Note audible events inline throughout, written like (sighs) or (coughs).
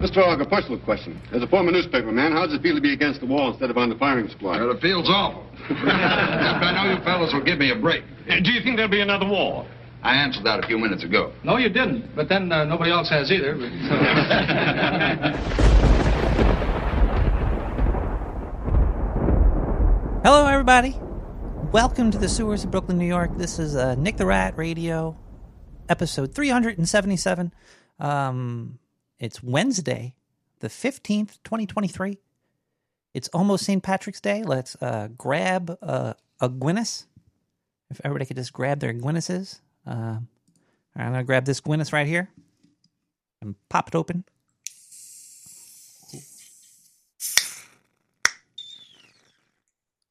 Mr. Ogg, a personal question. As a former newspaper man, how does it feel to be against the wall instead of on the firing squad? Well, it feels awful. (laughs) I know you fellas will give me a break. Uh, Do you think there'll be another war? I answered that a few minutes ago. No, you didn't. But then uh, nobody else has either. (laughs) Hello, everybody. Welcome to the sewers of Brooklyn, New York. This is uh, Nick the Rat Radio, episode 377. Um, it's Wednesday, the 15th, 2023. It's almost St. Patrick's Day. Let's uh, grab uh, a Guinness. If everybody could just grab their Guinnesses. Um, I'm going to grab this Guinness right here and pop it open.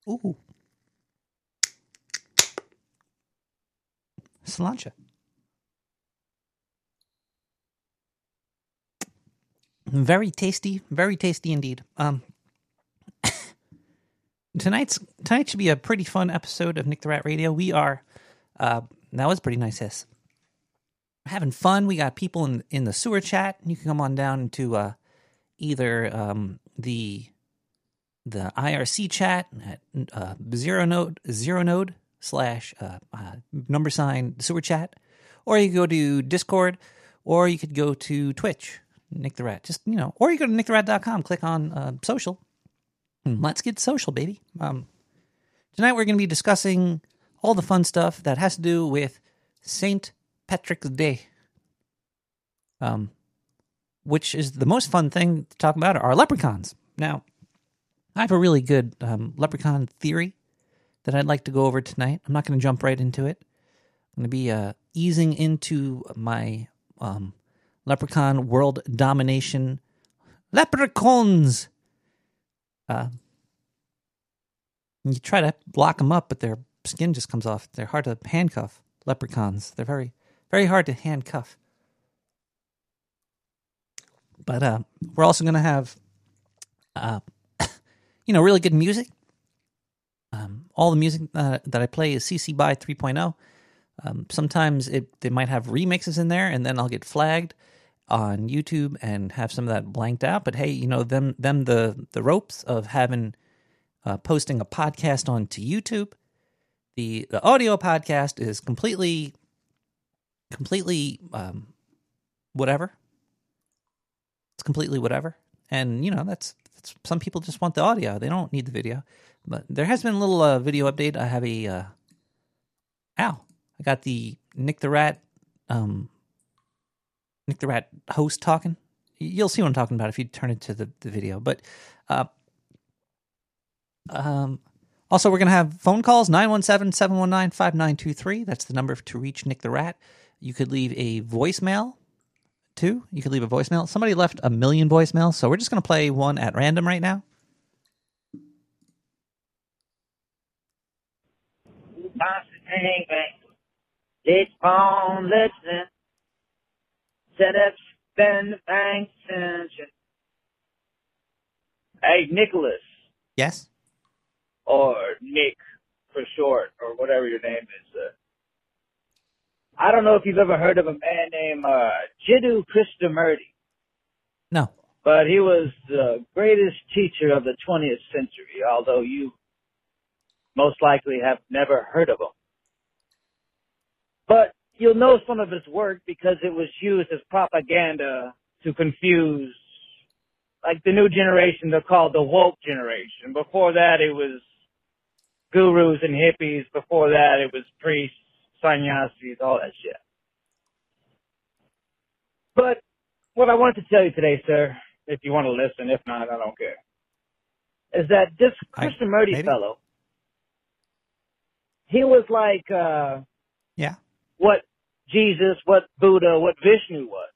Ooh. Cilantro. Very tasty, very tasty indeed. Um, (coughs) tonight's tonight should be a pretty fun episode of Nick the Rat Radio. We are, uh, that was pretty nice. Hiss. Having fun. We got people in in the sewer chat. You can come on down to uh, either um, the the IRC chat at uh, zero node zero node slash uh, uh, number sign sewer chat, or you go to Discord, or you could go to Twitch, Nick the Rat. Just you know, or you go to nicktherat.com, click on uh, social. and Let's get social, baby. Um, tonight we're going to be discussing all the fun stuff that has to do with Saint Patrick's Day. Um, which is the most fun thing to talk about are leprechauns. Now, I have a really good um, leprechaun theory that I'd like to go over tonight. I'm not going to jump right into it. I'm going to be uh, easing into my um, leprechaun world domination. Leprechauns! Uh, you try to lock them up, but their skin just comes off. They're hard to handcuff. Leprechauns. They're very, very hard to handcuff. But uh, we're also going to have uh, (coughs) you know, really good music. Um, all the music uh, that I play is CC by 3.0. Um, sometimes it they might have remixes in there, and then I'll get flagged on YouTube and have some of that blanked out. But hey, you know them them the the ropes of having uh, posting a podcast onto YouTube. The the audio podcast is completely completely um, whatever. It's completely whatever, and you know that's it's, some people just want the audio; they don't need the video. But there has been a little uh, video update. I have a uh, ow! I got the Nick the Rat, um, Nick the Rat host talking. You'll see what I'm talking about if you turn it to the, the video. But uh, um, also, we're going to have phone calls 917 719 5923. That's the number to reach Nick the Rat. You could leave a voicemail too. You could leave a voicemail. Somebody left a million voicemails, so we're just going to play one at random right now. Bang, It's on, listen. Set up, spend bank extension. Hey, Nicholas, Yes? or Nick for short, or whatever your name is. Uh, I don't know if you've ever heard of a man named uh, Jiddu Krishnamurti, No. but he was the greatest teacher of the 20th century, although you most likely have never heard of him. But you'll know some of his work because it was used as propaganda to confuse, like the new generation, they're called the woke generation. Before that, it was gurus and hippies. Before that, it was priests, sannyasis, all that shit. But what I wanted to tell you today, sir, if you want to listen, if not, I don't care, is that this I- Krishnamurti fellow, he was like, uh, Yeah. What Jesus, what Buddha, what Vishnu was.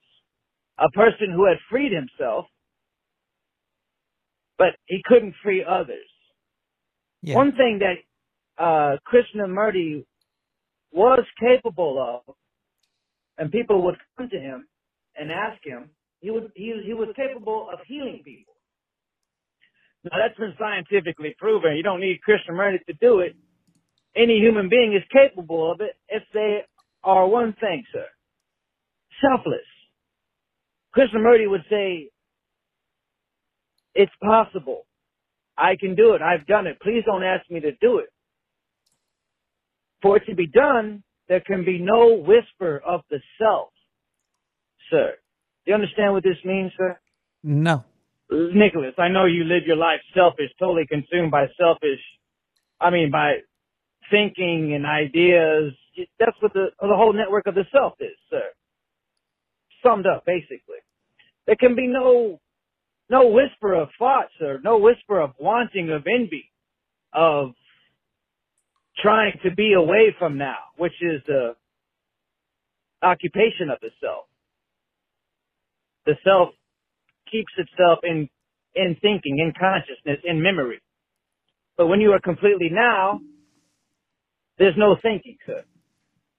A person who had freed himself, but he couldn't free others. Yeah. One thing that uh, Krishnamurti was capable of, and people would come to him and ask him, he was he, he was capable of healing people. Now that's been scientifically proven. You don't need Krishnamurti to do it. Any human being is capable of it if they are one thing, sir. Selfless. Krishnamurti would say, It's possible. I can do it. I've done it. Please don't ask me to do it. For it to be done, there can be no whisper of the self, sir. Do you understand what this means, sir? No. Nicholas, I know you live your life selfish, totally consumed by selfish, I mean, by thinking and ideas. That's what the, the whole network of the self is, sir. Summed up, basically. There can be no, no whisper of thought, sir. No whisper of wanting, of envy, of trying to be away from now, which is the occupation of the self. The self keeps itself in, in thinking, in consciousness, in memory. But when you are completely now, there's no thinking, sir.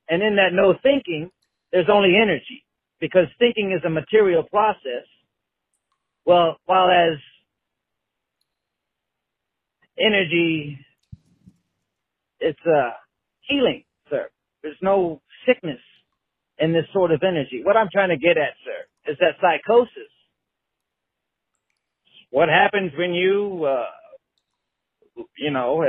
And in that no thinking, there's only energy because thinking is a material process. Well, while as energy, it's uh, healing, sir. There's no sickness in this sort of energy. What I'm trying to get at, sir, is that psychosis. What happens when you, uh, you know,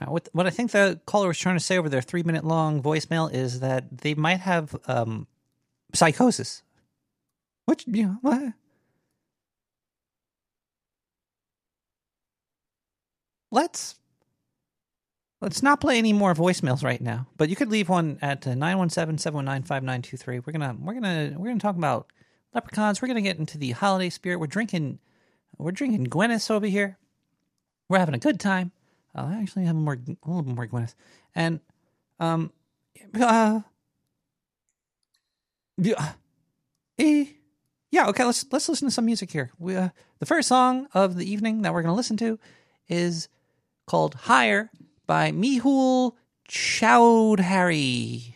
Uh, what, what I think the caller was trying to say over their three minute long voicemail is that they might have um, psychosis. Which, you know, what? Let's let's not play any more voicemails right now. But you could leave one at uh, 917-719-5923. We're gonna we're gonna we're gonna talk about leprechauns. We're gonna get into the holiday spirit. We're drinking we're drinking Guinness over here. We're having a good time. I'll actually have a more, a little bit more Guinness. And, um, uh, yeah, eh, yeah, okay, let's, let's listen to some music here. We, uh, the first song of the evening that we're going to listen to is called Higher by Mehul Chowdhury.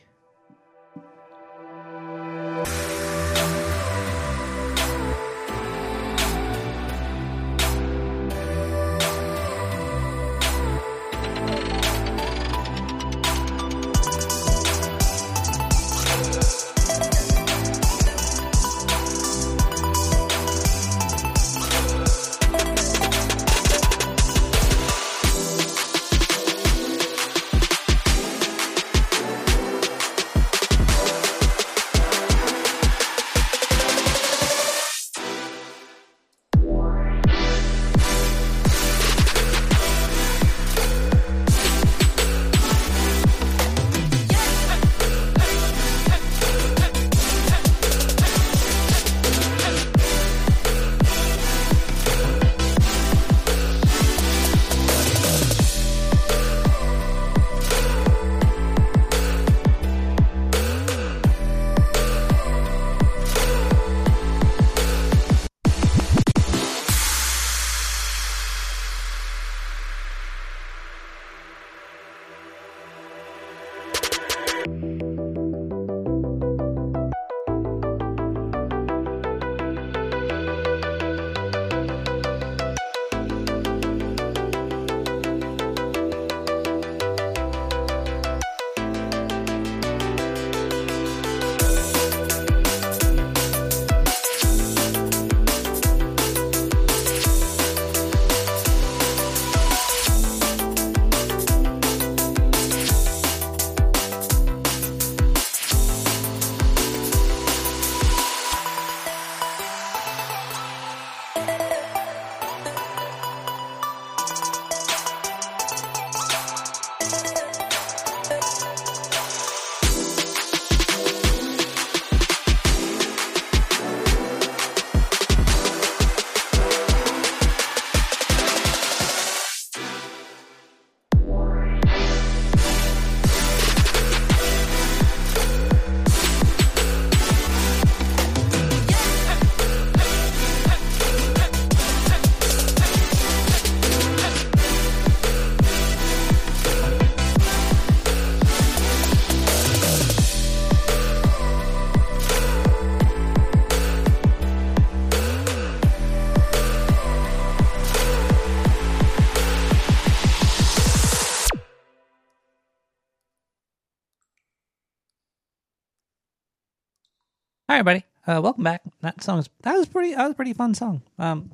Hi, everybody. Uh, welcome back. That song was that was pretty. That was pretty fun song. Um,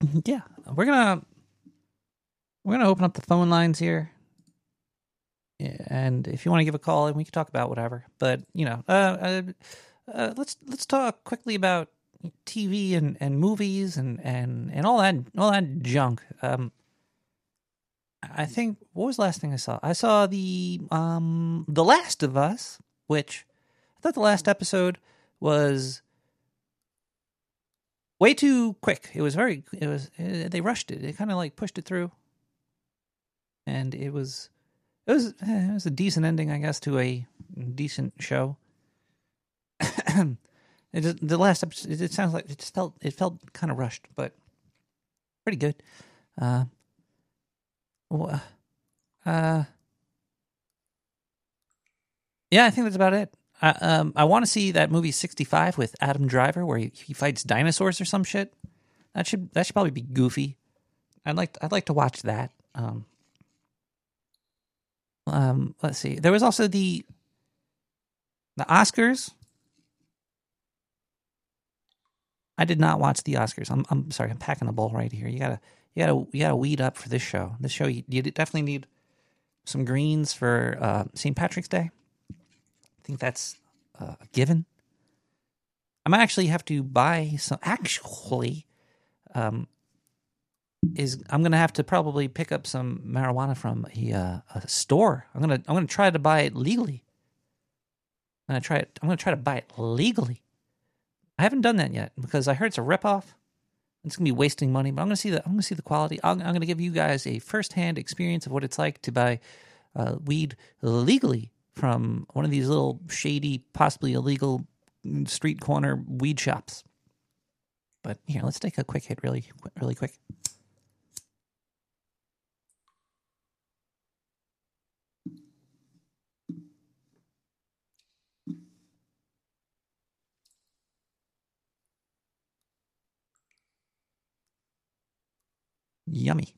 (laughs) yeah, we're gonna we're gonna open up the phone lines here, and if you want to give a call, and we can talk about whatever. But you know, uh, uh, uh, let's let's talk quickly about TV and, and movies and, and, and all that all that junk. Um, I think what was the last thing I saw? I saw the um The Last of Us, which thought the last episode was way too quick. It was very it was eh, they rushed it. They kind of like pushed it through. And it was it was eh, it was a decent ending, I guess, to a decent show. (coughs) it just, the last episode it, it sounds like it just felt it felt kind of rushed, but pretty good. Uh uh, yeah, I think that's about it. I, um, I want to see that movie 65 with Adam Driver where he, he fights dinosaurs or some shit. That should that should probably be goofy. I'd like I'd like to watch that. Um, um, let's see. There was also the the Oscars. I did not watch the Oscars. I'm I'm sorry. I'm packing a bowl right here. You gotta you gotta you gotta weed up for this show. This show you, you definitely need some greens for uh, St. Patrick's Day. I think that's uh, a given. I might actually have to buy some. Actually, um, is I'm gonna have to probably pick up some marijuana from a, uh, a store. I'm gonna I'm gonna try to buy it legally. I'm gonna try it. I'm gonna try to buy it legally. I haven't done that yet because I heard it's a ripoff. It's gonna be wasting money, but I'm gonna see the I'm gonna see the quality. I'm, I'm gonna give you guys a firsthand experience of what it's like to buy uh, weed legally from one of these little shady, possibly illegal mm, street corner weed shops. But here, let's take a quick hit, really, really quick. Yummy.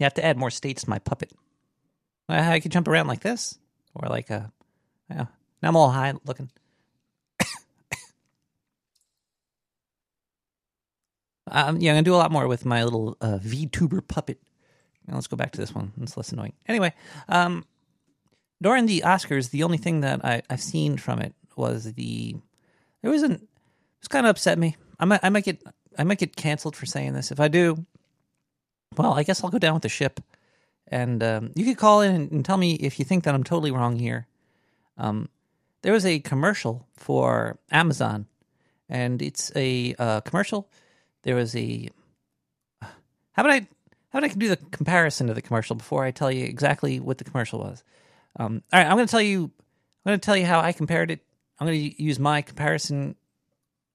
You have to add more states to my puppet. I could jump around like this, or like a. Yeah. Now I'm all high looking. (coughs) um, yeah, I'm gonna do a lot more with my little uh, VTuber puppet. Now let's go back to this one. It's less annoying. Anyway, um, during the Oscars, the only thing that I, I've seen from it was the there wasn't. It's kind of upset me. I might I might get I might get canceled for saying this. If I do, well, I guess I'll go down with the ship. And um, you could call in and, tell me if you think that I'm totally wrong here. Um, there was a commercial for Amazon, and it's a uh, commercial. There was a. (sighs) How about I? How about I do the comparison to the commercial before I tell you exactly what the commercial was? Um, all right, I'm going to tell you. I'm going to tell you how I compared it. I'm going to use my comparison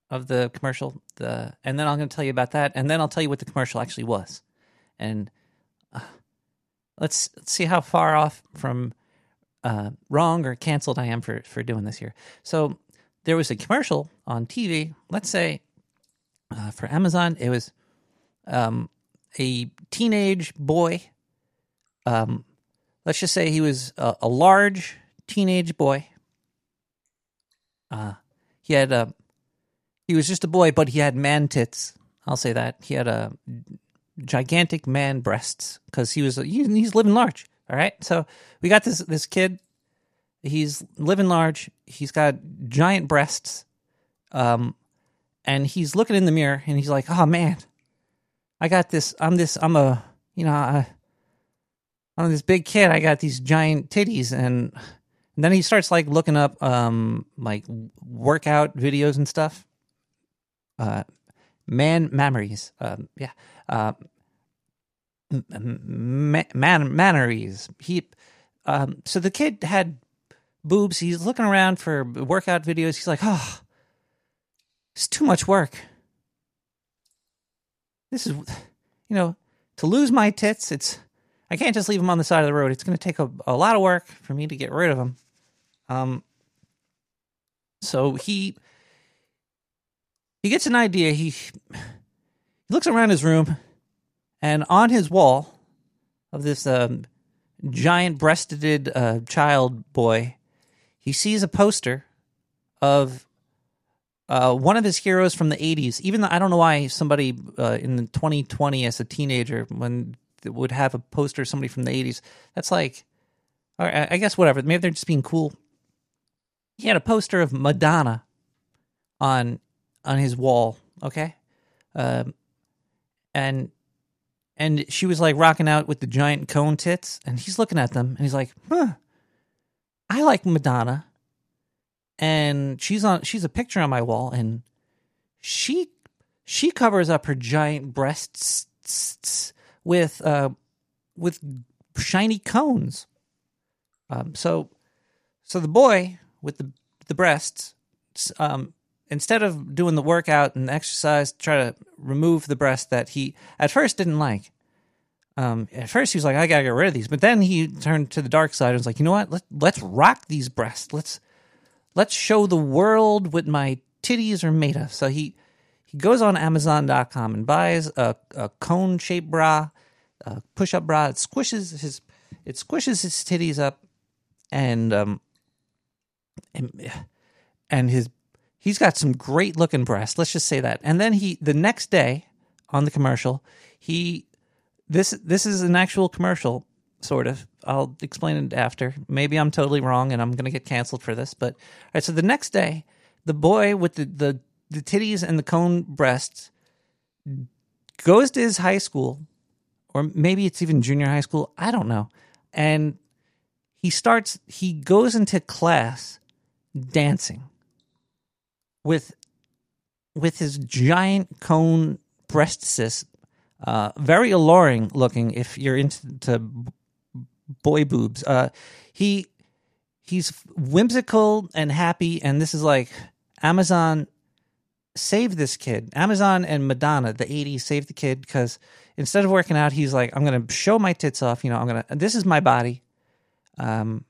of the commercial, the, and then I'm going to tell you about that, and then I'll tell you what the commercial actually was and uh, let's, let's see how far off from uh, wrong or canceled I am for for doing this here. So there was a commercial on TV. Let's say uh, for Amazon, it was um, a teenage boy. Um, let's just say he was a, a large teenage boy. Uh, he had a he was just a boy, but he had man tits. I'll say that he had a gigantic man breasts because he was he, he's living large. All right, so we got this this kid. He's living large. He's got giant breasts, um, and he's looking in the mirror and he's like, "Oh man, I got this. I'm this. I'm a you know, I, I'm this big kid. I got these giant titties." And, and then he starts like looking up um like workout videos and stuff. Uh, man memories. Um, yeah. Uh, man, manneries. He, um, so the kid had boobs. He's looking around for workout videos. He's like, oh, it's too much work. This is, you know, to lose my tits. It's, I can't just leave them on the side of the road. It's going to take a, a lot of work for me to get rid of them. Um, so he, he gets an idea. He he looks around his room, and on his wall of this um, giant breasted uh, child boy, he sees a poster of uh, one of his heroes from the 80s. Even though I don't know why somebody uh, in 2020 as a teenager when would have a poster of somebody from the 80s. That's like, I guess whatever. Maybe they're just being cool. He had a poster of Madonna on on his wall. Okay, um, and and she was like rocking out with the giant cone tits, and he's looking at them, and he's like, "Huh, I like Madonna." And she's on. She's a picture on my wall, and she she covers up her giant breasts with uh, with shiny cones. Um, so so the boy with the the breasts, um, instead of doing the workout and exercise try to remove the breast that he at first didn't like. Um, at first he was like, I gotta get rid of these, but then he turned to the dark side and was like, you know what? Let, let's rock these breasts. Let's let's show the world what my titties are made of. So he he goes on Amazon.com and buys a, a cone shaped bra, a push up bra. It squishes his it squishes his titties up, and um and, and his he's got some great looking breasts. Let's just say that. And then he the next day on the commercial, he this this is an actual commercial sort of. I'll explain it after. Maybe I'm totally wrong and I'm going to get canceled for this, but all right, so the next day, the boy with the the the titties and the cone breasts goes to his high school or maybe it's even junior high school, I don't know. And he starts he goes into class dancing with with his giant cone breast cyst, uh, very alluring looking if you're into to boy boobs. Uh, he he's whimsical and happy, and this is like Amazon saved this kid. Amazon and Madonna, the '80s, saved the kid because instead of working out, he's like, I'm gonna show my tits off. You know, I'm gonna. This is my body. Um,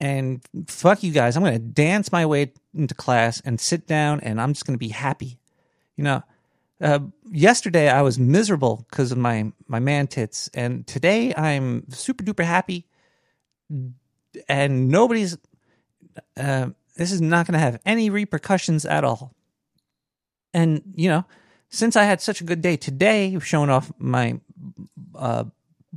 and fuck you guys. I'm going to dance my way into class and sit down and I'm just going to be happy. You know, uh, yesterday I was miserable because of my, my man tits. And today I'm super duper happy. And nobody's, uh, this is not going to have any repercussions at all. And, you know, since I had such a good day today, showing off my uh,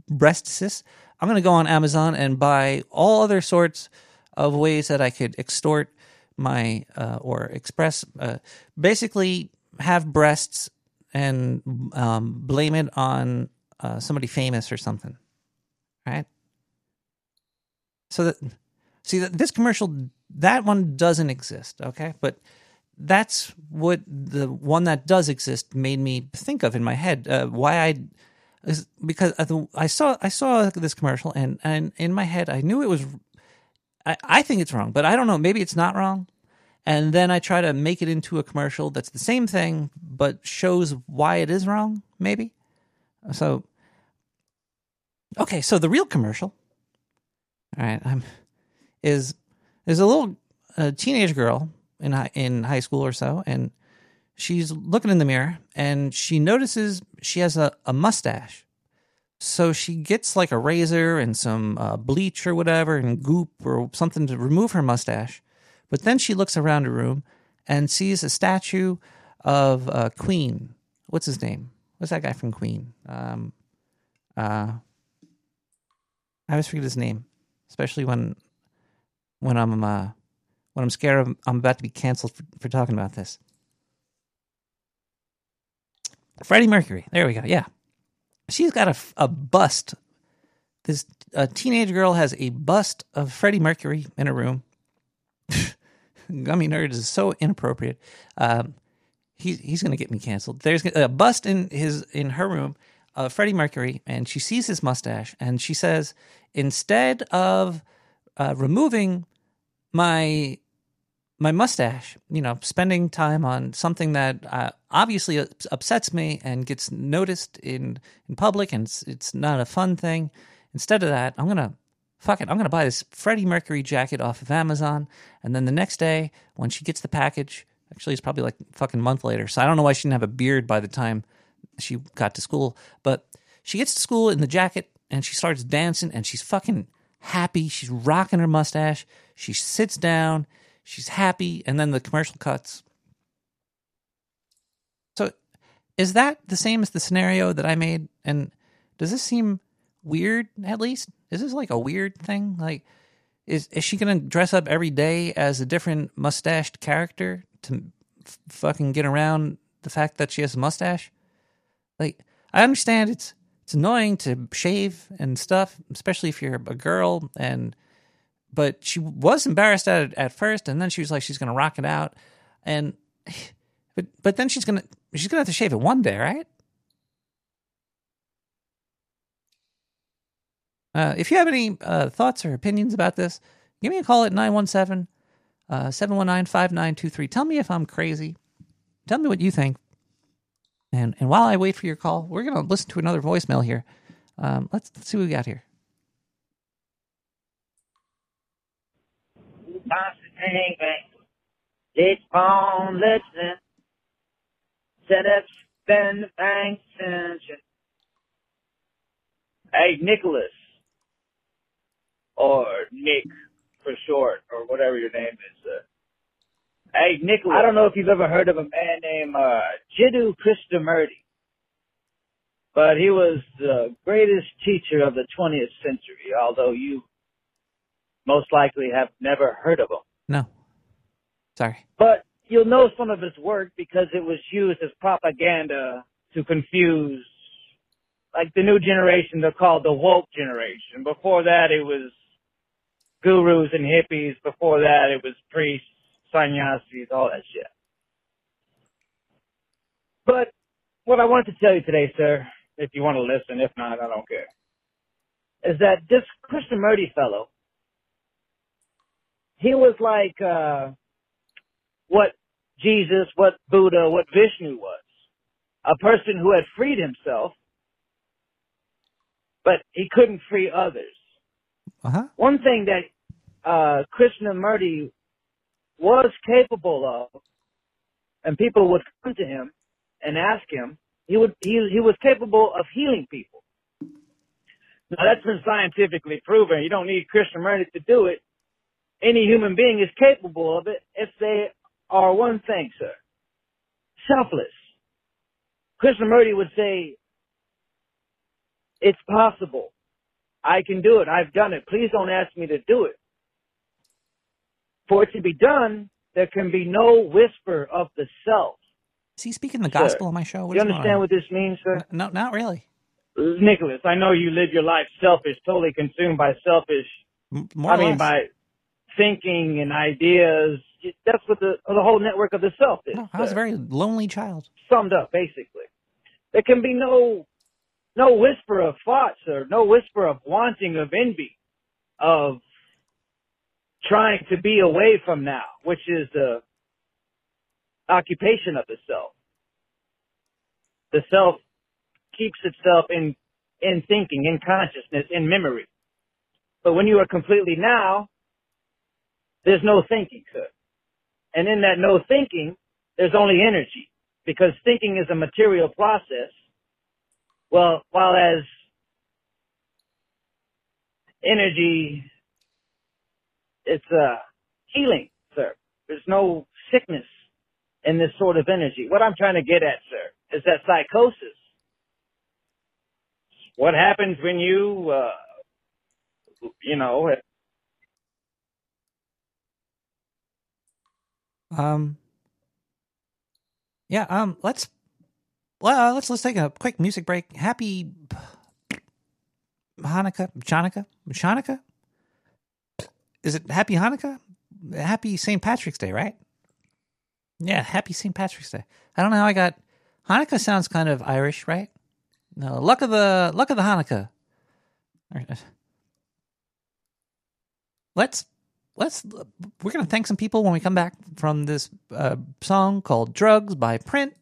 breast cysts, I'm going to go on Amazon and buy all other sorts of ways that I could extort my uh, or express, uh, basically have breasts and um, blame it on uh, somebody famous or something, right? So that see that this commercial that one doesn't exist, okay? But that's what the one that does exist made me think of in my head. Uh, why I because I saw I saw this commercial and and in my head I knew it was I, I think it's wrong, but I don't know. Maybe it's not wrong. And then I try to make it into a commercial that's the same thing, but shows why it is wrong, maybe. So, okay, so the real commercial, all right, I'm, is there's a little a teenage girl in high, in high school or so, and she's looking in the mirror and she notices she has a, a mustache. So she gets like a razor and some uh, bleach or whatever and goop or something to remove her mustache. But then she looks around her room and sees a statue of uh, Queen. What's his name? What's that guy from Queen? Um, uh, I always forget his name, especially when when I'm uh, when I'm scared of, I'm about to be canceled for, for talking about this. Freddie Mercury. There we go. Yeah. She's got a, a bust. This a teenage girl has a bust of Freddie Mercury in a room. (laughs) Gummy Nerds is so inappropriate. Um, he, he's going to get me canceled. There's a bust in his in her room of Freddie Mercury, and she sees his mustache, and she says, instead of uh, removing my my mustache, you know, spending time on something that uh, obviously upsets me and gets noticed in in public, and it's, it's not a fun thing. Instead of that, I'm gonna fuck it. I'm gonna buy this Freddie Mercury jacket off of Amazon, and then the next day when she gets the package, Actually, it's probably like fucking month later. So I don't know why she didn't have a beard by the time she got to school. But she gets to school in the jacket and she starts dancing and she's fucking happy. She's rocking her mustache. She sits down. She's happy. And then the commercial cuts. So is that the same as the scenario that I made? And does this seem weird at least? Is this like a weird thing? Like, is is she gonna dress up every day as a different mustached character to f- fucking get around the fact that she has a mustache? Like, I understand it's it's annoying to shave and stuff, especially if you're a girl. And but she was embarrassed at it at first, and then she was like, she's gonna rock it out, and (sighs) but but then she's gonna she's gonna have to shave it one day, right? Uh, if you have any uh, thoughts or opinions about this, give me a call at 917 719 5923. Tell me if I'm crazy. Tell me what you think. And and while I wait for your call, we're going to listen to another voicemail here. Um, let's, let's see what we got here. Bang, bang. It's on, listen. Set up, spend the bank, attention. Hey, Nicholas. Or Nick, for short, or whatever your name is. Uh, hey, Nicholas. I don't know if you've ever heard of a man named uh, Jiddu Krishnamurti. But he was the greatest teacher of the 20th century, although you most likely have never heard of him. No. Sorry. But you'll know some of his work because it was used as propaganda to confuse, like the new generation, they're called the woke generation. Before that, it was gurus and hippies. Before that, it was priests, sannyasis, all that shit. But what I wanted to tell you today, sir, if you want to listen, if not, I don't care, is that this Krishnamurti fellow, he was like, uh, what Jesus, what Buddha, what Vishnu was. A person who had freed himself, but he couldn't free others. Uh huh. One thing that uh, Krishnamurti was capable of, and people would come to him and ask him, he would he he was capable of healing people. Now that's been scientifically proven. You don't need Krishnamurti to do it. Any human being is capable of it if they are one thing, sir. Selfless. Chris Krishnamurti would say, it's possible. I can do it. I've done it. Please don't ask me to do it. For it to be done, there can be no whisper of the self. Is he speaking the gospel on my show? What you understand on? what this means, sir? No, not really. Nicholas, I know you live your life selfish, totally consumed by selfish, More I mean, less. by thinking and ideas. That's what the, the whole network of the self is. No, I was a very lonely child. summed up, basically. There can be no, no whisper of thoughts or no whisper of wanting, of envy, of trying to be away from now, which is the occupation of the self. The self keeps itself in, in thinking, in consciousness, in memory. But when you are completely now, there's no thinking, sir. And in that no thinking, there's only energy because thinking is a material process. Well, while as energy, it's uh, healing, sir. There's no sickness in this sort of energy. What I'm trying to get at, sir, is that psychosis. What happens when you, uh, you know, Um. Yeah. Um. Let's. Well, let's let's take a quick music break. Happy Hanukkah, Hanukkah, Hanukkah. Is it Happy Hanukkah? Happy St. Patrick's Day, right? Yeah, Happy St. Patrick's Day. I don't know how I got Hanukkah. Sounds kind of Irish, right? No, luck of the luck of the Hanukkah. Let's let's we're gonna thank some people when we come back from this uh, song called "Drugs" by Print.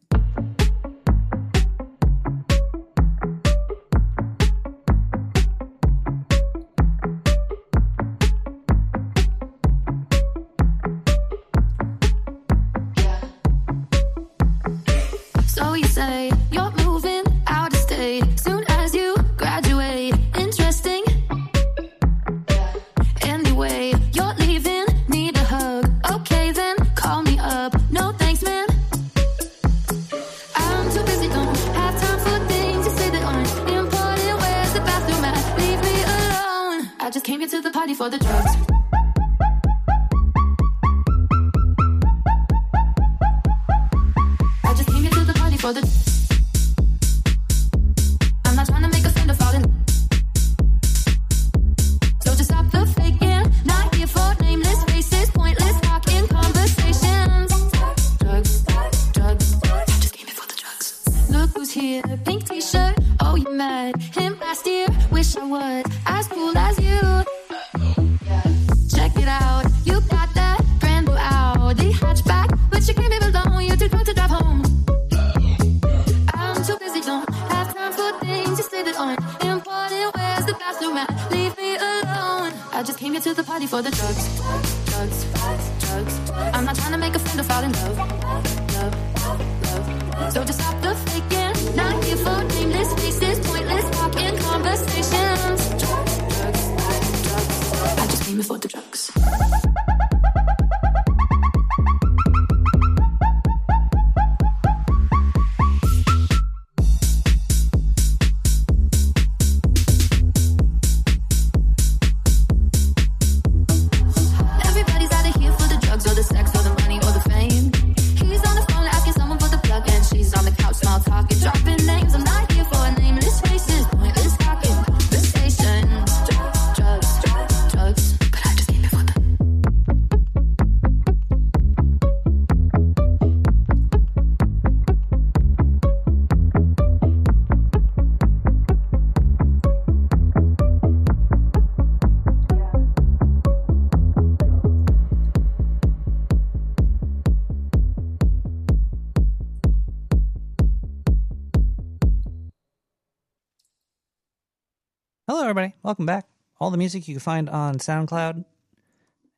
Welcome back. All the music you can find on SoundCloud.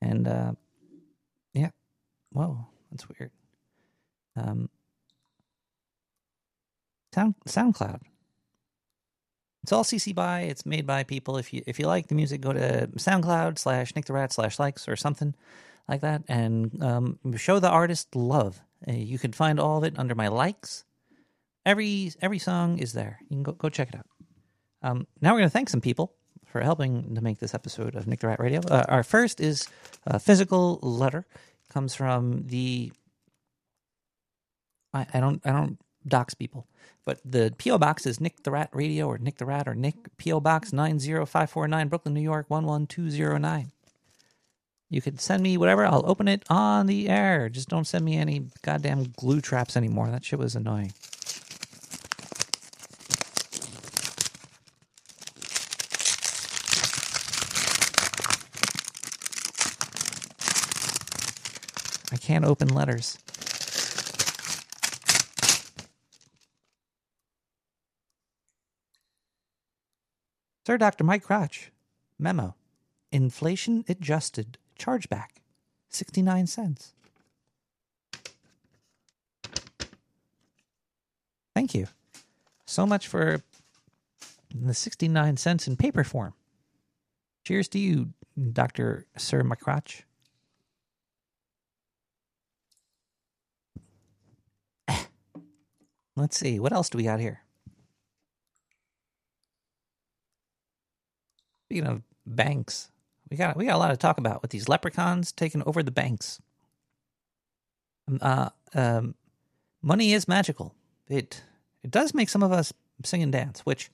And, uh, yeah. Whoa, that's weird. Um, Sound SoundCloud. It's all CC by. It's made by people. If you if you like the music, go to SoundCloud slash Nick the Rat slash likes or something like that, and um, show the artist love. Uh, you can find all of it under my likes. Every every song is there. You can go go check it out. Um, now we're to thank some people for helping to make this episode of Nick the Rat Radio. Uh, our first is a physical letter. comes from the. I, I don't I don't dox people, but the PO box is Nick the Rat Radio or Nick the Rat or Nick PO Box nine zero five four nine Brooklyn New York one one two zero nine. You could send me whatever. I'll open it on the air. Just don't send me any goddamn glue traps anymore. That shit was annoying. I can't open letters. Sir Dr. Mike Crotch, memo. Inflation adjusted chargeback, 69 cents. Thank you so much for the 69 cents in paper form. Cheers to you, Dr. Sir McCrotch. Let's see, what else do we got here? Speaking of banks, we got we got a lot to talk about with these leprechauns taking over the banks. Um, Uh, um, money is magical. It it does make some of us sing and dance, which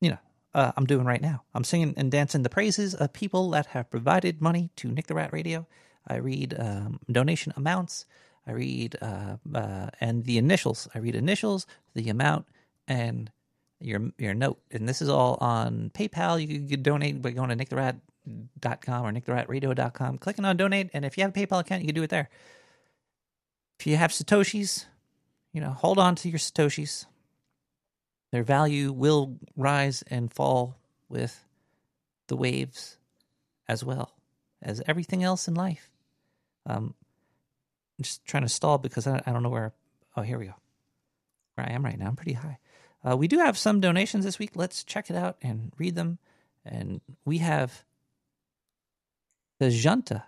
you know uh, I'm doing right now. I'm singing and dancing the praises of people that have provided money to Nick the Rat Radio. I read um, donation amounts. I read uh, uh, and the initials. I read initials, the amount, and your your note. And this is all on PayPal. You can donate by going to nicktherat.com or nicktheratradio.com, clicking on donate. And if you have a PayPal account, you can do it there. If you have Satoshis, you know, hold on to your Satoshis. Their value will rise and fall with the waves as well as everything else in life. Um, I'm just trying to stall because I, I don't know where. Oh, here we go. Where I am right now. I'm pretty high. Uh, we do have some donations this week. Let's check it out and read them. And we have the Junta.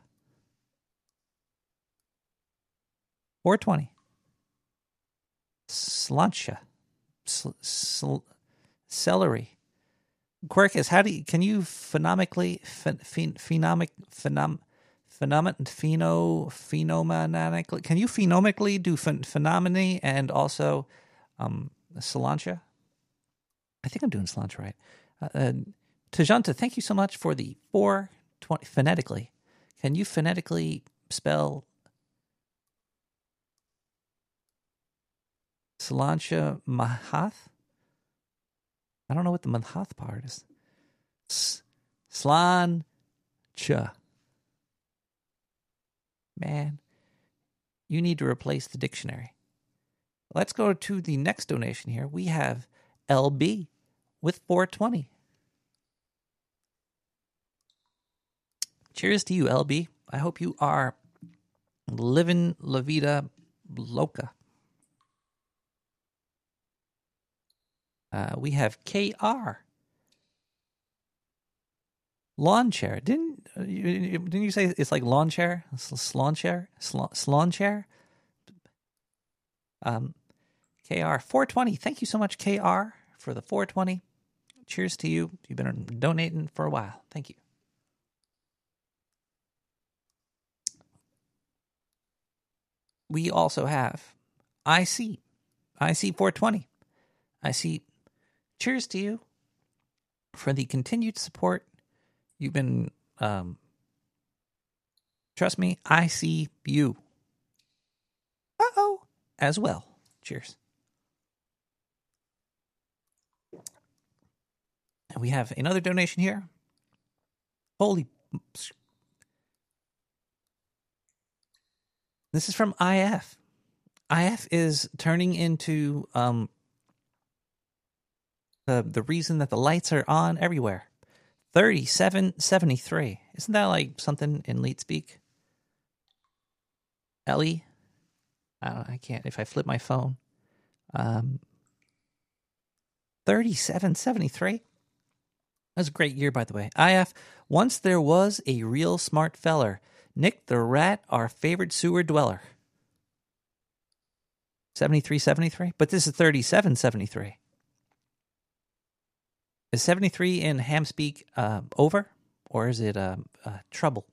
420. Slancha. Sl- sl- celery. Quirkus, how do you, can you phenomically, phen, phen, phenomic, phenom, phenomen, pheno, phenomenically, can you phenomically do phen, and also um, cilantro? I think I'm doing cilantro right. Uh, uh, Tajanta, thank you so much for the 420 phonetically. Can you phonetically spell Salancha Mahath? I don't know what the Mahath part is. S- Slancha. Man, you need to replace the dictionary. Let's go to the next donation here. We have LB with 420. Cheers to you, LB. I hope you are living La Vida Loca. Uh, we have KR. Lawn chair. Didn't uh, you, didn't you say it's like lawn chair? Lawn chair? Slawn chair? Um, KR 420. Thank you so much, KR, for the 420. Cheers to you. You've been donating for a while. Thank you. We also have IC, IC 420. IC, cheers to you for the continued support. You've been, um, trust me, I see you. Uh oh, as well. Cheers. And we have another donation here. Holy. This is from IF. IF is turning into um, the the reason that the lights are on everywhere. Thirty-seven seventy-three. Isn't that like something in leet speak? Ellie, I don't. I can't. If I flip my phone, um, thirty-seven seventy-three. That was a great year, by the way. IF. Once there was a real smart feller, Nick the Rat, our favorite sewer dweller. 7373, but this is 3773. Is 73 in ham speak uh, over, or is it uh, uh, trouble?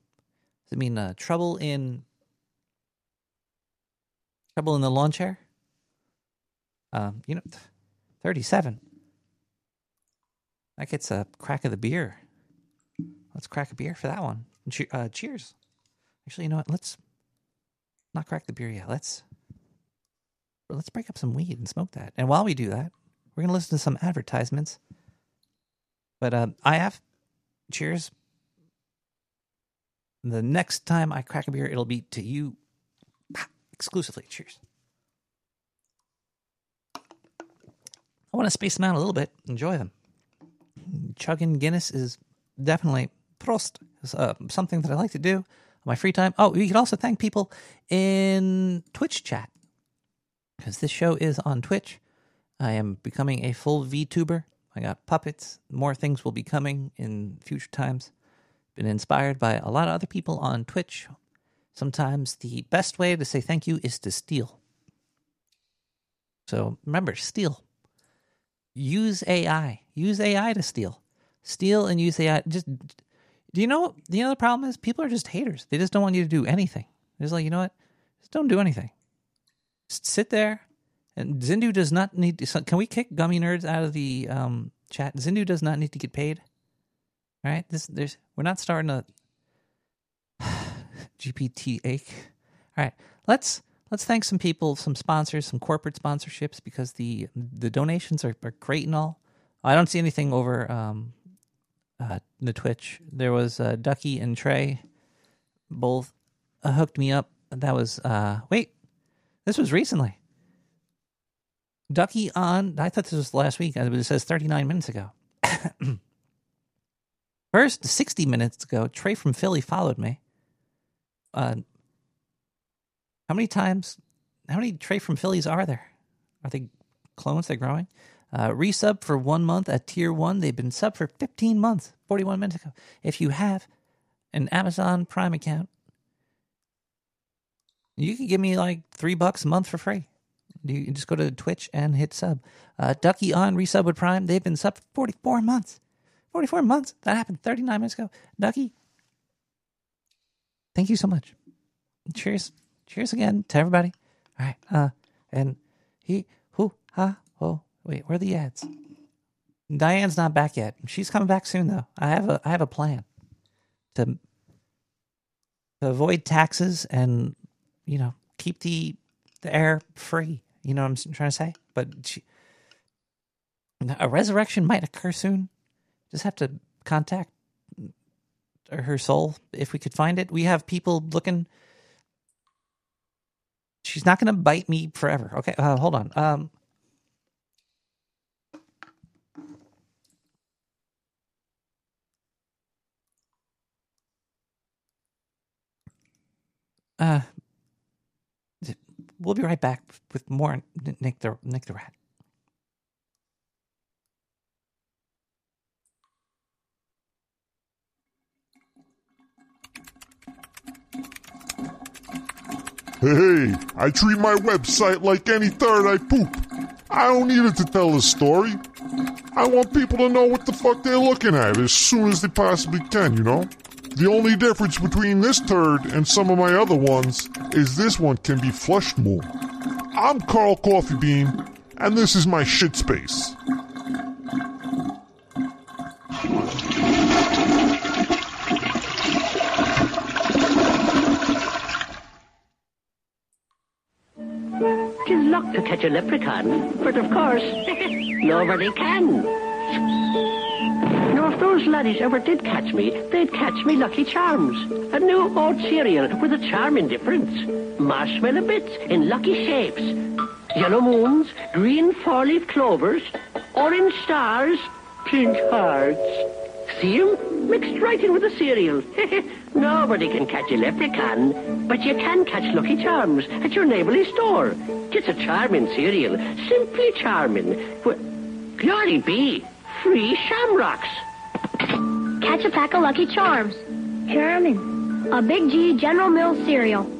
Does it mean uh, trouble in trouble in the lawn chair? Um, you know, 37. That gets a crack of the beer. Let's crack a beer for that one. Che- uh, cheers. Actually, you know what? Let's not crack the beer yet. Let's let's break up some weed and smoke that. And while we do that, we're gonna listen to some advertisements. But uh, I have cheers. The next time I crack a beer, it'll be to you exclusively. Cheers. I want to space them out a little bit. Enjoy them. Chugging Guinness is definitely Prost. Uh, something that I like to do on my free time. Oh, you can also thank people in Twitch chat because this show is on Twitch. I am becoming a full VTuber. I got puppets. More things will be coming in future times. Been inspired by a lot of other people on Twitch. Sometimes the best way to say thank you is to steal. So remember, steal. Use AI. Use AI to steal. Steal and use AI. Just do you know? The other problem is people are just haters. They just don't want you to do anything. They're just like, you know what? Just don't do anything. Just sit there. And Zindu does not need. To, can we kick Gummy Nerds out of the um, chat? Zindu does not need to get paid. All right. This there's we're not starting a (sighs) GPT ache. All right. Let's let's thank some people, some sponsors, some corporate sponsorships because the the donations are, are great and all. I don't see anything over um, uh, the Twitch. There was uh, Ducky and Trey, both uh, hooked me up. That was uh, wait, this was recently. Ducky on. I thought this was last week, but it says 39 minutes ago. (coughs) First, 60 minutes ago, Trey from Philly followed me. Uh, how many times? How many Trey from Phillies are there? Are they clones? They're growing. Uh, resub for one month at tier one. They've been sub for 15 months, 41 minutes ago. If you have an Amazon Prime account, you can give me like three bucks a month for free. You just go to Twitch and hit sub. Uh, Ducky on resub with Prime. They've been sub for 44 months. 44 months. That happened 39 minutes ago. Ducky, thank you so much. Cheers. Cheers again to everybody. All right. Uh, and he, who, ha, oh, wait, where are the ads? Diane's not back yet. She's coming back soon, though. I have a, I have a plan to, to avoid taxes and, you know, keep the, the air free. You know what I'm trying to say? But she, a resurrection might occur soon. Just have to contact her soul if we could find it. We have people looking. She's not going to bite me forever. Okay, uh, hold on. Um, uh, we'll be right back with more Nick the Nick the Rat. Hey, I treat my website like any third I poop. I don't need it to tell a story. I want people to know what the fuck they're looking at as soon as they possibly can, you know? The only difference between this turd and some of my other ones is this one can be flushed more. I'm Carl Coffee Bean, and this is my shit space. Tis luck to catch a leprechaun, but of course, (laughs) nobody can. If those laddies ever did catch me, they'd catch me Lucky Charms, a new old cereal with a charming difference. Marshmallow bits in lucky shapes, yellow moons, green four-leaf clovers, orange stars, pink hearts. See 'em? Mixed right in with the cereal. (laughs) Nobody can catch a leprechaun, but you can catch Lucky Charms at your neighborly store. It's a charming cereal, simply charming. Well, glory be, free shamrocks. Catch a pack of Lucky Charms. Charming. A Big G General Mills cereal.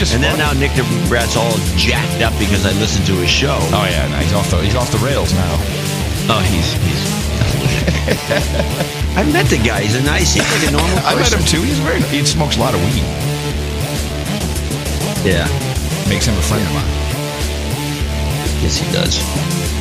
Was just And then now Nick the Rat's all jacked up because I listened to his show. Oh yeah, no, he's off the he's off the rails now. Oh, he's he's. (laughs) I met the guy. He's a nice. He's like a normal person. I met him too. He's very he smokes a lot of weed. Yeah. Makes him a friend of mine. Yes, he does.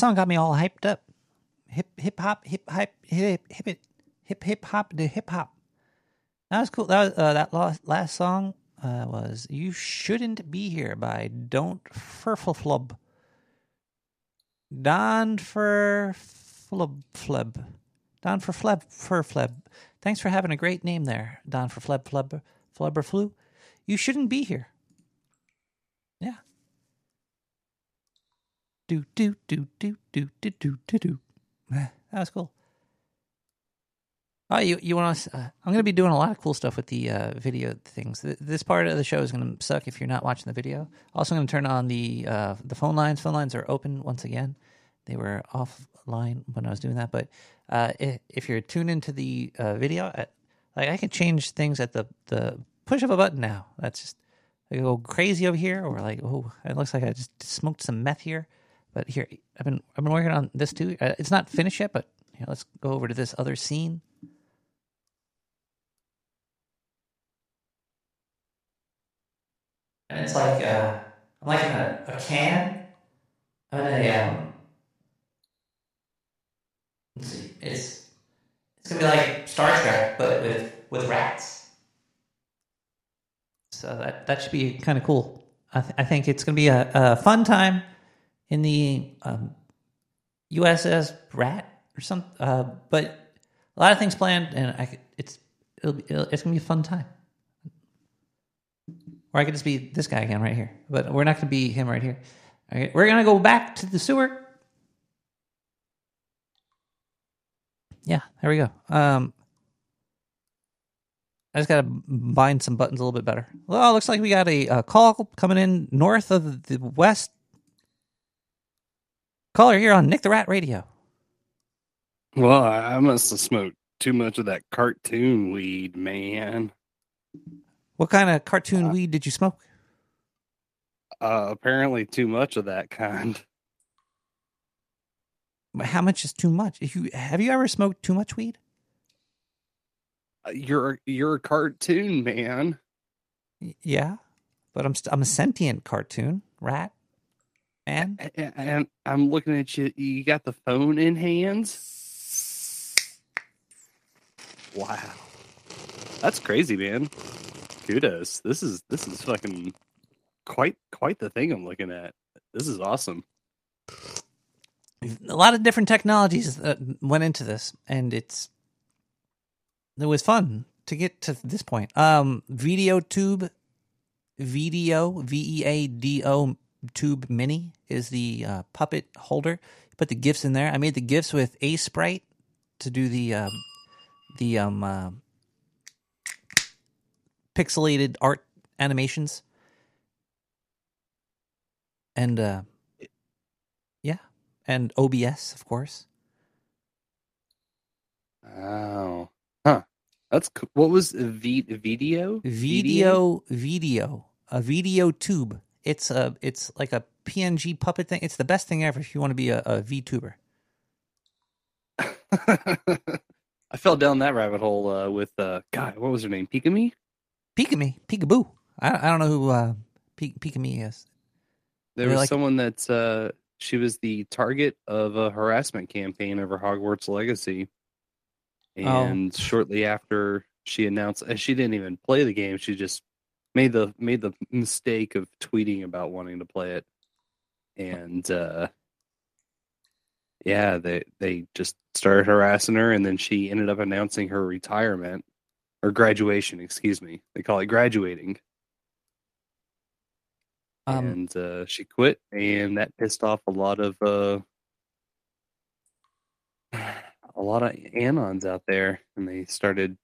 Song got me all hyped up. Hip hip hop hip hype hip hip it hip hip hop the hip hop. That was cool. That was, uh, that last last song uh, was "You Shouldn't Be Here" by Don't Furflub. Don for flub flub. Don for fleb for fleb. Thanks for having a great name there, Don for fleb flub flubber flu. You shouldn't be here. Yeah. Do do do do do do do do do. That was cool. Oh, you you want to? Uh, I'm going to be doing a lot of cool stuff with the uh, video things. This part of the show is going to suck if you're not watching the video. Also, going to turn on the uh, the phone lines. Phone lines are open once again. They were offline when I was doing that, but uh, if you're tuned into the uh, video, I, like I can change things at the the push of a button now. That's just I go crazy over here, or like oh, it looks like I just smoked some meth here. But here, I've been I've been working on this too. Uh, it's not finished yet, but here, let's go over to this other scene. And it's like uh, I'm like in a, a can. I'm in a um. Let's see. It's it's gonna be like Star Trek, but with with rats. So that that should be kind of cool. I, th- I think it's gonna be a, a fun time in the um, USS Rat or something. Uh, but a lot of things planned, and I could, it's it'll be, it'll, it's gonna be a fun time. Or I could just be this guy again right here. But we're not to be him right here. Okay, we're to go back to the sewer. Yeah, there we go. Um, I just got to bind some buttons a little bit better. Well, looks like we got a, uh call coming in north of the west. Caller here on Nick the Rat Radio. Well, I must have smoked too much of that cartoon weed, man. What kind of cartoon weed did you smoke? Uh, apparently, too much of that kind. How much is too much? If you have you ever smoked too much weed? Uh, You're you're a cartoon man. Yeah, but I'm st- I'm a sentient cartoon rat. Man, and I'm looking at you. You got the phone in hands. Wow, that's crazy, man. Kudos. This is this is fucking quite quite the thing I'm looking at. This is awesome. a lot of different technologies that went into this, and it's it was fun to get to this point. Um, Veadotube, Video V E A D O Tube Mini is the uh, puppet holder. Put the gifts in there. I made the gifts with Aseprite to do the um, the um uh, pixelated art animations, and uh, yeah, and OBS, of course. Wow. Huh. That's co- what was v- video? Video, video, a video tube. It's a, it's like a PNG puppet thing. It's the best thing ever if you want to be a, a VTuber. (laughs) I fell down that rabbit hole uh, with uh, God. What was her name? Pikamee. Pikamee, Peekaboo. I, I don't know who uh, Pikamee is. There They're was like- someone that's uh, she was the target of a harassment campaign over Hogwarts Legacy, Oh. and shortly after she announced she didn't even play the game. She just made the made the mistake of tweeting about wanting to play it, and uh, yeah, they they just started harassing her, and then she ended up announcing her retirement or graduation. Excuse me, they call it graduating. Um, and uh, she quit, and that pissed off a lot of uh, a lot of anons out there, and they started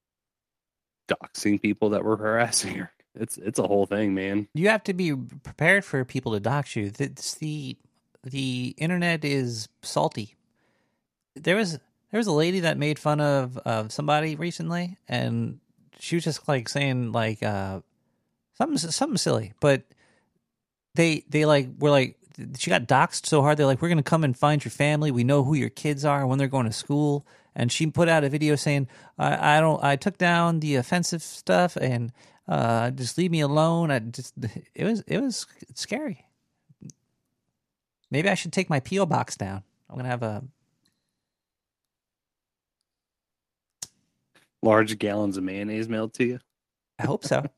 doxing people that were harassing her. It's it's a whole thing, man. You have to be prepared for people to dox you. It's the the internet is salty. There was there was a lady that made fun of of somebody recently, and she was just like saying like uh something something silly, but they they like were like she got doxxed so hard they're like we're gonna come and find your family. We know who your kids are when they're going to school. And she put out a video saying I, I don't I took down the offensive stuff and uh just leave me alone. I just it was it was scary. Maybe I should take my PO box down. I'm gonna have a Large gallons of mayonnaise mailed to you. I hope so. (laughs)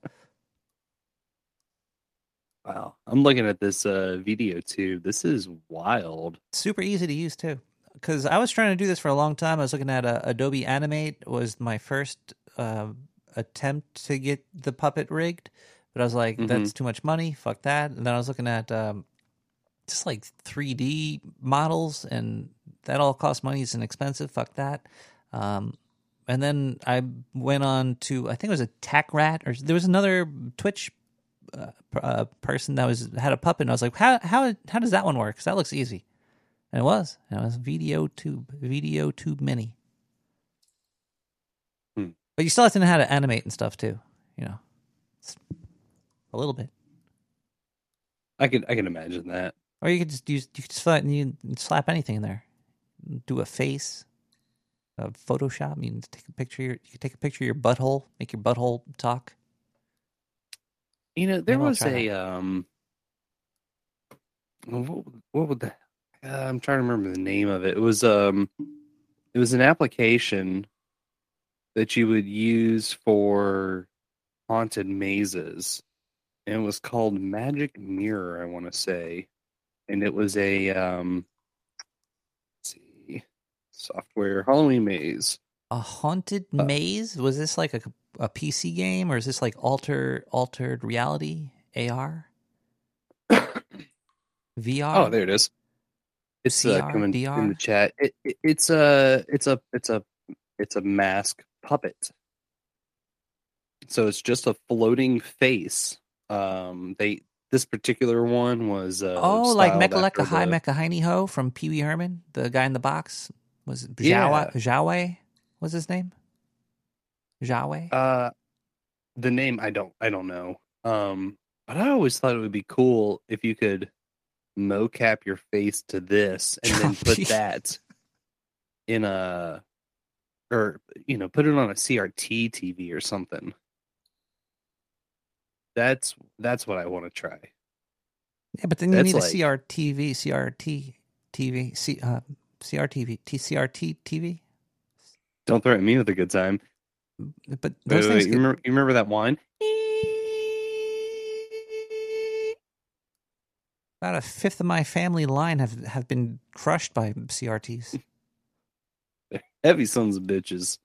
Wow, I'm looking at this uh, video too. This is wild. super easy to use too because i was trying to do this for a long time i was looking at uh, adobe animate was my first uh, attempt to get the puppet rigged but i was like that's too much money. Fuck that. And then i was looking at um, just like 3d models and that all costs money. It's inexpensive. Fuck that. Um, and then i went on to i think it was a tack rat or there was another twitch uh, uh, person that was had a puppet and i was like how how how does that one work? 'Cause that looks easy. And it was. And it was Veadotube, Video Tube Mini. But you still have to know how to animate and stuff too. You know, It's a little bit. I can I can imagine that. Or you could just use you could just find, you slap anything in there. Do a face, a Photoshop. You can take a picture. Of your, you can take a picture of your butthole. Make your butthole talk. You know, there was a um. What, what would the? Uh, I'm trying to remember the name of it. It was um, it was an application that you would use for haunted mazes, and it was called Magic Mirror. I want to say, and it was a um. Let's see, software Halloween maze. A haunted Uh, maze. Was this like a, a PC game, or is this like alter altered reality AR? (coughs) VR. Oh, there it is. It's uh, coming in DR? the chat. It, it, it's a it's a it's a it's a mask puppet. So it's just a floating face. Um, they this particular one was uh, Oh, like Mecha Hi Mecha Heiny Ho from Pee Wee Herman, the guy in the box. Was it Yeah. Zhawa? Was his name? Zhawe? Uh, the name I don't I don't know. Um, but I always thought it would be cool if you could mocap your face to this and then (laughs) put that in a or you know put it on a CRT TV or something. That's that's what I want to try. yeah, but then you that's need like- a CRTV, CRT TV, C, uh, CRTV, TCRT TV. Don't threaten me with a good time. But Wait, those wait, things you, remember, you remember that wine? about a fifth of my family line have have been crushed by CRTs. Heavy sons of bitches.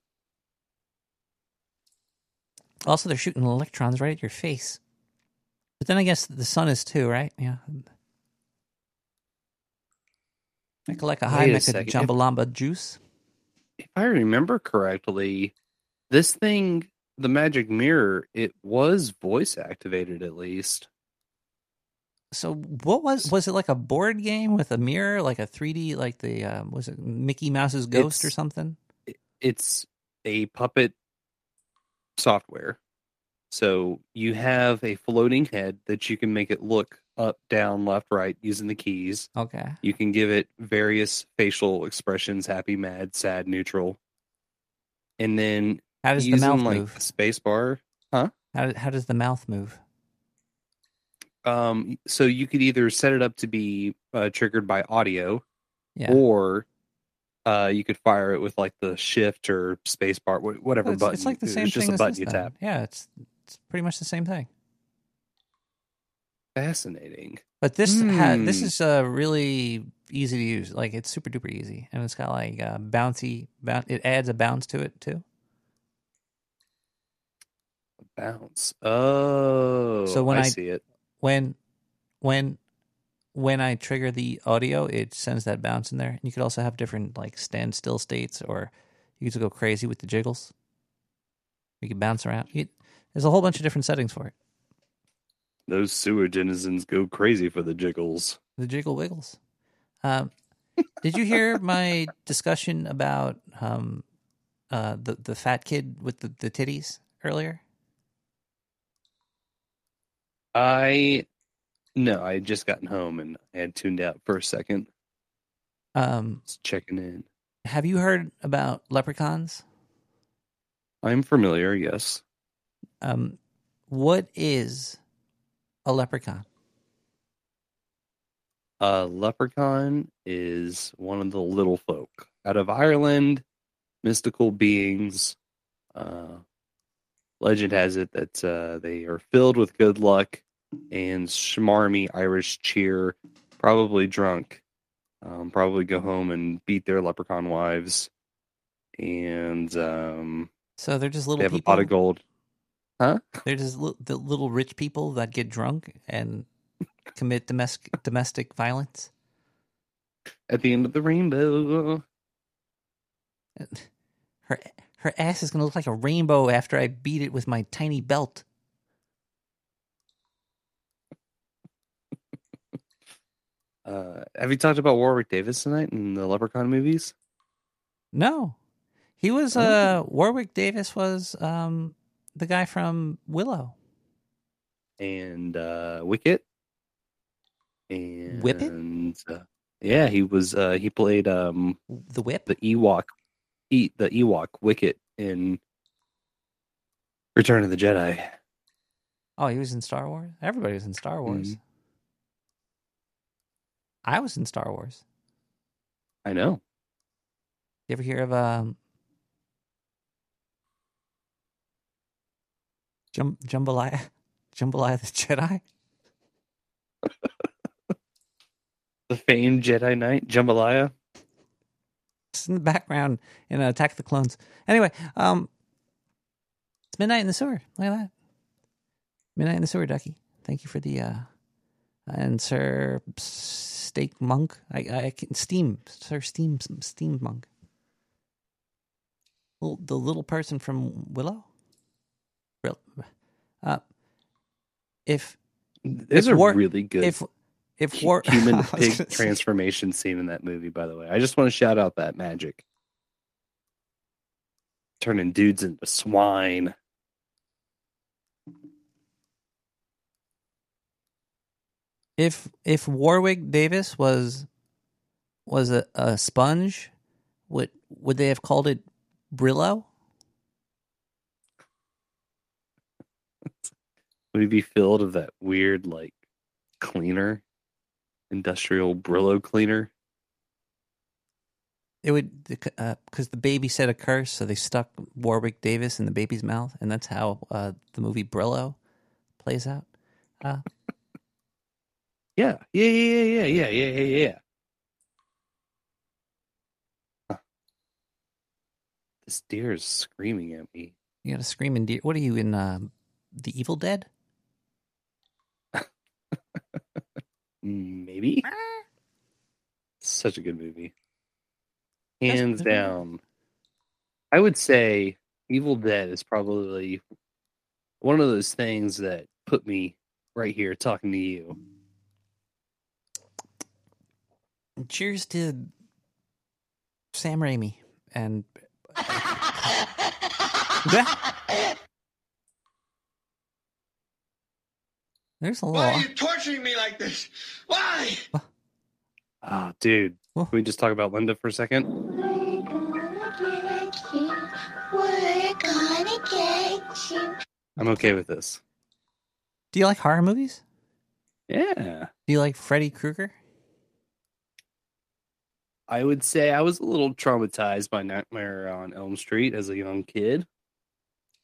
Also, they're shooting electrons right at your face. But then I guess the sun is too, right? Yeah. Mecha like a high a mecha jambalamba juice. if I remember correctly, this thing, the magic mirror, it was voice activated at least. So what was was it like a board game with a mirror, like a 3D, like the um, was it Mickey Mouse's Ghost or something? It's a puppet software. So you have a floating head that you can make it look up, down, left, right using the keys. Okay. You can give it various facial expressions happy, mad, sad, neutral. And then How does the mouth like move? space bar. Huh? How how does the mouth move? Um, so you could either set it up to be uh, triggered by audio, Yeah. or Uh, you could fire it with like the shift or space bar, whatever Well, it's, button. it's like the same it's just thing a button you then. tap. Yeah, it's it's pretty much the same thing. Fascinating. But this ha- this Hmm. is uh, really easy to use. Like it's super duper easy, and it's got like uh, bouncy. Boun- it adds a bounce to it too. Bounce. Oh, So when I, I- see it. When when when I trigger the audio, it sends that bounce in there. And you could also have different like standstill states, or you could go crazy with the jiggles. You could bounce around. You, there's a whole bunch of different settings for it. Those sewer denizens go crazy for the jiggles. The jiggle wiggles. Um, did you hear my discussion about um, uh, the the fat kid with the, the titties earlier? I no, I had just gotten home and I had tuned out for a second. Um, Just checking in. have you heard about leprechauns? I'm familiar, yes. Um, what is a leprechaun? A leprechaun is one of the little folk out of Ireland, mystical beings. Uh, legend has it that uh, they are filled with good luck and smarmy Irish cheer, probably drunk. Um, probably go home and beat their leprechaun wives. And um, So they're just little. they have people. a pot of gold. Huh? They're just li- the little rich people that get drunk and commit domestic domestic violence. At the end of the rainbow. (laughs) Her her ass is gonna look like a rainbow after I beat it with my tiny belt. (laughs) Uh, have you talked about Warwick Davis tonight in the Leprechaun movies? No, he was uh Warwick Davis was um the guy from Willow. and uh, Wicket. And Whippet? Uh, yeah, he was. Uh, he played um, the Whip, the Ewok, e- the Ewok Wicket in Return of the Jedi. Oh, he was in Star Wars. Everybody was in Star Wars. Mhm. I was in Star Wars. I know. You ever hear of um Jum- Jambalaya? (laughs) Jambalaya the Jedi? (laughs) The famed Jedi Knight Jambalaya. In the background in Attack of the Clones. Anyway, um it's midnight in the sewer. Look at that. Midnight in the sewer, Ducky. Thank you for the uh and Sir Steak Monk. I I can steam Sir Steam Steam Monk. Little, the little person from Willow. Real, uh, if There's if a war- really good if if war (laughs) human pig transformation scene in that movie. By the way, I just want to shout out that magic, turning dudes into swine. if if Warwick Davis was was a, a sponge, would would they have called it Brillo? (laughs) Would he be filled of that weird like cleaner, industrial Brillo cleaner? It would because the baby said a curse, so they stuck Warwick Davis in the baby's mouth, and that's how uh, the movie Brillo plays out. Uh, (laughs) Yeah, yeah, yeah, yeah, yeah, yeah, yeah, yeah. Huh. This deer is screaming at me. you got a screaming deer. What are you in? Uh, the Evil Dead? (laughs) Mm, maybe. Eh. Such a good movie. Hands down. I would say Evil Dead is probably one of those things that put me right here talking to you. Cheers to Sam Raimi and. (laughs) There's a Why are you torturing me like this? Why? Ah, dude. Can we just talk about Linda for a second? We're gonna get you. I'm okay with this. Do you like horror movies? Yeah. Do you like Freddy Krueger? I would say I was a little traumatized by Nightmare on Elm Street as a young kid.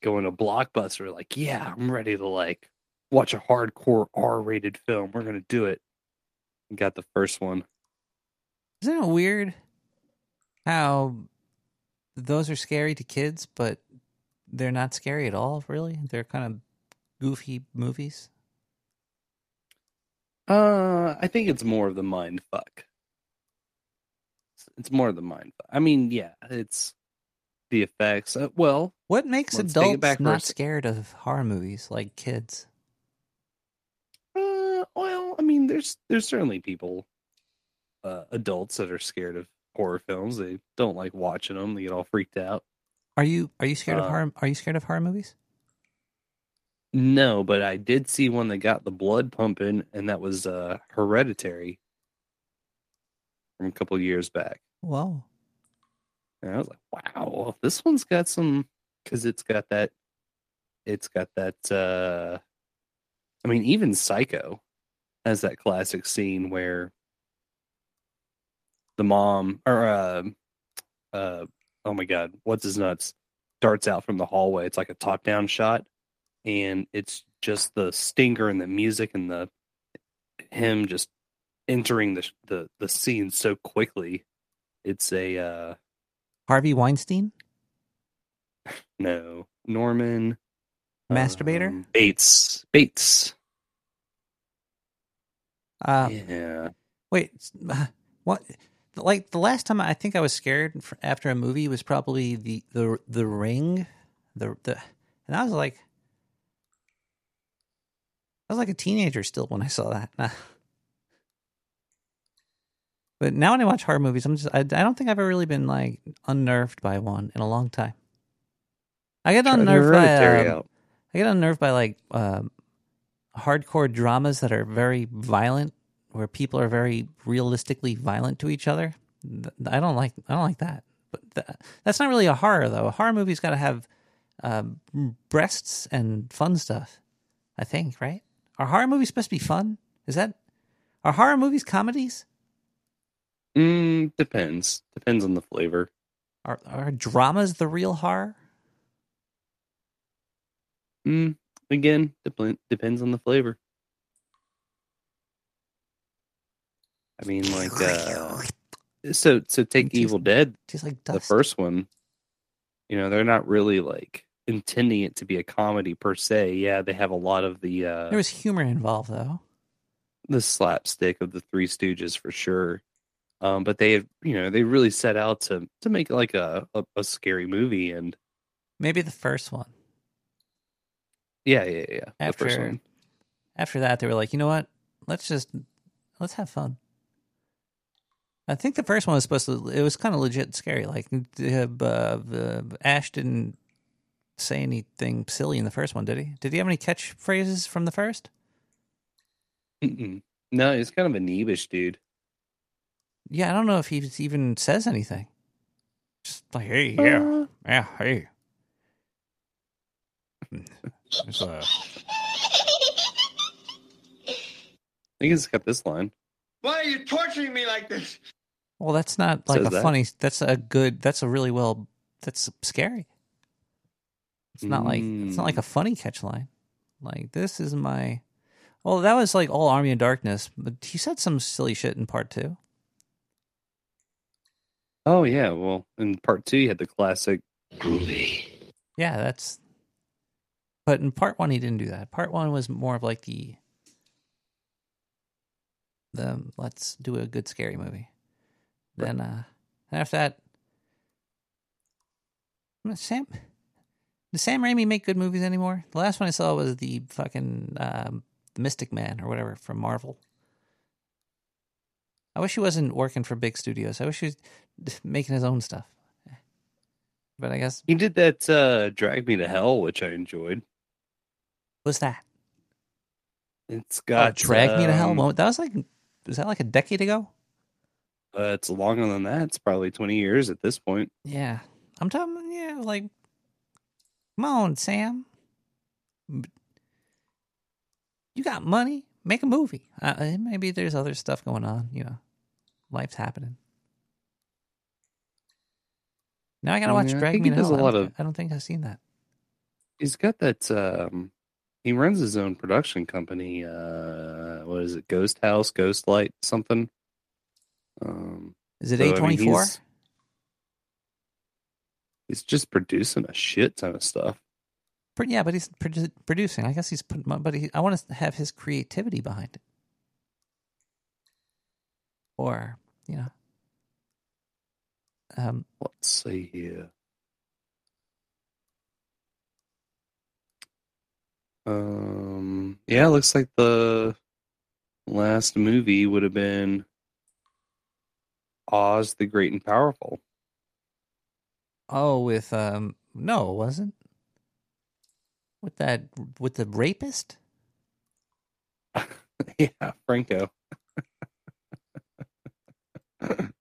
Going to Blockbuster, like, yeah, I'm ready to like watch a hardcore R-rated film. We're gonna do it. We Got the first one. Isn't it weird how those are scary to kids, but they're not scary at all, really? They're kind of goofy movies. Uh, I think it's more of the mind fuck. It's- more of the mind fuck. I mean, yeah, it's the effects. Uh, well, What makes adults not scared of horror movies like kids? Well, I mean, there's there's certainly people, uh, adults that are scared of horror films. They don't like watching them. They get all freaked out. Are you are you scared of Uh, horror? Are you scared of horror movies? No, but I did see one that got the blood pumping, and that was uh Hereditary from a couple years back. Wow. And I was like, wow, this one's got some because it's got that, it's got that. uh I mean, even Psycho has that classic scene where the mom or uh, uh oh my god, what's his nuts darts out from the hallway. It's like a top down shot, and it's just the stinger and the music and the him just entering the the the scene so quickly. It's a uh Harvey Weinstein, (laughs) no Norman masturbator. um, Bates Bates. Uh, Yeah. Wait, (sighs) what? Like the last time I think I was scared after a movie was probably the the the Ring, the the, and I was like, I was like a teenager still when I saw that. (laughs) but now when I watch horror movies, I'm just I, I don't think I've ever really been like unnerved by one in a long time. I get Try unnerved by um. I get unnerved by like um, hardcore dramas that are very violent, where people are very realistically violent to each other. I don't like. I don't like that. But th- that's not really a horror, though. A horror movie's got to have um, breasts and fun stuff. I think, right? Are horror movies supposed to be fun? Is that are horror movies comedies? Mm, depends. Depends on the flavor. Are are dramas the real horror? Mm, again, dep- depends on the flavor. I mean, like, uh, so so take Evil Dead, tastes like the first one. You know, they're not really like intending it to be a comedy per se. Yeah, they have a lot of the uh, There was humor involved, though. the slapstick of the Three Stooges for sure. Um, but they, you know, they really set out to to make like a, a, a scary movie, and Maybe the first one. Yeah, yeah, yeah. After after that, they were like, you know what? Let's just let's have fun. I think the first one was supposed to. It was kind of legit scary. Like uh, uh, uh, Ash didn't say anything silly in the first one, did he? Did he have any catchphrases from the first? Mm-mm. No, he's kind of a neebish dude. Yeah, I don't know if he even says anything. Just like, hey, yeah, Uh. yeah, hey. (laughs) It's, uh, I think he's got this line. Why are you torturing me like this? well, that's not like Says a that. funny. That's a good. That's a really well. That's scary. It's not like it's not like a funny catch line. Like this is my. Well, that was like all Army of Darkness, but he said some silly shit in part two. Oh yeah, well, in part two, you had the classic groovy. Yeah, that's. But in part one, he didn't do that. Part one was more of like the. The let's do a good scary movie. Then uh after that, Sam. Does Sam Raimi make good movies anymore? The last one I saw was the fucking um, the Mystic Man or whatever from Marvel. I wish he wasn't working for big studios. I wish he was (laughs) making his own stuff. But I guess He did that uh Drag Me to Hell, which I enjoyed. What's that? It's got Drag Me to Hell. um, Well, That was like, was that like a decade ago? Uh, it's longer than that. It's probably twenty years at this point. Yeah, I'm talking. Yeah, like, come on, Sam. You got money. Make a movie. Uh, maybe there's other stuff going on. You know, life's happening. Now I gotta Oh, watch I Drag Me to Hell. I don't, of- I don't think I've seen that. He's got that. Um, he runs his own production company. Uh, what is it? Ghost House, Ghost Light, something. Um, Is it mean, A24? he's- He's just producing a shit ton of stuff. Yeah, but he's produ- producing. I guess he's putting. But he, I want to have his creativity behind it, or you know, um, Let's see here. Um, yeah, it looks like the last movie would have been Oz the Great and Powerful. oh, with um, no, it wasn't with that with the rapist. (laughs) yeah, Franco.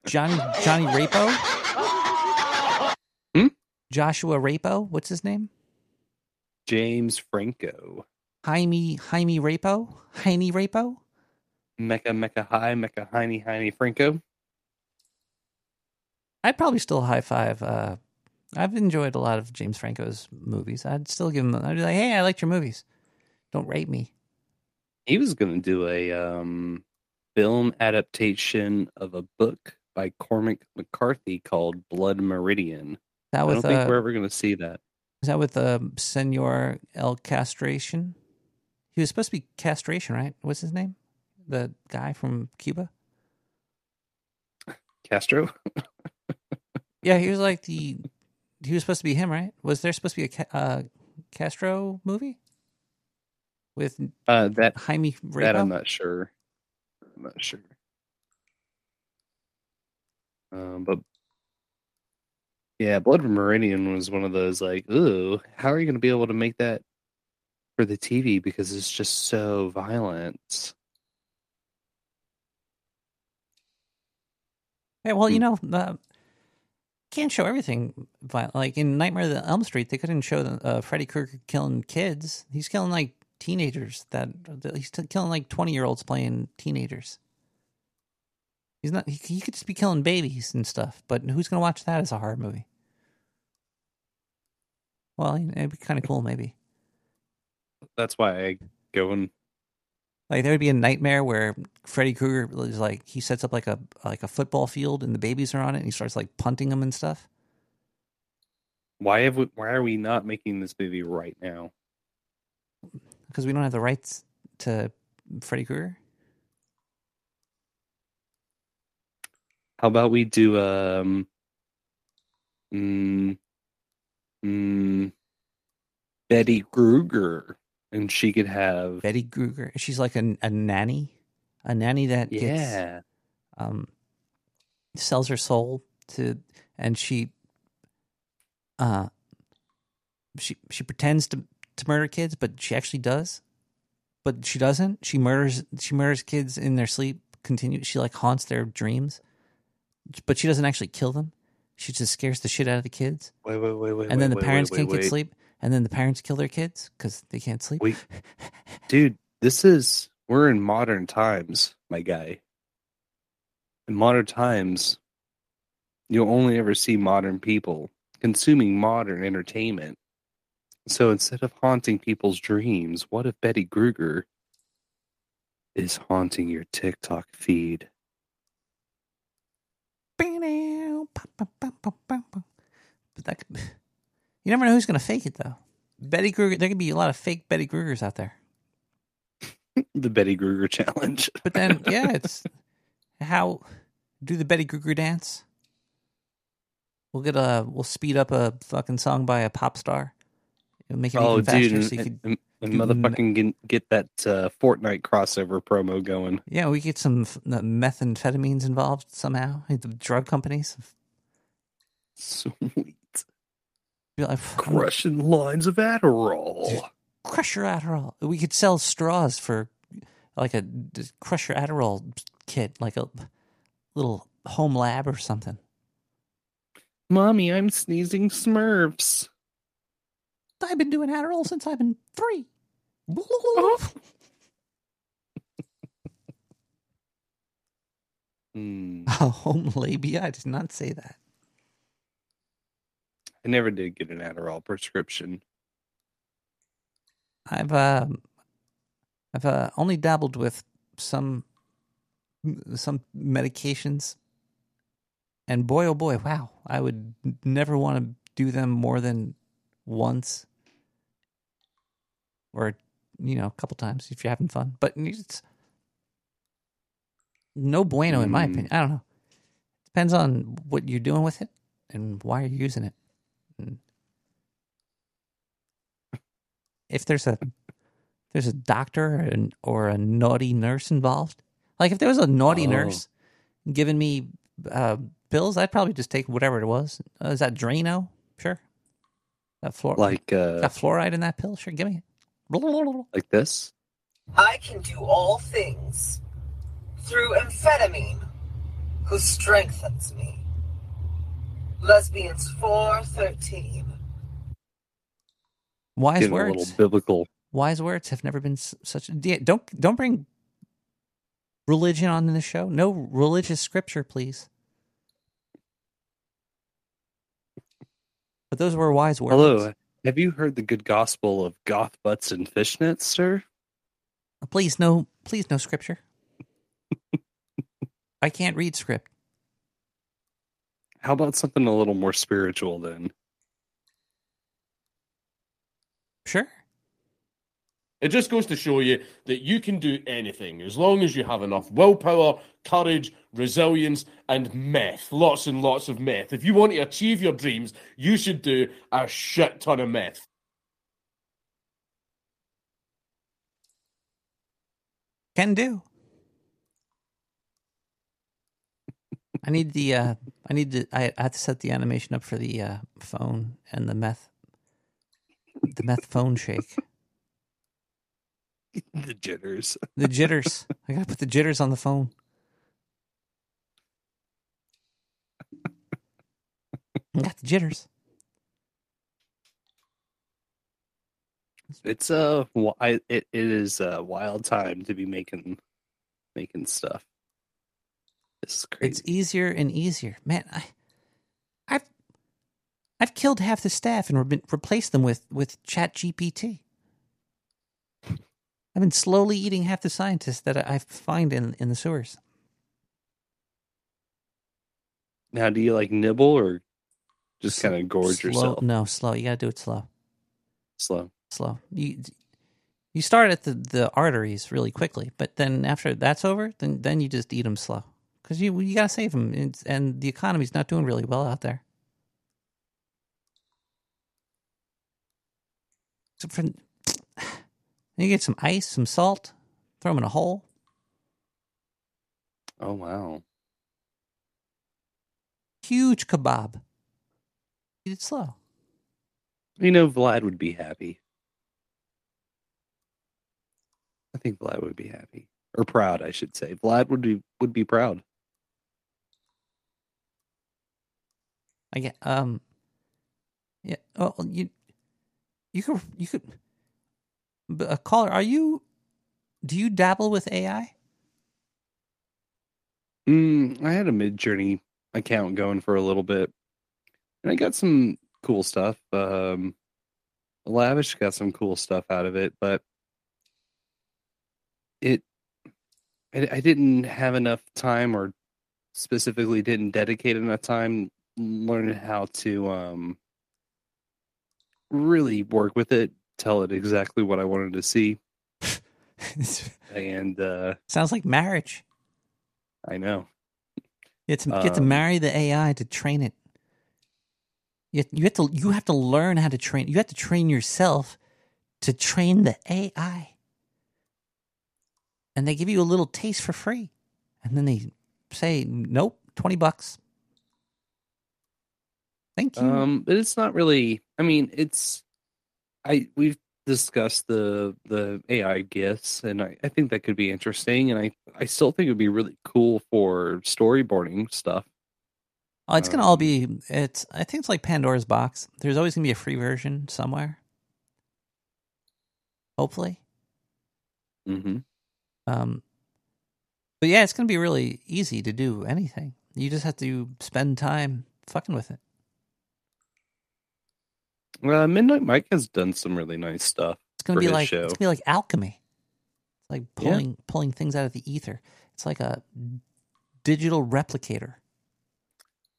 Johnny Johnny Rapo. Hmm? Joshua Rapo. What's his name? James Franco. Jaime Jaime Rapo. Jaime Rapo. Mecca Mecca High Mecca Heine Heine Franco. I'd probably still high five. Uh, I've enjoyed a lot of James Franco's movies. I'd still give him. I'd be like, hey, I liked your movies. Don't rate me. He was going to do a um, film adaptation of a book by Cormac McCarthy called Blood Meridian. That was, I don't think uh, we're ever going to see that. Is that with uh, Senor El Castration? He was supposed to be castration, right? What's his name? The guy from Cuba. Castro? (laughs) Yeah, he was like the. He was supposed to be him, right? Was there supposed to be a Ca- uh, Castro movie with Uh, that Jaime that I'm not sure. I'm not sure. Um, but yeah, Blood Meridian was one of those like, ooh, how are you going to be able to make that for the TV because it's just so violent? Yeah, well, Hmm. you know, uh, can't show everything. vi- Like in Nightmare on Elm Street, they couldn't show uh, Freddy Krueger killing kids. He's killing like teenagers. That he's killing like twenty year olds playing teenagers. He's not. He, he could just be killing babies and stuff. But who's gonna watch that as a horror movie? Well, it'd be kind of cool, maybe. That's why I go and Like there would be a nightmare where Freddy Krueger is like he sets up like a like a football field and the babies are on it and he starts like punting them and stuff. why have we, why are we not making this movie right now? because we don't have the rights to Freddy Krueger. How about we do um mm, mm, Betty Kruger and she could have Betty Krueger. She's like a, a nanny, a nanny that gets yeah um sells her soul to, and she uh she she pretends to to murder kids, but she actually does. But she doesn't. She murders she murders kids in their sleep. Continue. She like haunts their dreams, but she doesn't actually kill them. She just scares the shit out of the kids. wait wait wait wait and then wait, the wait, parents wait, can't get sleep, and then the parents kill their kids because they can't sleep. Wait, (laughs) dude, this is we're in modern times, my guy. In modern times, you'll only ever see modern people consuming modern entertainment. So instead of haunting people's dreams, what if Betty Kruger is haunting your TikTok feed? But that could, (laughs) you never know who's going to fake it though. Betty Kruger, there could be a lot of fake Betty Krugers out there. (laughs) the Betty Kruger challenge. (laughs) But then, yeah, it's how do the Betty Kruger dance? We'll get a we'll speed up a fucking song by a pop star. It'll make it oh, even faster. dude, and, so you could, and, and the me- motherfucking get, get that uh, Fortnite crossover promo going. yeah, we get some methamphetamines involved somehow. The drug companies. Sweet. Be like, Crushing lines of Adderall. crush your Adderall. We could sell straws for like a crush your Adderall kit, like a little home lab or something. Mommy, I'm sneezing Smurfs. I've been doing Adderall since I've been three. (laughs) Hmm. A home labia? I did not say that. I never did get an Adderall prescription. I've um, I've uh, only dabbled with some some medications, and boy, oh boy, wow! I would never want to do them more than once, or you know, a couple times if you're having fun. But it's no bueno, in my Mm. opinion. I don't know. It depends on what you're doing with it and why you're using it. And if there's a there's a doctor or, an, or a naughty nurse involved, like if there was a naughty Oh. nurse giving me uh, pills, I'd probably just take whatever it was. Uh, is that Drano? Sure. That fluor- Like uh got fluoride in that pill? Sure, give me it. like this? I can do all things through amphetamine, who strengthens me. Lesbians 413. Wise Getting a words. little biblical. Wise words have never been such. yeah, Don't don't bring religion on in the show. No religious scripture, please. But those were wise words. Hello. Have you heard the good gospel of goth butts and fishnets, sir? Please no, please no scripture. (laughs) I can't read script. How about something a little more spiritual then? Sure. It just goes to show you that you can do anything as long as you have enough willpower, courage, resilience, and meth. Lots and lots of meth. If you want to achieve your dreams, you should do a shit ton of meth. Can do. I need the uh I need to I, I have to set the animation up for the uh phone and the meth the meth phone shake. (laughs) the jitters. The jitters. (laughs) I gotta put the jitters on the phone. I got the jitters. It's a wi- it, it is a wild time to be making making stuff. Is crazy. It's easier and easier. Man, I I've I've killed half the staff and re- replaced them with with Chat GPT. I've been slowly eating half the scientists that I I find in in the sewers. Now, do you like nibble or just kind of gorge Slow- yourself? No, slow. You gotta do it slow. Slow. Slow. You you start at the, the arteries really quickly, but then after that's over, then then you just eat them slow because you you gotta save them, it's, and the economy's not doing really well out there. So for, you get some ice, some salt, throw them in a hole. Oh wow. Huge kebab. Eat it slow. You know, Vlad would be happy. I think Vlad would be happy or proud, I should say. Vlad would be would be proud. I get um. Yeah. Oh, you. You could. You could. But a caller. Are you? Do you dabble with AI? Mm, I had a Midjourney account going for a little bit, and I got some cool stuff. Um, Lavish got some cool stuff out of it, but it, I, I didn't have enough time, or specifically didn't dedicate enough time learning how to um really work with it, tell it exactly what I wanted to see, (laughs) and uh Sounds like marriage. I know. You have to, you have to Um, marry the AI to train it. You, you have to you have to learn how to train. You have to train yourself to train the AI. And they give you a little taste for free, and then they say, "Nope, twenty bucks." Thank you. Um, but it's not really. I mean, it's. I we've discussed the the AI gifts, and I, I think that could be interesting, and I I still think it would be really cool for storyboarding stuff. Oh, it's gonna all be. It's. I think it's like Pandora's box. There's always gonna be a free version somewhere. Hopefully. Mm-hmm. Um. But yeah, it's gonna be really easy to do anything. You just have to spend time fucking with it. Uh, Midnight Mike has done some really nice stuff. It's gonna be like show. it's gonna be like alchemy. It's like Yeah. pulling pulling things out of the ether. It's like a digital replicator.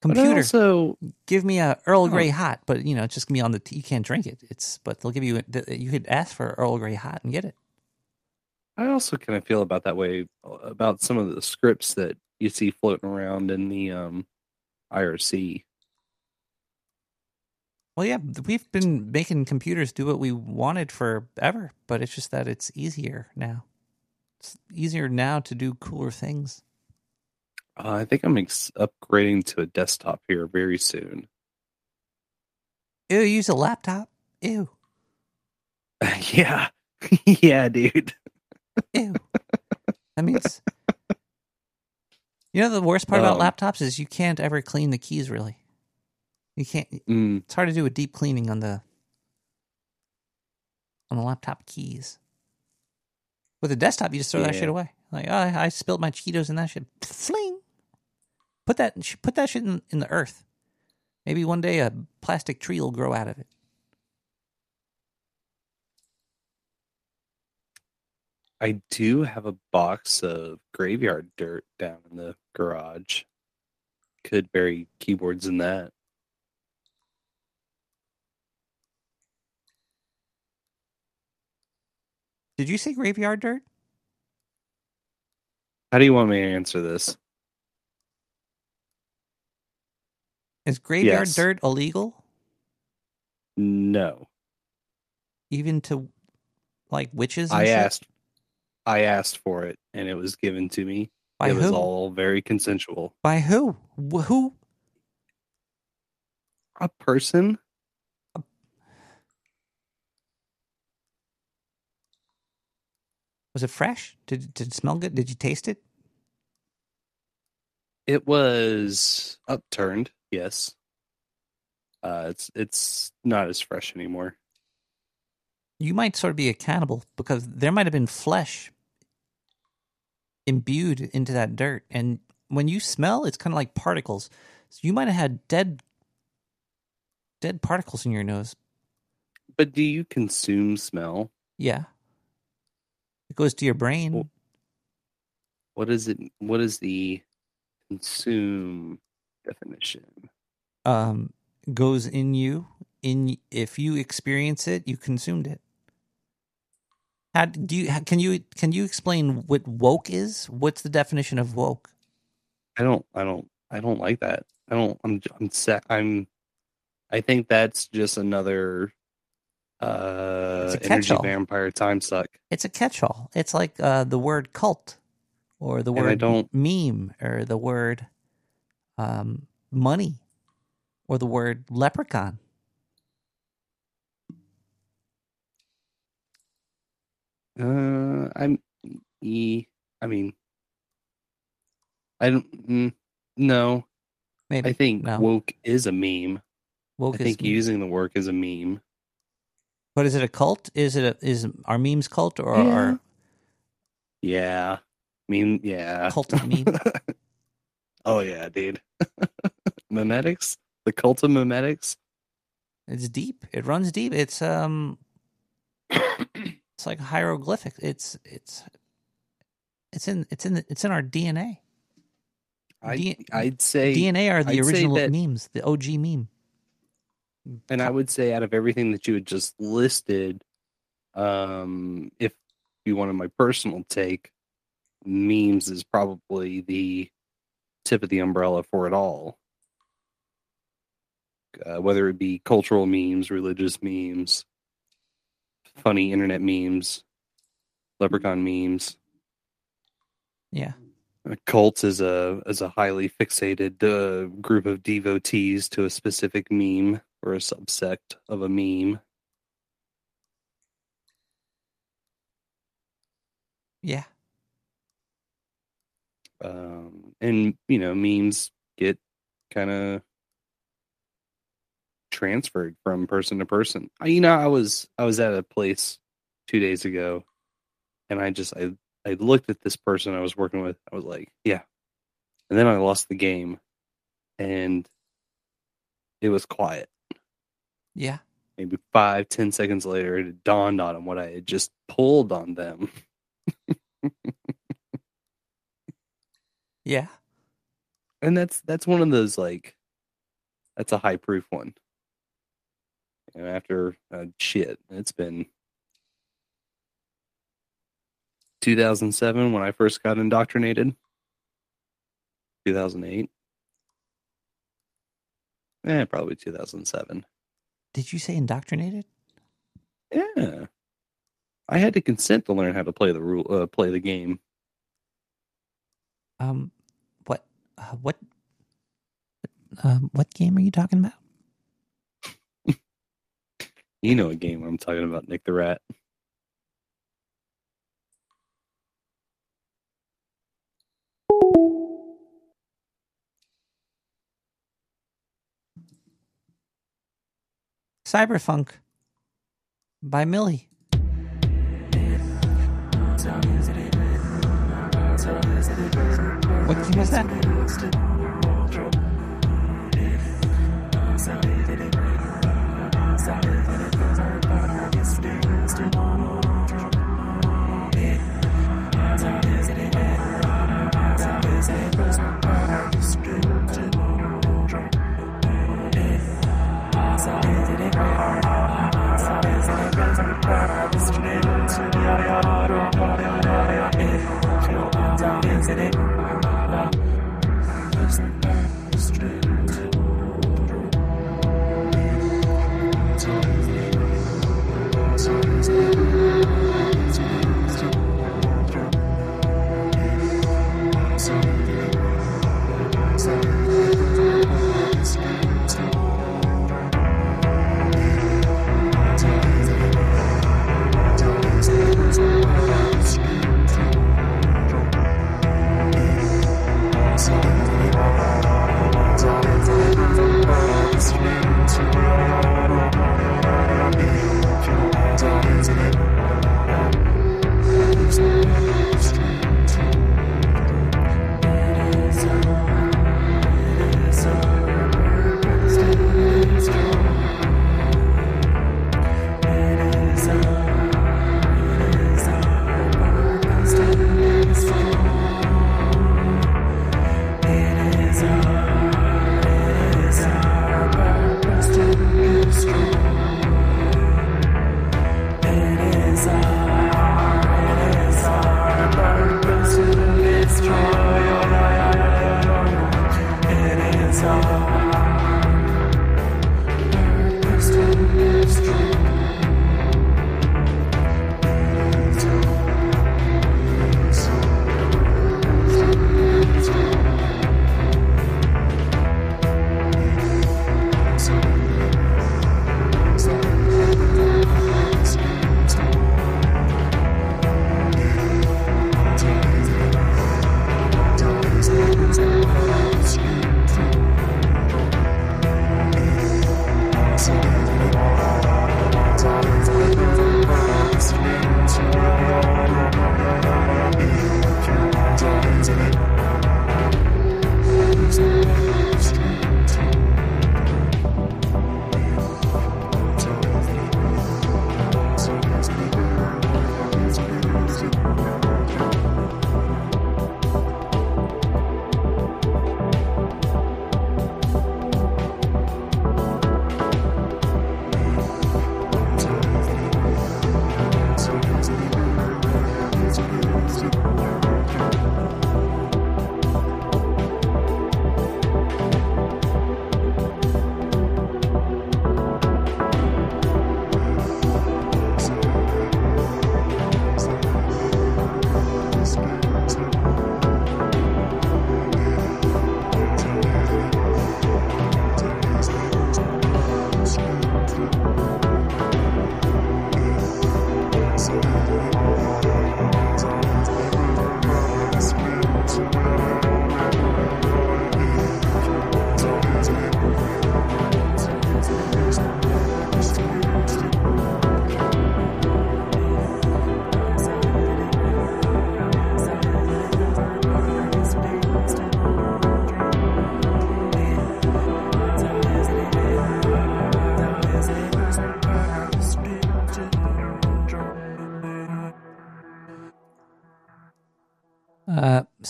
Computer, also- give me a Earl Oh. Grey hot, but you know it's just gonna be on the. T- you can't drink it. It's but they'll give you. You could ask for Earl Grey hot and get it. I also kind of feel about that way about some of the scripts that you see floating around in the um, IRC. Well, yeah, we've been making computers do what we wanted forever, but it's just that it's easier now. It's easier now to do cooler things. Uh, I think I'm ex- upgrading to a desktop here very soon. Ew, use a laptop. Ew. (laughs) yeah, (laughs) yeah, dude. Ew. That means. (laughs) you know, the worst part about Um, laptops is you can't ever clean the keys. Really, you can't. Mm. It's hard to do a deep cleaning on the on the laptop keys. With a desktop, you just throw that shit away. Like, oh, I, I spilled my Cheetos and that shit. Fling. Put that put that shit in, in the earth. Maybe one day a plastic tree will grow out of it. I do have a box of graveyard dirt down in the garage. Could bury keyboards in that. Did you say graveyard dirt? How do you want me to answer this? Is graveyard Yes. dirt illegal? No. Even to like witches? And I shit? asked I asked for it and it was given to me. By it was all very consensual. By who? Wh- Who? A person? Was it fresh? Did did it smell good? Did you taste it? It was upturned, yes. Uh it's it's not as fresh anymore. You might sort of be a cannibal because there might have been flesh imbued into that dirt, and when you smell, it's kind of like particles. So you might have had dead dead particles in your nose. But do you consume smell? Yeah, it goes to your brain. What is it what is the consume definition? um goes in you in if you experience it you consumed it how do you how, can you can you explain what woke is what's the definition of woke I don't I don't I don't like that. I don't I'm I'm set I'm I think that's just another uh It's a energy catch-all. vampire time suck. it's a catch-all it's like uh the word cult or the And I word don't- meme or the word um money or the word leprechaun Uh I'm e I mean I don't mm, no. Maybe I think no. woke is a meme. woke I think meme. using the work is a meme. But is it a cult is it a is our memes cult or Yeah. are Yeah. Meme yeah. cult of meme (laughs) oh yeah, dude. (laughs) Memetics? The cult of memetics? It's deep. It runs deep. It's um, it's like hieroglyphic. It's it's it's in it's in it's in our DNA. I D- I'd say DNA are the I'd original that- memes, the OG meme. And I would say out of everything that you had just listed, um, if you wanted my personal take, memes is probably the tip of the umbrella for it all. Uh, whether it be cultural memes, religious memes, funny internet memes, leprechaun memes. Yeah. A cult is a is a highly fixated uh, group of devotees to a specific meme or a subsect of a meme. Yeah. Um, and you know, memes get kind of transferred from person to person. I, you know, I was I was at a place two days ago, and I just I I looked at this person I was working with. I was like, yeah, and then I lost the game, and it was quiet. Yeah. maybe five, ten seconds later, it dawned on him what I had just pulled on them. Yeah. And that's that's one of those like that's a high proof one. And after uh, shit, it's been 2007 when I first got indoctrinated. 2008. Eh, probably 2007. Did you say indoctrinated? Yeah. I had to consent to learn how to play the rule uh, play the game. Um, what, uh, what, um, what game are you talking about? (laughs) You know a game I'm talking about, Nick the Rat. Cyberfunk by Millie. What theme was that? Is it?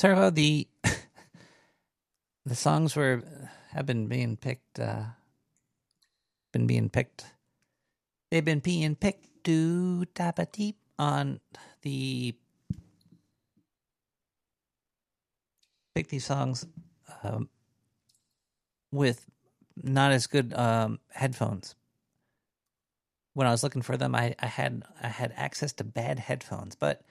Servo, the (laughs) the songs were have been being picked. Uh, been being picked. They've been being picked to tap a deep on the pick these songs um, with not as good um, headphones. When I was looking for them, I, I had I had access to bad headphones, but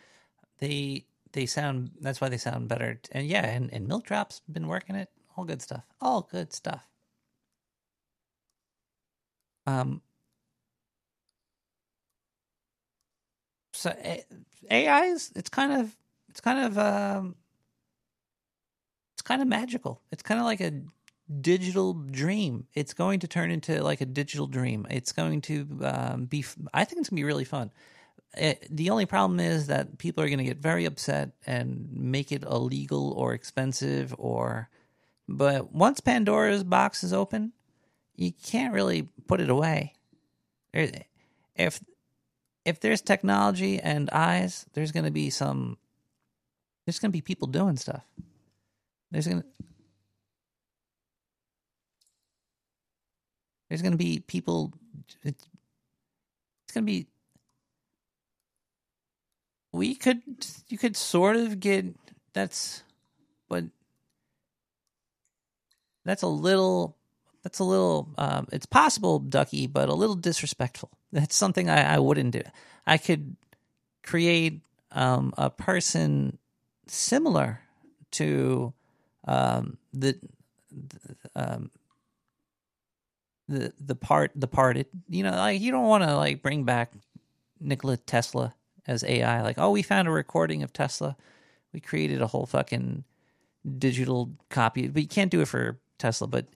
they they sound. That's why they sound better. And yeah, and, and Milk Drop's been working it. All good stuff. All good stuff. Um. So AI is it's kind of it's kind of um it's kind of magical. It's kind of like a digital dream. It's going to turn into like a digital dream. It's going to um, be. I think it's gonna be really fun. It, the only problem is that people are going to get very upset and make it illegal or expensive or. But once Pandora's box is open, you can't really put it away. Er, if if there's technology and eyes, there's going to be some. There's going to be people doing stuff. There's going to there's going to be people. It's, it's going to be. We could you could sort of get that's, but that's a little that's a little um, it's possible ducky but a little disrespectful. (laughs) That's something I, I wouldn't do. I could create um, a person similar to um, the um, the the part the parted you know like you don't want to like bring back Nikola Tesla as AI like oh we found a recording of Tesla. We created a whole fucking digital copy. But you can't do it for Tesla but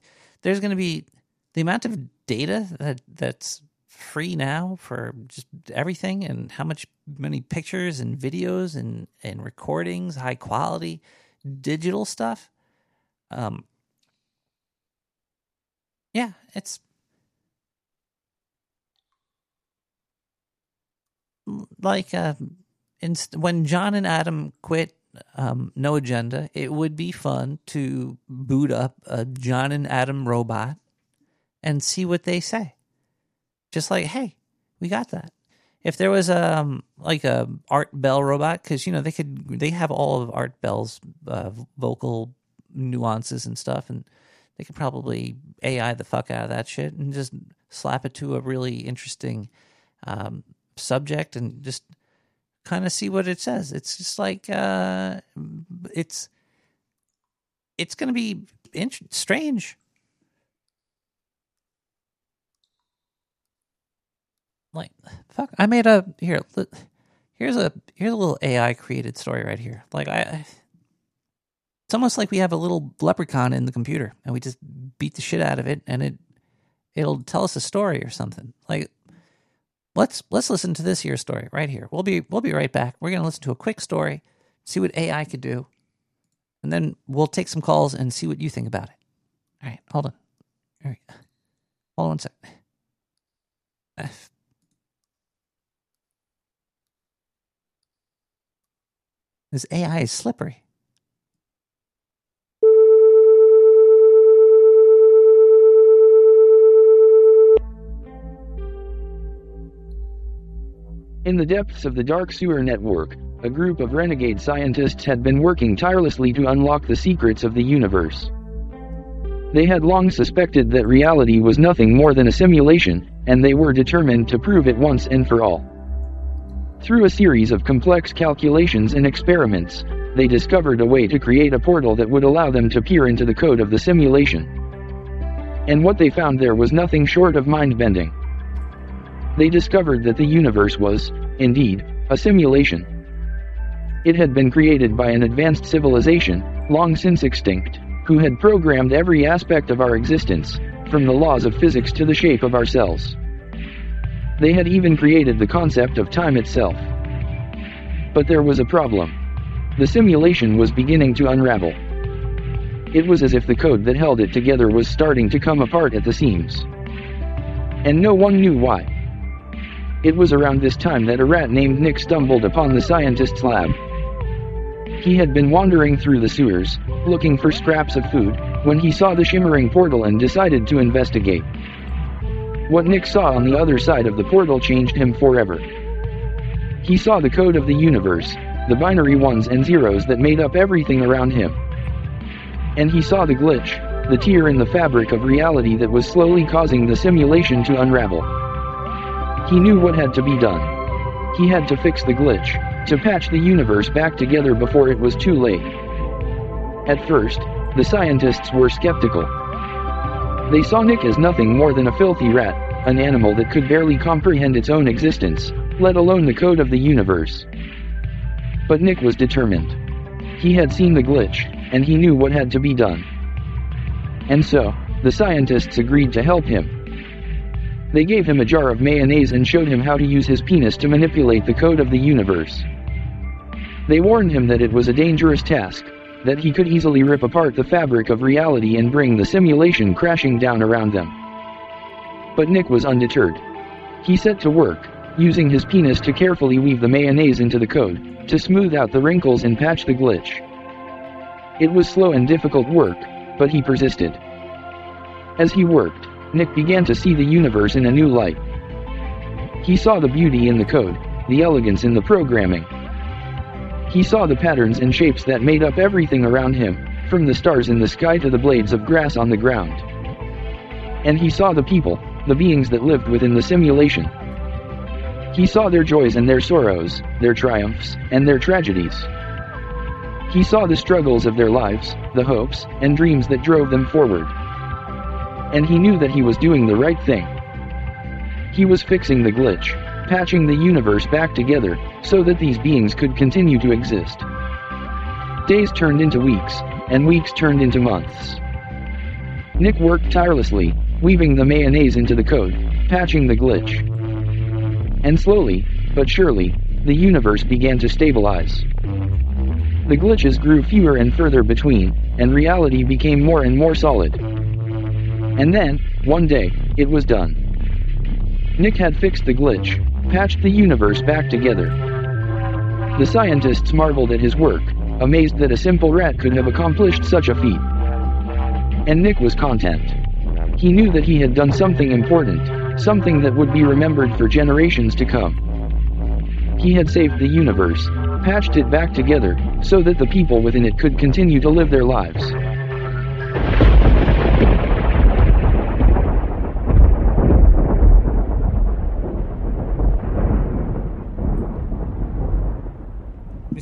there's going to be the amount of data that that's free now for just everything and how much many pictures and videos and and recordings high quality digital stuff um yeah it's like uh in, when john and adam quit um, No Agenda it would be fun to boot up a john and adam robot and see what they say. Just like hey we got that. If there was um like a Art Bell robot because you know they could they have all of Art Bell's uh, vocal nuances and stuff and they could probably ai the fuck out of that shit and just slap it to a really interesting um, subject and just kind of see what it says. It's just like uh it's it's gonna be int- strange. Like fuck i made a here here's a here's a little ai created story right here. Like I- it's almost like we have a little leprechaun in the computer and we just beat the shit out of it and it it'll tell us a story or something. Like let's let's listen to this here story right here. We'll be we'll be right back. We're going to listen to a quick story see what ai could do and then we'll take some calls and see what you think about it. All right hold on. All right. Hold on one sec. (sighs) This AI is slippery. In the depths of the dark sewer network, a group of renegade scientists had been working tirelessly to unlock the secrets of the universe. They had long suspected that reality was nothing more than a simulation, and they were determined to prove it once and for all. Through a series of complex calculations and experiments, they discovered a way to create a portal that would allow them to peer into the code of the simulation. And what they found there was nothing short of mind bending. They discovered that the universe was, indeed, a simulation. It had been created by an advanced civilization, long since extinct, who had programmed every aspect of our existence, from the laws of physics to the shape of our cells. They had even created the concept of time itself. But there was a problem. The simulation was beginning to unravel. It was as if the code that held it together was starting to come apart at the seams. And no one knew why. It was around this time that a rat named Nick stumbled upon the scientist's lab. He had been wandering through the sewers, looking for scraps of food, when he saw the shimmering portal and decided to investigate. What Nick saw on the other side of the portal changed him forever. He saw the code of the universe, the binary ones and zeros that made up everything around him. And he saw the glitch, the tear in the fabric of reality that was slowly causing the simulation to unravel. He knew what had to be done. He had to fix the glitch, to patch the universe back together before it was too late. At first, the scientists were skeptical. They saw Nick as nothing more than a filthy rat, an animal that could barely comprehend its own existence, let alone the code of the universe. But Nick was determined. He had seen the glitch, and he knew what had to be done. And so, the scientists agreed to help him. They gave him a jar of mayonnaise and showed him how to use his penis to manipulate the code of the universe. They warned him that it was a dangerous task, that he could easily rip apart the fabric of reality and bring the simulation crashing down around them. But Nick was undeterred. He set to work, using his penis to carefully weave the mayonnaise into the code, to smooth out the wrinkles and patch the glitch. It was slow and difficult work, but he persisted. As he worked, Nick began to see the universe in a new light. He saw the beauty in the code, the elegance in the programming. He saw the patterns and shapes that made up everything around him, from the stars in the sky to the blades of grass on the ground. And he saw the people, the beings that lived within the simulation. He saw their joys and their sorrows, their triumphs, and their tragedies. He saw the struggles of their lives, the hopes and dreams that drove them forward. And he knew that he was doing the right thing. He was fixing the glitch, patching the universe back together, so that these beings could continue to exist. Days turned into weeks, and weeks turned into months. Nick worked tirelessly, weaving the mayonnaise into the code, patching the glitch. And slowly, but surely, the universe began to stabilize. The glitches grew fewer and further between, and reality became more and more solid. And then, one day, it was done. Nick had fixed the glitch, patched the universe back together. The scientists marveled at his work, amazed that a simple rat could have accomplished such a feat. And Nick was content. He knew that he had done something important, something that would be remembered for generations to come. He had saved the universe, patched it back together, so that the people within it could continue to live their lives.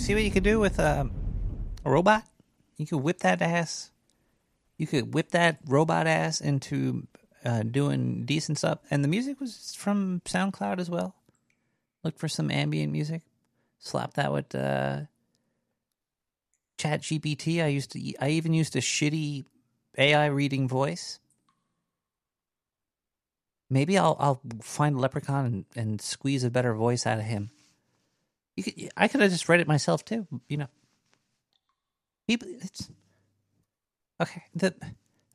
See what you could do with a, a robot? You could whip that ass. You could whip that robot ass into uh, doing decent stuff. And the music was from SoundCloud as well. Look for some ambient music. Slap that with uh, Chat GPT. I used to. I even used a shitty AI reading voice. Maybe I'll I'll find leprechaun and, and squeeze a better voice out of him. You could, I could have just read it myself too. You know, people. It's okay. The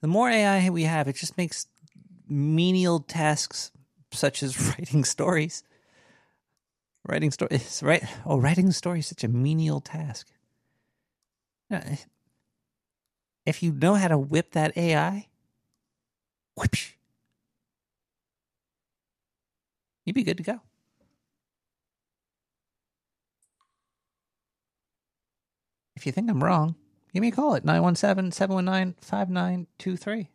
the more AI we have, it just makes menial tasks such as (laughs) writing stories. Writing stories, right? Oh, writing stories is such a menial task. Know, eh, If you know how to whip that AI, whoosh, you'd be good to go. You think I'm wrong, give me a call at 917 719 5923.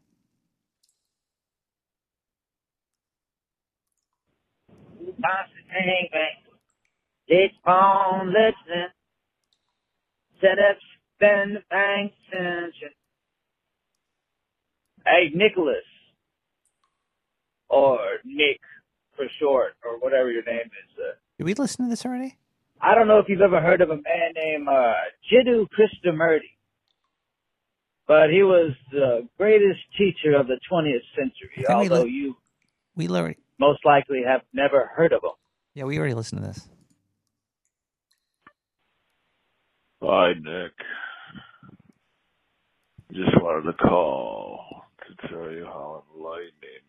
Bang, bang. It's listening. Set up, spend the bank extension. Hey, Nicholas. Or Nick for short, or whatever your name is. Uh, Did we listen to this already? I don't know if you've ever heard of a man named uh, Jiddu Krishnamurti, but he was the greatest teacher of the 20th century, I think we although li- you We already, most likely have never heard of him. yeah, we already listened to this. Hi, Nick. Just wanted to call to tell you how enlightening,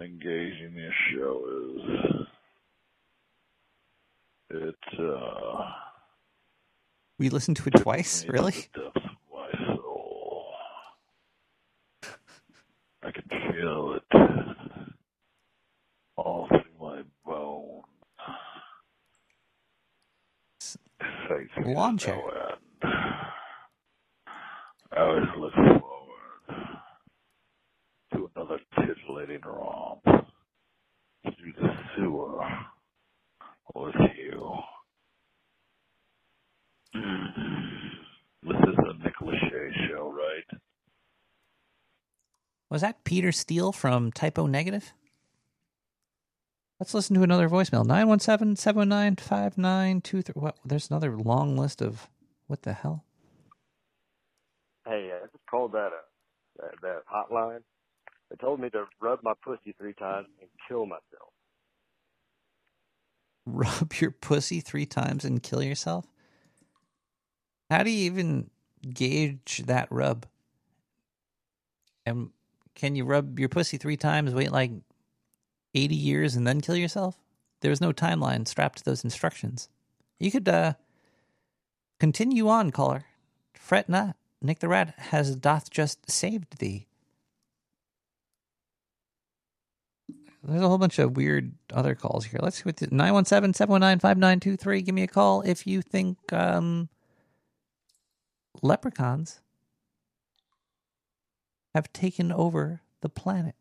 engaging this show is. It, uh, We listened to it twice, really? depths of my soul. I can feel it all through my bones. Faith has Lawn chair. no. I always look forward to another titillating romp through the sewer with you. This is a Nick Lachey show, right? Was that Peter Steele from Type O Negative? Let's listen to another voicemail. 917 719 5923. What? There's another long list of. What the hell? Hey, I just called that uh, that, that hotline. They told me to rub my pussy three times and kill myself. Rub your pussy three times and kill yourself? How do you even gauge that rub? And can you rub your pussy three times, wait like 80 years, and then kill yourself? There's no timeline strapped to those instructions. You could uh, continue on, caller. Fret not. Nick the Rat has doth just saved thee. There's a whole bunch of weird other calls here. Let's see what 917 719 5923. Give me a call if you think um, leprechauns have taken over the planet.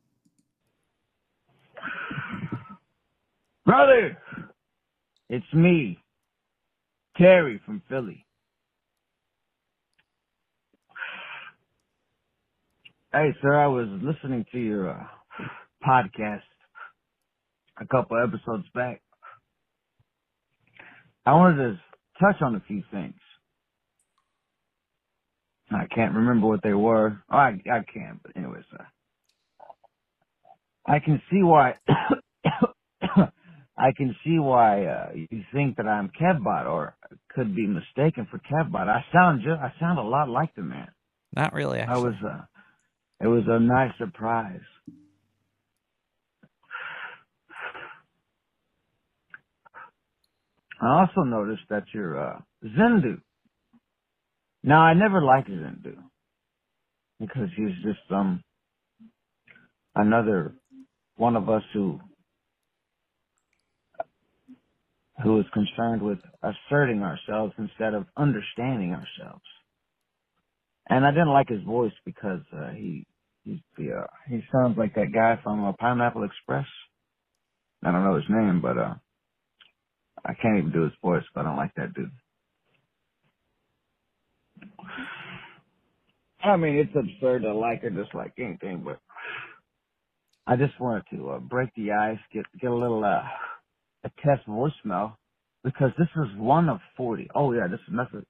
Brother, it's me, Terry from Philly. Hey, sir, I was listening to your uh, podcast a couple episodes back. I wanted to touch on a few things. I can't remember what they were. Oh, I I can, but anyways, uh, I can see why. (coughs) I can see why uh, you think that I'm Kevbot or could be mistaken for Kevbot. I sound just I sound a lot like the man. Not really. I was uh, it was a nice surprise. I also noticed that you're uh, Zendu. Now I never liked Zendu because he's just um another one of us who who is concerned with asserting ourselves instead of understanding ourselves. And I didn't like his voice because uh, he he's the uh, he sounds like that guy from uh, Pineapple Express. I don't know his name, but uh, I can't even do his voice. But I don't like that dude. I mean, it's absurd to like or dislike anything, but I just wanted to uh, break the ice, get get a little uh, a test voicemail because this is one of forty. Oh yeah, this is another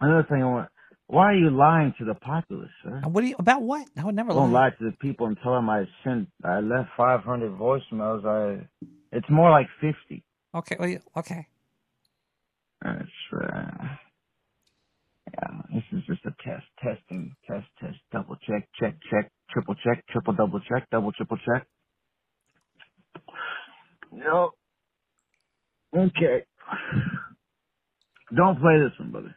another thing I want. Why are you lying to the populace, sir? What do you about what? I would never I Don't lie. lie to the people and tell them I sent I left 500 voicemails. I it's more like 50. Okay, well, okay. That's uh, yeah. This is just a test, testing, test, test, double check, check, check, triple check, triple double check, double triple check. No. Okay. Don't play this one, brother.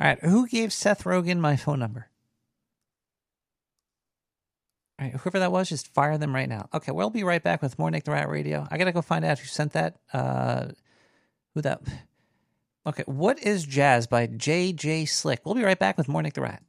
All right, who gave Seth Rogen my phone number? All right, whoever that was, just fire them right now. Okay, we'll be right back with more Nick the Rat Radio. I gotta go find out who sent that. Uh, who that? Okay, what is Jazz by J.J. Slick? We'll be right back with more Nick the Rat.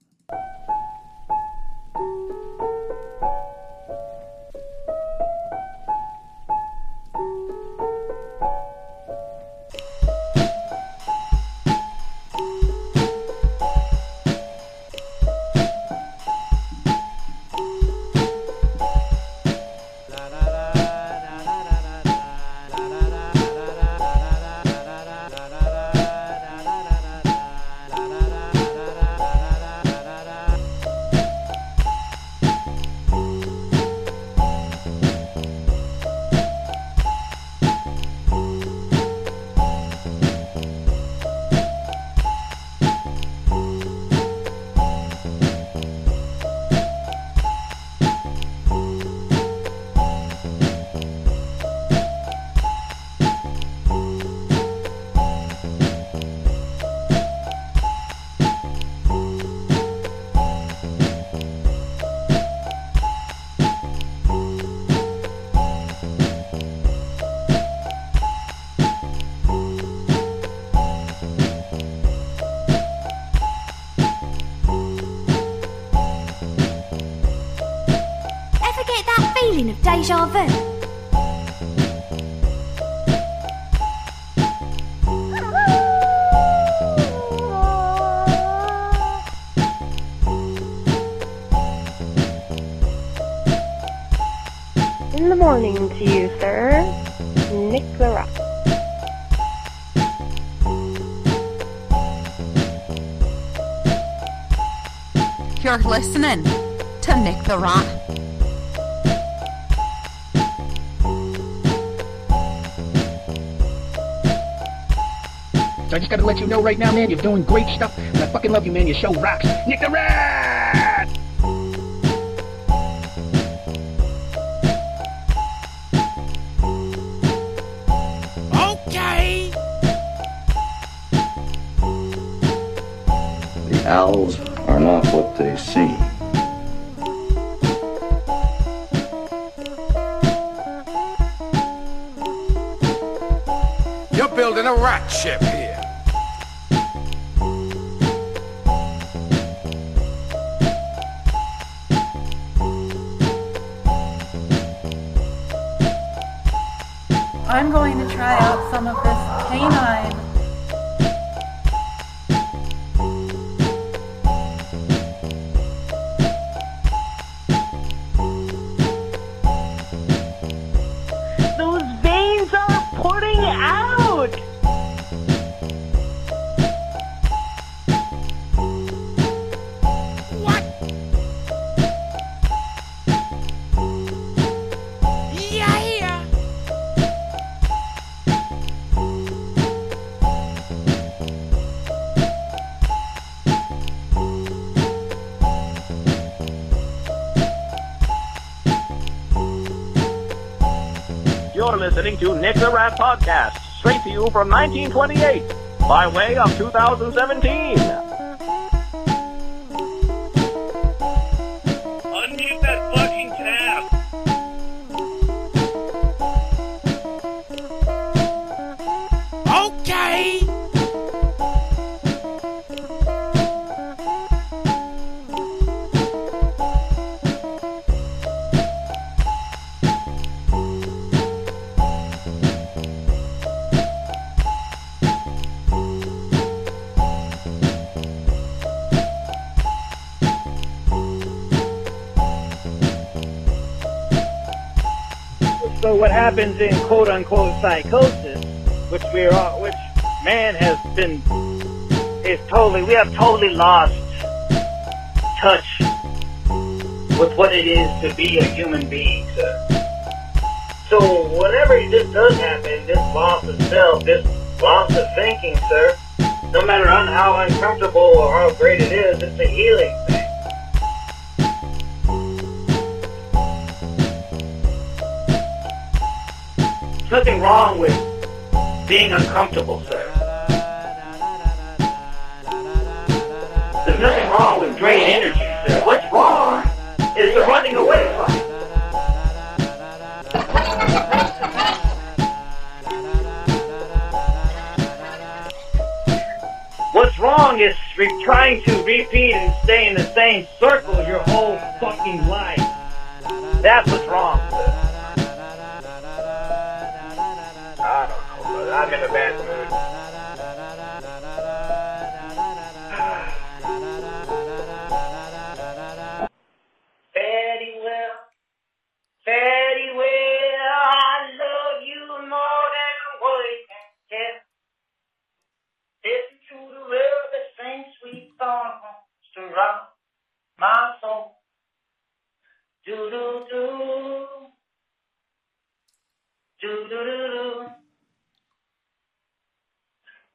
The Rat. So I just gotta let you know right now, man, you're doing great stuff, and I fucking love you, man. Your show rocks. Nick the Rat! Ship listening to Nick the Rat Podcast, straight to you from 1928, by way of 2017. Happens in quote unquote psychosis, which we're which man has been, is totally, we have totally lost touch with what it is to be a human being, sir. So whenever this does happen, this loss of self, this loss of thinking, sir, no matter how uncomfortable or how great it is, it's a healing nothing wrong with being uncomfortable, sir. There's nothing wrong with drain energy, sir. What's wrong is the running away from it. What's wrong is re- trying to repeat and stay in the same circle your whole fucking life. That's what's wrong, sir. I'm in a bad mood. I love you more than words can tell. Listen to the river sweet to rock my soul. Do do do. Do do do do.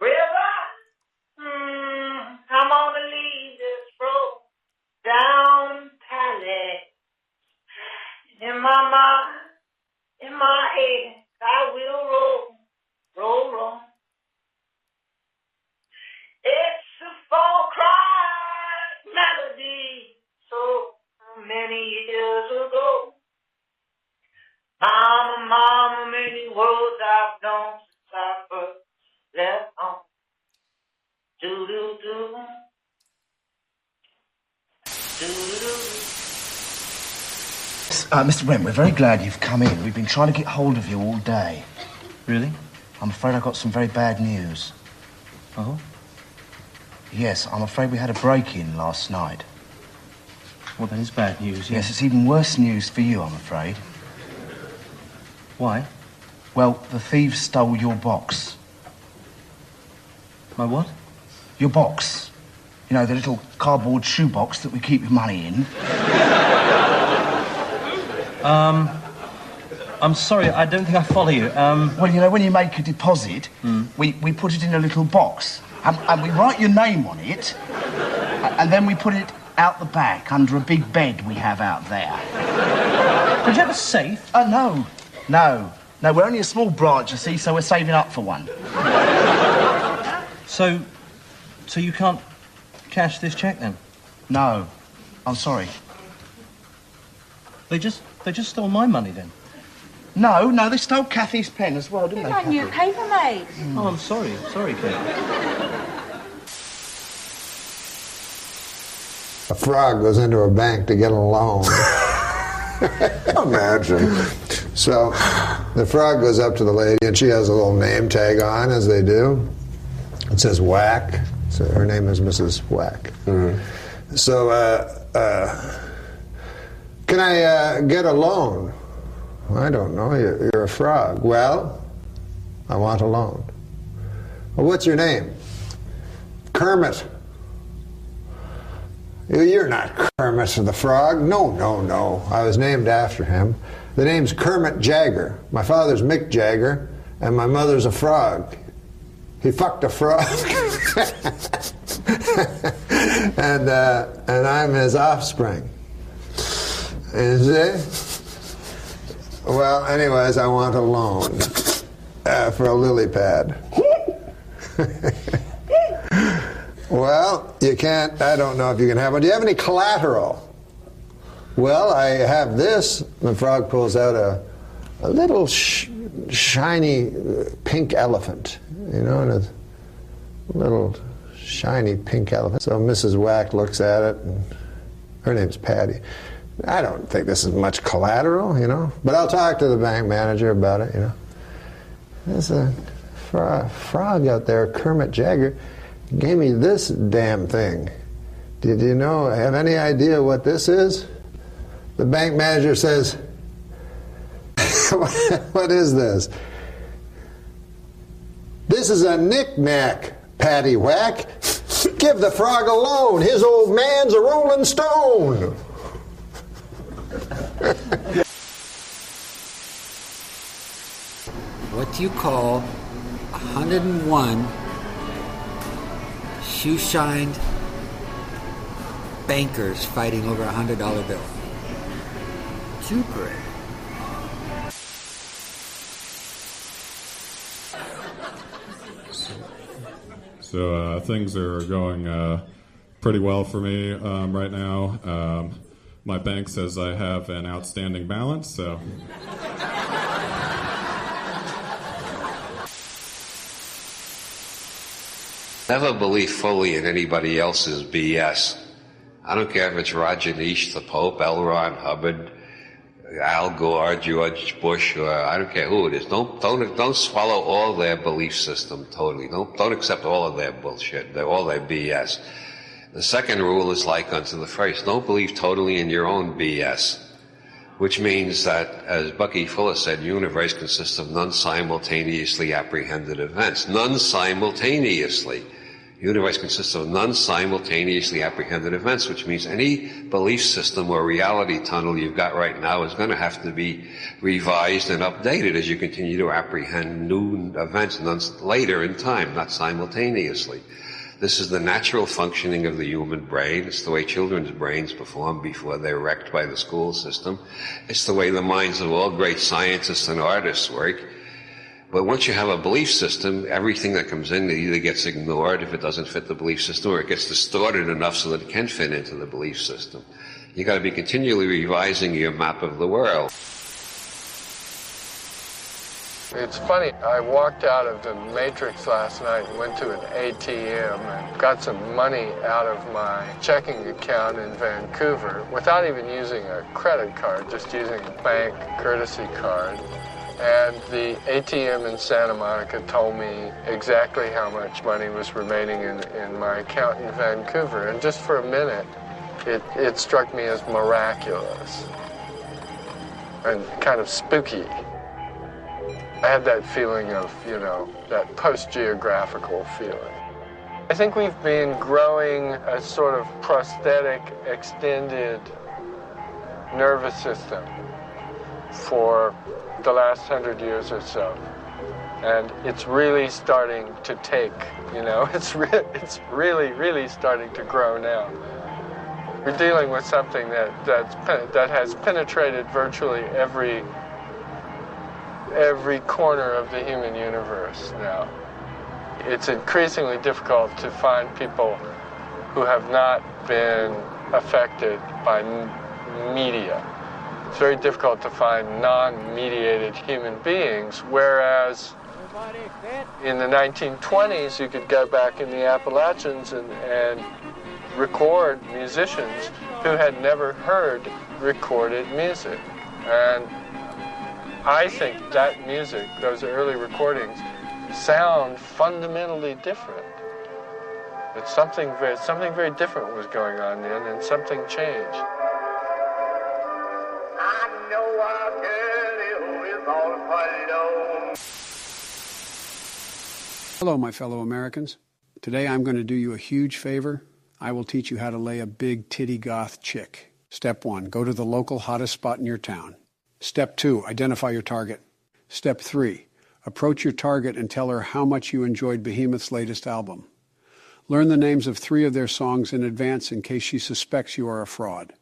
River, I'm hmm, on the road down In my mind, in my head, I will roll, roll, roll. It's a fall cry melody so many years ago. Mama, mama, many worlds I've known since I first left on. Do do do. Do do. Uh, Mr. Brent, we're very glad you've come in. We've been trying to get hold of you all day. Really? I'm afraid I got some very bad news. Oh? Yes, I'm afraid we had a break in last night. Well, that is bad news. Yes, it's even worse news for you, I'm afraid. Why? Well, the thieves stole your box. My what? Your box. You know, the little cardboard shoebox that we keep your money in. (laughs) Um, I'm sorry, I don't think I follow you. Um, well, you know, when you make a deposit, we, we put it in a little box, and, and we write your name on it, and then we put it out the back under a big bed we have out there. Did you have a safe? Oh, no. No. No, we're only a small branch, you see, so we're saving up for one. So, so you can't cash this check then? No. I'm sorry. They just, they just stole my money then? No, no, they stole Kathy's pen as well, didn't they? got new paper made. Oh, I'm sorry. Sorry, Kate. A frog goes into a bank to get a loan. (laughs) Imagine. So the frog goes up to the lady, and she has a little name tag on, as they do. It says Whack. So her name is Mrs. Whack. So, uh, uh, can I uh, get a loan? I don't know. You're, you're a frog. Well, I want a loan. Well, what's your name? Kermit. You're not Kermit the Frog. No, no, no. I was named after him. The name's Kermit Jagger. My father's Mick Jagger, and my mother's a frog. He fucked a frog. and, uh, and I'm his offspring. You see? Well, anyways, I want a loan uh, for a lily pad. Well, you can't. I don't know if you can have one. Do you have any collateral? Well, I have this. The frog pulls out a, a little sh- shiny uh, pink elephant, you know, and a little shiny pink elephant. So Mrs. Whack looks at it, and her name's Patty. I don't think this is much collateral, you know, but I'll talk to the bank manager about it, you know. There's a fro- frog out there, Kermit Jagger gave me this damn thing. Did you know, have any idea what this is? The bank manager says, (laughs) What is this? This is a knick-knack, Patty Whack. Give the frog a loan. His old man's a rolling stone. What do you call 101 shoe shined bankers fighting over a hundred dollar bill? Super. So uh, things are going uh, pretty well for me um, right now. Um, my bank says I have an outstanding balance, so Never believe fully in anybody else's BS. I don't care if it's Roger the Pope, L. Ron Hubbard, Al Gore, George Bush, or I don't care who it is. Don't don't don't swallow all their belief system totally. Don't don't accept all of their bullshit. All their BS. The second rule is like unto the first. Don't believe totally in your own BS. Which means that, as Bucky Fuller said, universe consists of non-simultaneously apprehended events. Non-simultaneously. The universe consists of non-simultaneously apprehended events, which means any belief system or reality tunnel you've got right now is going to have to be revised and updated as you continue to apprehend new events later in time, not simultaneously. This is the natural functioning of the human brain. It's the way children's brains perform before they're wrecked by the school system. It's the way the minds of all great scientists and artists work. But once you have a belief system, everything that comes in either gets ignored if it doesn't fit the belief system or it gets distorted enough so that it can fit into the belief system. You've gotta be continually revising your map of the world. It's funny, I walked out of the Matrix last night and went to an ATM and got some money out of my checking account in Vancouver without even using a credit card, just using a bank courtesy card. And the ATM in Santa Monica told me exactly how much money was remaining in, in my account in Vancouver. And just for a minute, it, it struck me as miraculous and kind of spooky. I had that feeling of, you know, that post-geographical feeling. I think we've been growing a sort of prosthetic, extended nervous system for the last hundred years or so. And it's really starting to take, you know, (laughs) it's, re- it's really, really starting to grow now. We're dealing with something that, that's, that has penetrated virtually every every corner of the human universe now. It's increasingly difficult to find people who have not been affected by media. It's very difficult to find non mediated human beings, whereas in the 1920s you could go back in the Appalachians and, and record musicians who had never heard recorded music. And I think that music, those early recordings, sound fundamentally different. It's something very, something very different was going on then, and something changed. Hello, my fellow Americans. Today I'm going to do you a huge favor. I will teach you how to lay a big titty goth chick. Step one, go to the local hottest spot in your town. Step two, identify your target. Step three, approach your target and tell her how much you enjoyed Behemoth's latest album. Learn the names of three of their songs in advance in case she suspects you are a fraud.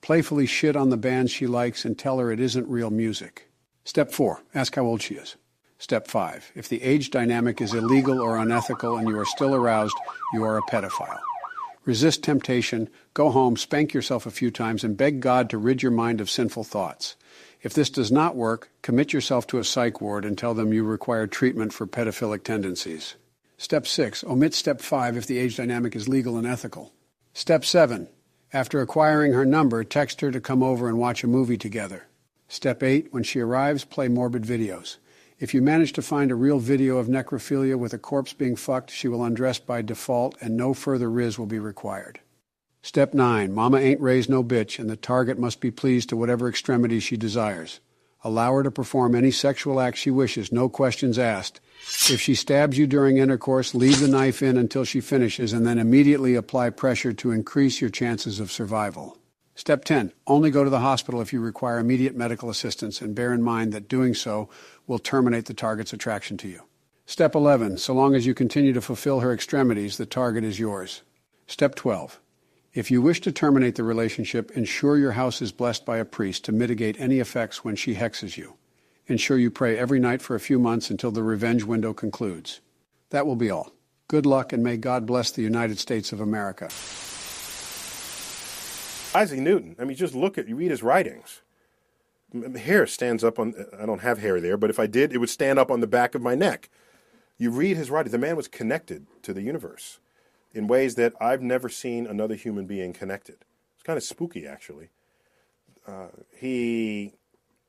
Playfully shit on the bands she likes and tell her it isn't real music. Step four, ask how old she is. Step five, if the age dynamic is illegal or unethical and you are still aroused, you are a pedophile. Resist temptation, go home, spank yourself a few times, and beg God to rid your mind of sinful thoughts. If this does not work, commit yourself to a psych ward and tell them you require treatment for pedophilic tendencies. Step 6. Omit Step 5 if the age dynamic is legal and ethical. Step 7. After acquiring her number, text her to come over and watch a movie together. Step 8. When she arrives, play morbid videos. If you manage to find a real video of necrophilia with a corpse being fucked, she will undress by default and no further riz will be required. Step 9. Mama ain't raised no bitch, and the target must be pleased to whatever extremity she desires. Allow her to perform any sexual act she wishes, no questions asked. If she stabs you during intercourse, leave the knife in until she finishes and then immediately apply pressure to increase your chances of survival. Step 10. Only go to the hospital if you require immediate medical assistance and bear in mind that doing so will terminate the target's attraction to you. Step 11. So long as you continue to fulfill her extremities, the target is yours. Step 12. If you wish to terminate the relationship, ensure your house is blessed by a priest to mitigate any effects when she hexes you. Ensure you pray every night for a few months until the revenge window concludes. That will be all. Good luck and may God bless the United States of America. Isaac Newton. I mean, just look at you read his writings. Hair stands up on. I don't have hair there, but if I did, it would stand up on the back of my neck. You read his writings. The man was connected to the universe in ways that I've never seen another human being connected. It's kind of spooky, actually. Uh, he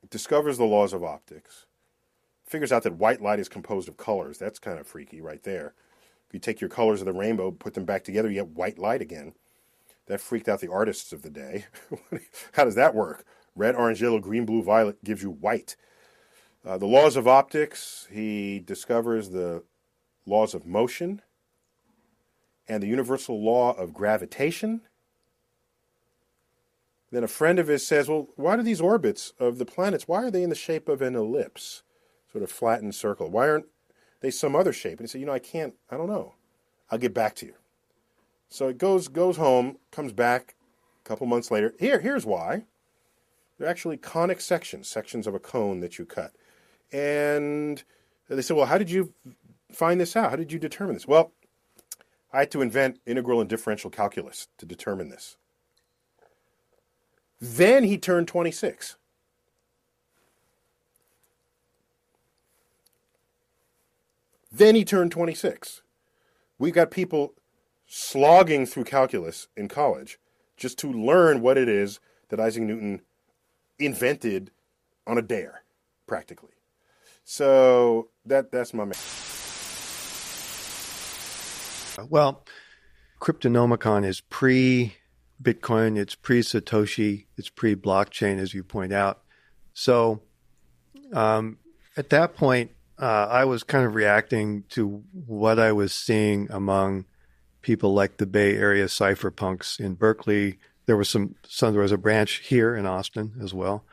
discovers the laws of optics, figures out that white light is composed of colors. That's kind of freaky, right there. If you take your colors of the rainbow, put them back together, you get white light again. That freaked out the artists of the day. (laughs) How does that work? Red, orange, yellow, green, blue, violet gives you white. Uh, the laws of optics, he discovers the laws of motion and the universal law of gravitation. Then a friend of his says, Well, why do these orbits of the planets, why are they in the shape of an ellipse, sort of flattened circle? Why aren't they some other shape? And he said, You know, I can't, I don't know. I'll get back to you. So it goes goes home, comes back a couple months later. Here, here's why. They're actually conic sections, sections of a cone that you cut. And they said, Well, how did you find this out? How did you determine this? Well, I had to invent integral and differential calculus to determine this. Then he turned 26. Then he turned 26. We've got people slogging through calculus in college just to learn what it is that Isaac Newton invented on a dare, practically. So that that's my man. Well, Cryptonomicon is pre Bitcoin, it's pre Satoshi, it's pre blockchain, as you point out. So um, at that point, uh, I was kind of reacting to what I was seeing among people like the Bay Area cypherpunks in Berkeley. There was some, some there was a branch here in Austin as well,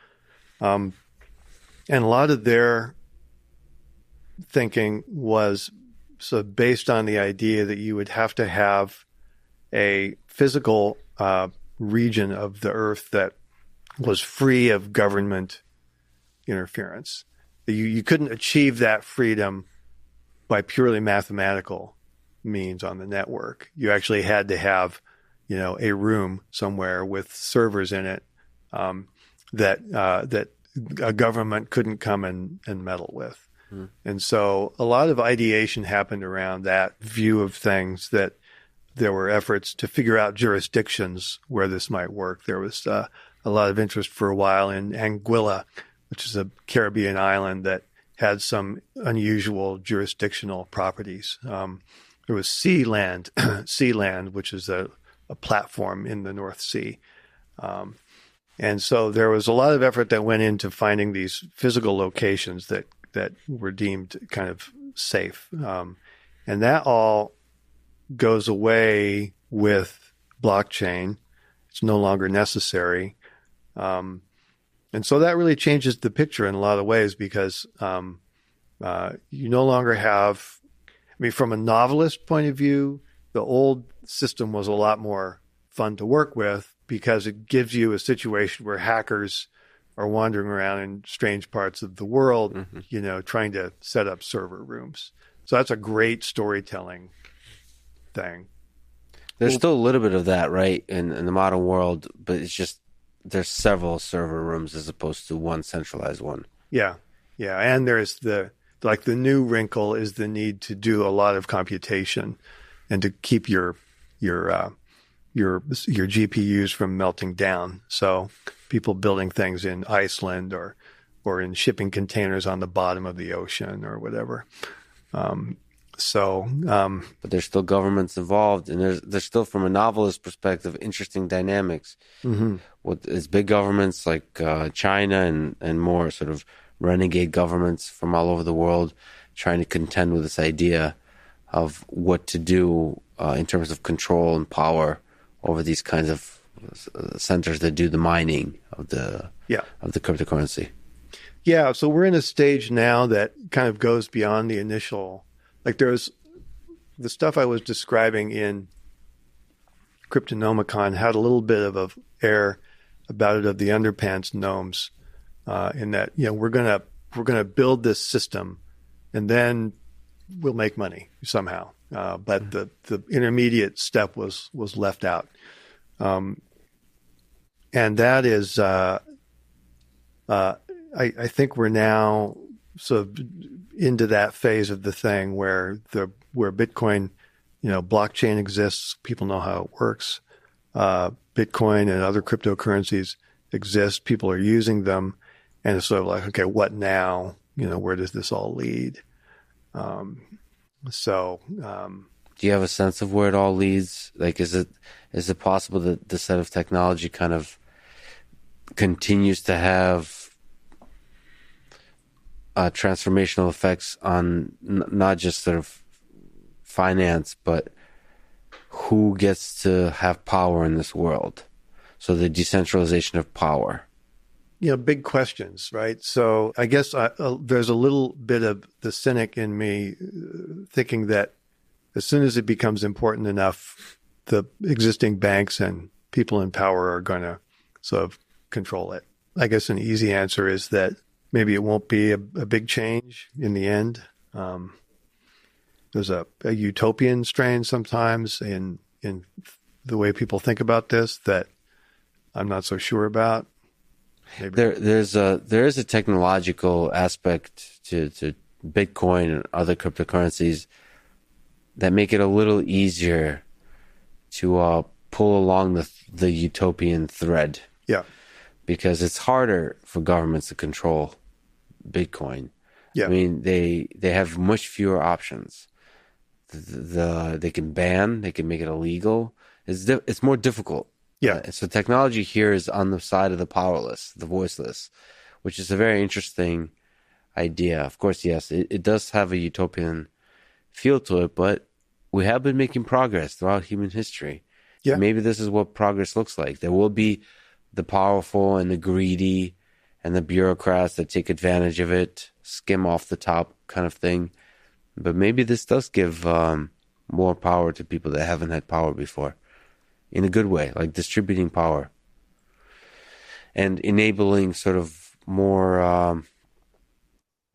um, and a lot of their thinking was so based on the idea that you would have to have a physical uh, region of the earth that was free of government interference. You, you couldn't achieve that freedom by purely mathematical means on the network. You actually had to have, you know, a room somewhere with servers in it um, that uh, that a government couldn't come and, and meddle with. And so a lot of ideation happened around that view of things that there were efforts to figure out jurisdictions where this might work. There was uh, a lot of interest for a while in Anguilla, which is a Caribbean island that had some unusual jurisdictional properties. Um, there was Sealand, (clears throat) Sealand, which is a, a platform in the North Sea. Um, and so there was a lot of effort that went into finding these physical locations that, that were deemed kind of safe. Um, and that all goes away with blockchain. It's no longer necessary. Um, and so that really changes the picture in a lot of ways because um, uh, you no longer have, I mean, from a novelist point of view, the old system was a lot more fun to work with because it gives you a situation where hackers are wandering around in strange parts of the world, Mm-hmm. you know, trying to set up server rooms. So that's a great storytelling thing. There's Well- still a little bit of that, right, in, in the modern world, but it's just there's several server rooms as opposed to one centralized one. Yeah. Yeah. And there's the, like the new wrinkle is the need to do a lot of computation and to keep your, your, uh, your, your GPUs from melting down. So people building things in Iceland or, or in shipping containers on the bottom of the ocean or whatever. Um, so, um, But there's still governments involved, and there's there's still, from a novelist perspective, interesting dynamics. Mhm. What is big governments like uh, China and and more sort of renegade governments from all over the world trying to contend with this idea of what to do uh, in terms of control and power over these kinds of centers that do the mining of the Yeah. of the cryptocurrency. Yeah, so we're in a stage now that kind of goes beyond the initial. Like there's the stuff I was describing in Cryptonomicon had a little bit of a air about it of the underpants gnomes, uh, in that you know we're gonna we're gonna build this system, and then we'll make money somehow. Uh, but the the intermediate step was was left out, um, and that is. Uh, uh, I, I think we're now sort of into that phase of the thing where the where Bitcoin, you know, blockchain exists. People know how it works. Uh, Bitcoin and other cryptocurrencies exist. People are using them, and it's sort of like, okay, what now? You know, where does this all lead? Um, so, um, Do you have a sense of where it all leads? Like, is it is it possible that this set of technology kind of continues to have uh, transformational effects on n- not just sort of finance, but who gets to have power in this world? So the decentralization of power. you know, big questions, right? So I guess I, uh, there's a little bit of the cynic in me uh, thinking that as soon as it becomes important enough, the existing banks and people in power are going to sort of control it. I guess an easy answer is that maybe it won't be a, a big change in the end. Um, there's a, a utopian strain sometimes in in the way people think about this that I'm not so sure about. Maybe. There, there's a there is a technological aspect to to Bitcoin and other cryptocurrencies that make it a little easier to uh, pull along the the utopian thread. Yeah. Because it's harder for governments to control Bitcoin. Yeah. I mean, they they have much fewer options. The, the they can ban, they can make it illegal. It's di- it's more difficult. Yeah. Uh, so technology here is on the side of the powerless, the voiceless, which is a very interesting idea. Of course, yes, it, it does have a utopian feel to it, but we have been making progress throughout human history. Yeah. Maybe this is what progress looks like. There will be the powerful and the greedy and the bureaucrats that take advantage of it, skim off the top kind of thing. But maybe this does give um, more power to people that haven't had power before in a good way, like distributing power and enabling sort of more um,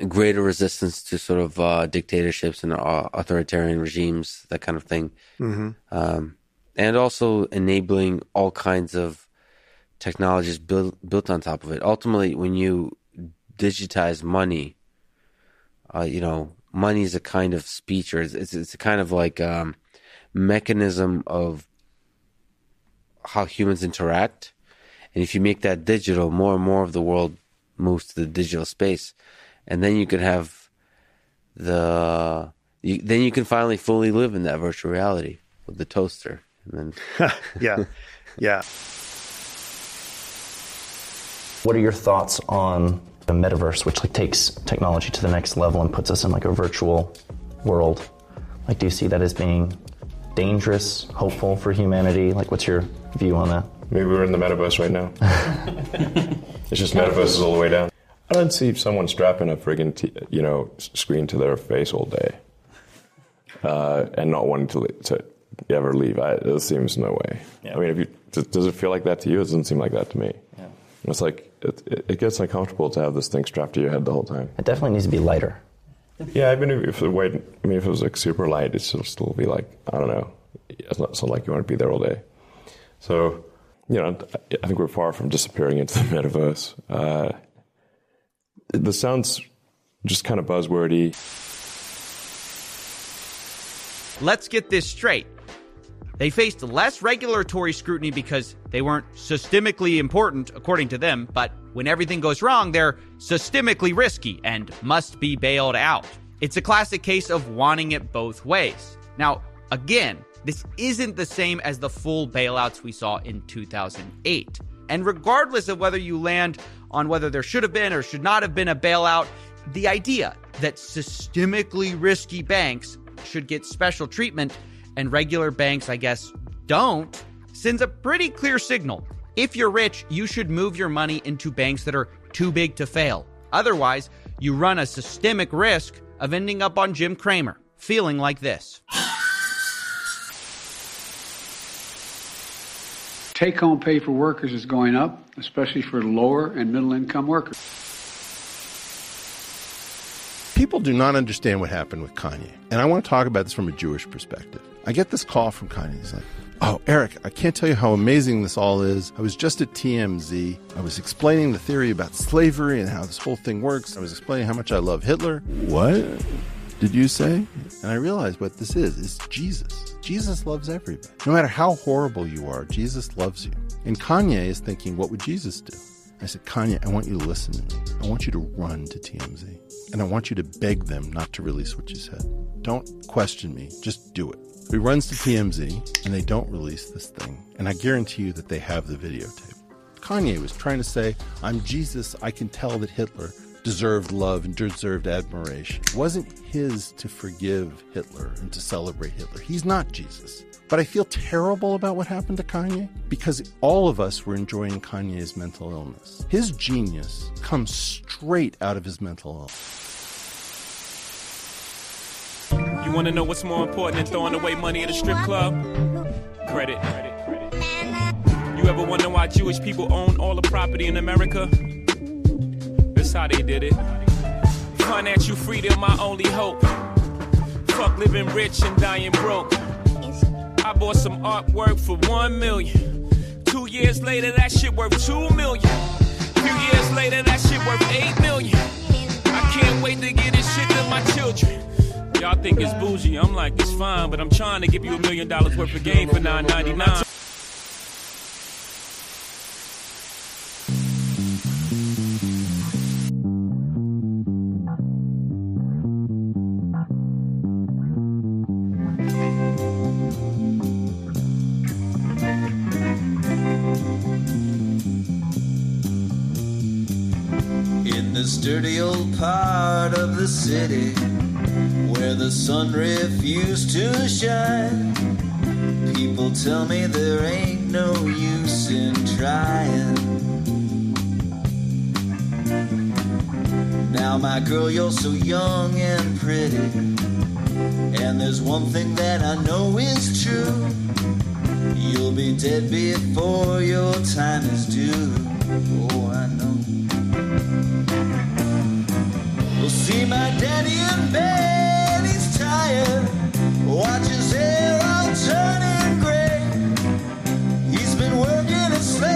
greater resistance to sort of uh, dictatorships and uh, authoritarian regimes, that kind of thing. Mhm. Um, and also enabling all kinds of technologies built built on top of it. Ultimately, when you digitize money, uh, you know, money is a kind of speech, or it's it's, it's a kind of like um, mechanism of how humans interact. And if you make that digital, more and more of the world moves to the digital space, and then you can have the you, then you can finally fully live in that virtual reality with the toaster, and then (laughs) yeah, yeah. What are your thoughts on the metaverse, which like takes technology to the next level and puts us in like a virtual world? Like, do you see that as being dangerous, hopeful for humanity? Like, what's your view on that? Maybe we're in the metaverse right now. (laughs) it's just metaverse is all the way down. I don't see someone strapping a friggin' t- you know screen to their face all day uh, and not wanting to, li- to ever leave. I, it seems no way. I mean, if you does, does it feel like that to you? It doesn't seem like that to me. Yeah. It's like it, it, it gets uncomfortable to have this thing strapped to your head the whole time. It definitely needs to be lighter. Yeah, even if, if the weight, I mean, if it was like super light, it'd still be like I don't know. It's not, it's not like you want to be there all day. So, you know, I- I think we're far from disappearing into the (laughs) metaverse. Uh, this sounds just kind of buzzwordy. Let's get this straight. They faced less regulatory scrutiny because they weren't systemically important, according to them, but when everything goes wrong, they're systemically risky and must be bailed out. It's a classic case of wanting it both ways. Now, again, this isn't the same as the full bailouts we saw in 2008. And regardless of whether you land on whether there should have been or should not have been a bailout, the idea that systemically risky banks should get special treatment and regular banks, I guess, don't, sends a pretty clear signal. If you're rich, you should move your money into banks that are too big to fail. Otherwise, you run a systemic risk of ending up on Jim Cramer, feeling like this. Take home pay for workers is going up, especially for lower and middle income workers. People do not understand what happened with Kanye. And I want to talk about this from a Jewish perspective. I get this call from Kanye. He's like, Oh, Eric, I can't tell you how amazing this all is. I was just at TMZ. I was explaining the theory about slavery and how this whole thing works. I was explaining how much I love Hitler. What did you say? And I realized what this is is Jesus. Jesus loves everybody. No matter how horrible you are, Jesus loves you. And Kanye is thinking, what would Jesus do? I said, Kanye, I want you to listen to me. I want you to run to TMZ. And I want you to beg them not to release what you said. Don't question me, just do it. He runs to TMZ and they don't release this thing. And I guarantee you that they have the videotape. Kanye was trying to say, I'm Jesus. I can tell that Hitler deserved love and deserved admiration. It wasn't his to forgive Hitler and to celebrate Hitler. He's not Jesus. But I feel terrible about what happened to Kanye because all of us were enjoying Kanye's mental illness. His genius comes straight out of his mental illness. You want to know what's more important than throwing away money at a strip club? Credit. You ever wonder why Jewish people own all the property in America? How they did it. Financial freedom, my only hope. Fuck living rich and dying broke. I bought some artwork for one million. Two years later, that shit worth two million. Few years later, that shit worth eight million. I Can't wait to get this shit to my children. Y'all think it's bougie. I'm like, it's fine, but I'm trying to give you a million dollars worth of game for 9.99. dirty old part of the city where the sun refused to shine, people tell me there ain't no use in trying. Now, my girl, you're so young and pretty, and there's one thing that I know is true. You'll be dead before your time is due. Oh, I know. We'll see my daddy in bed, he's tired. Watch his hair all turning gray. He's been working and slaving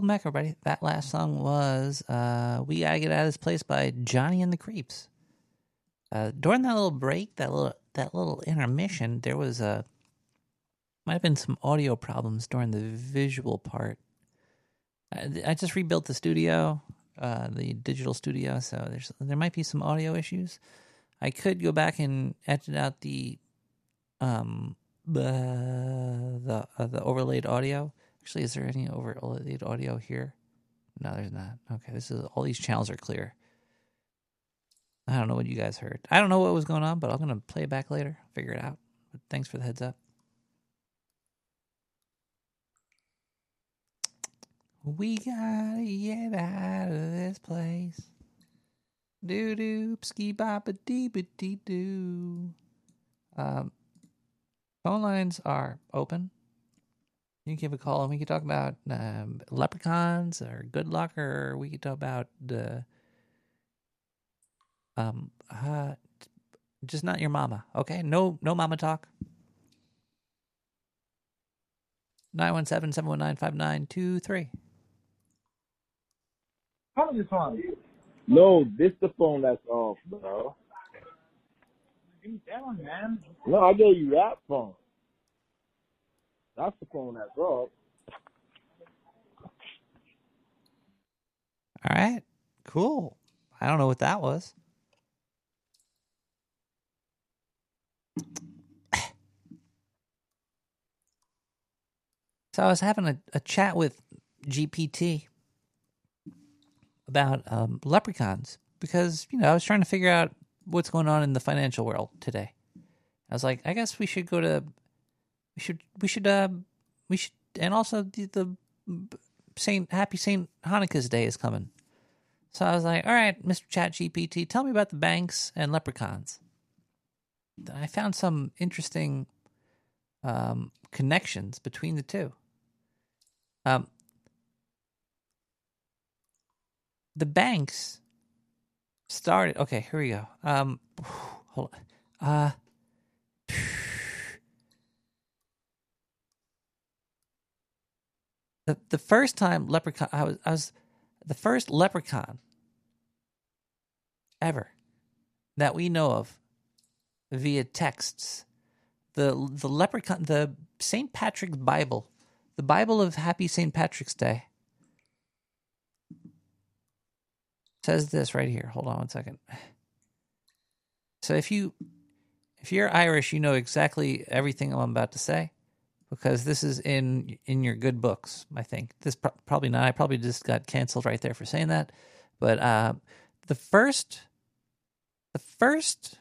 welcome back, everybody. That last song was uh, "We Gotta Get Out of This Place" by Johnny and the Creeps. Uh, during that little break, that little that little intermission, there was a might have been some audio problems during the visual part. I, I just rebuilt the studio, uh, the digital studio, so there's there might be some audio issues. I could go back and edit out the um the the uh, the overlaid audio. Actually, is there any overlaid audio here? No, there's not. Okay, this is all these channels are clear. I don't know what you guys heard. I don't know what was going on, but I'm gonna play it back later, figure it out. But thanks for the heads up. We gotta get out of this place. Doo doo ski bop dee dee doo. Um, phone lines are open. You can give a call and we can talk about um, leprechauns or good luck, or we can talk about the um uh just not your mama. Okay, no no mama talk. 917-719-5923. How this phone? No, this the phone that's off, bro. Give me that one, man. No, I gave you that phone. That's the clone that drug. All right. Cool. I don't know what that was. So I was having a, a chat with GPT about um, leprechauns because, you know, I was trying to figure out what's going on in the financial world today. I was like, I guess we should go to we should, we should, uh, we should, and also the, the Saint Happy Saint Hanukkah's Day is coming. So I was like, all right, Mr. Chat GPT, tell me about the banks and leprechauns. I found some interesting um, connections between the two. Um, the banks started. Okay, here we go. Um, (sighs) hold on. Uh, the the first time leprechaun, I was, I was the first leprechaun ever that we know of via texts. The the leprechaun, the Saint Patrick's Bible, the Bible of Happy Saint Patrick's Day, says this right here. Hold on one second. So if you if you're Irish, you know exactly everything I'm about to say because this is in in your good books. I think this pro- probably not. I probably just got canceled right there for saying that. But uh, the first the first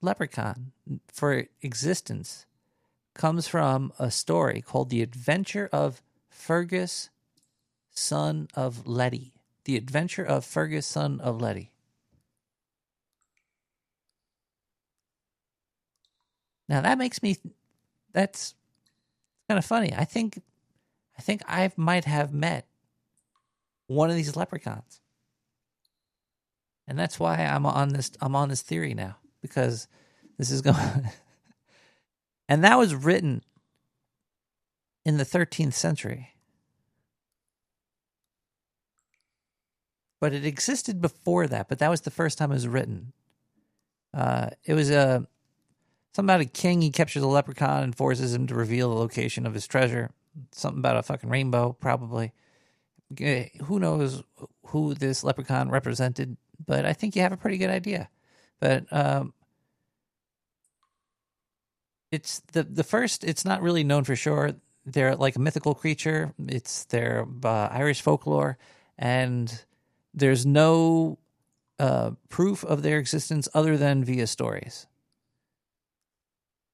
leprechaun for existence comes from a story called The Adventure of Fergus, son of Letty. The Adventure of Fergus, son of Letty. Now that makes me that's kind of funny. I think I think I might have met one of these leprechauns. And that's why I'm on this I'm on this theory now because this is going (laughs) And that was written in the 13th century. But it existed before that, but that was the first time it was written. Uh, it was a something about a king. He captures a leprechaun and forces him to reveal the location of his treasure. Something about a fucking rainbow, probably. Eh, Who knows who this leprechaun represented? But I think you have a pretty good idea. But um, it's the the first. It's not really known for sure. They're like a mythical creature. It's their uh, Irish folklore, and there's no uh, proof of their existence other than via stories.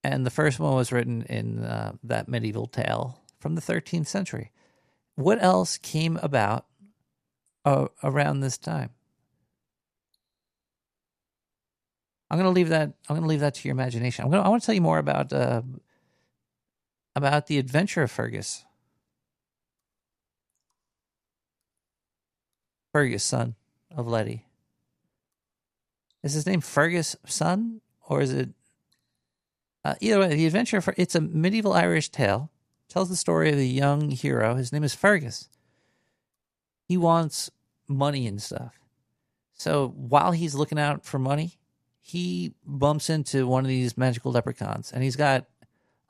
And the first one was written in uh, that medieval tale from the 13th century. What else came about uh, around this time? I'm going to leave that. I'm going to leave that to your imagination. I'm going. I want to tell you more about uh, about the adventure of Fergus. Fergus, son of Letty. Is his name Fergus, son, or is it? Uh, either way, the adventure. for it's a medieval Irish tale. Tells the story of a young hero. His name is Fergus. He wants money and stuff. So while he's looking out for money, he bumps into one of these magical leprechauns and he's got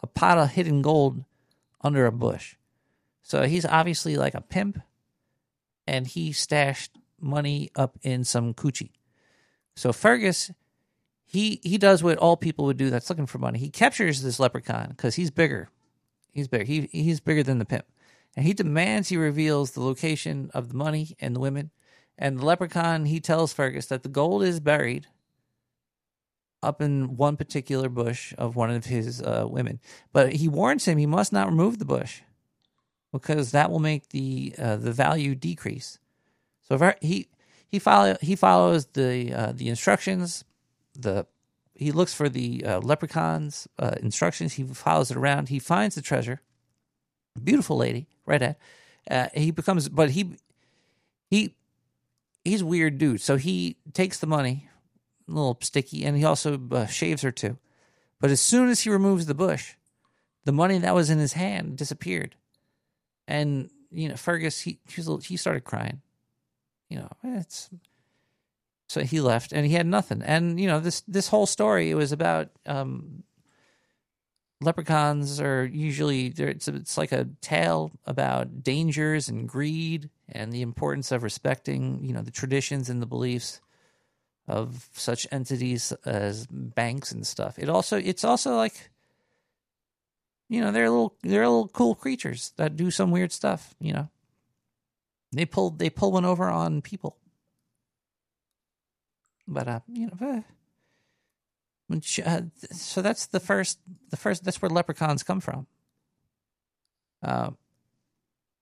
a pot of hidden gold under a bush. So he's obviously like a pimp and he stashed money up in some coochie. So Fergus, he he does what all people would do that's looking for money. He captures this leprechaun because he's bigger. He's bigger. He he's bigger than the pimp. And he demands he reveals the location of the money and the women. And the leprechaun, he tells Fergus that the gold is buried up in one particular bush of one of his uh, women. But he warns him he must not remove the bush because that will make the uh, the value decrease. So he he follow he follows the uh, the instructions. The he looks for the uh, leprechauns uh, instructions. He follows it around. He finds the treasure. Beautiful lady, right at. Uh, he becomes, but he he he's weird dude. So he takes the money, a little sticky, and he also uh, shaves her too. But as soon as he removes the bush, the money that was in his hand disappeared. And you know, Fergus he he started crying. You know, it's so he left and he had nothing. And you know, this this whole story it was about um leprechauns are usually it's it's like a tale about dangers and greed and the importance of respecting you know the traditions and the beliefs of such entities as banks and stuff. It also it's also like you know they're little they're little cool creatures that do some weird stuff. You know, they pull they pull one over on people. But uh, you know, sh- uh, so that's the first the first that's where leprechauns come from. Uh,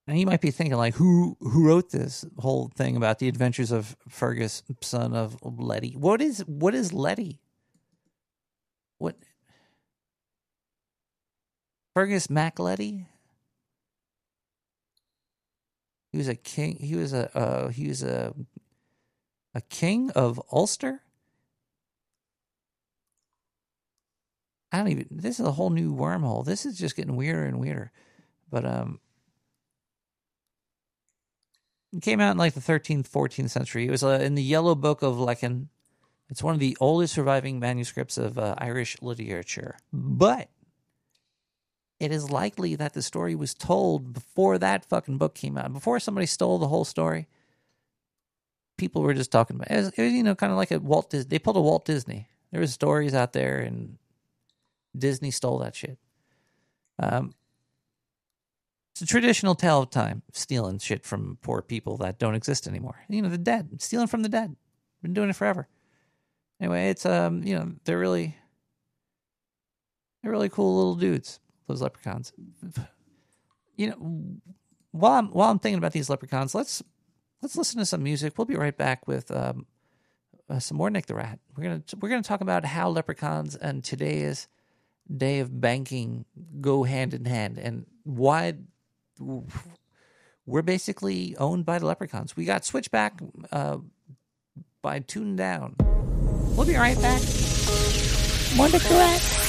and you might be thinking like, who who wrote this whole thing about the adventures of Fergus, son of Letty? What is what is Letty? What Fergus MacLetty? He was a king. He was a uh, he was a a king of Ulster. I don't even. This is a whole new wormhole. This is just getting weirder and weirder. But um, it came out in like the 13th, 14th century. It was uh, in the Yellow Book of Lecan. It's one of the oldest surviving manuscripts of uh, Irish literature. But it is likely that the story was told before that fucking book came out. Before somebody stole the whole story, people were just talking about it. Was, it was, you know, kind of like a Walt Disney. They pulled a Walt Disney. There was stories out there, and Disney stole that shit. Um, it's a traditional tale of time, stealing shit from poor people that don't exist anymore. You know, the dead, stealing from the dead. Been doing it forever. Anyway, it's um, you know, they're really, they're really cool little dudes. Those leprechauns. You know, while I'm while I'm thinking about these leprechauns, let's let's listen to some music. We'll be right back with um, uh, some more Nick the Rat. We're gonna we're gonna talk about how leprechauns and today's day of banking go hand in hand, and why we're basically owned by the leprechauns. We got Switchback uh, by Tune Down. We'll be right back. More Nick the Rat.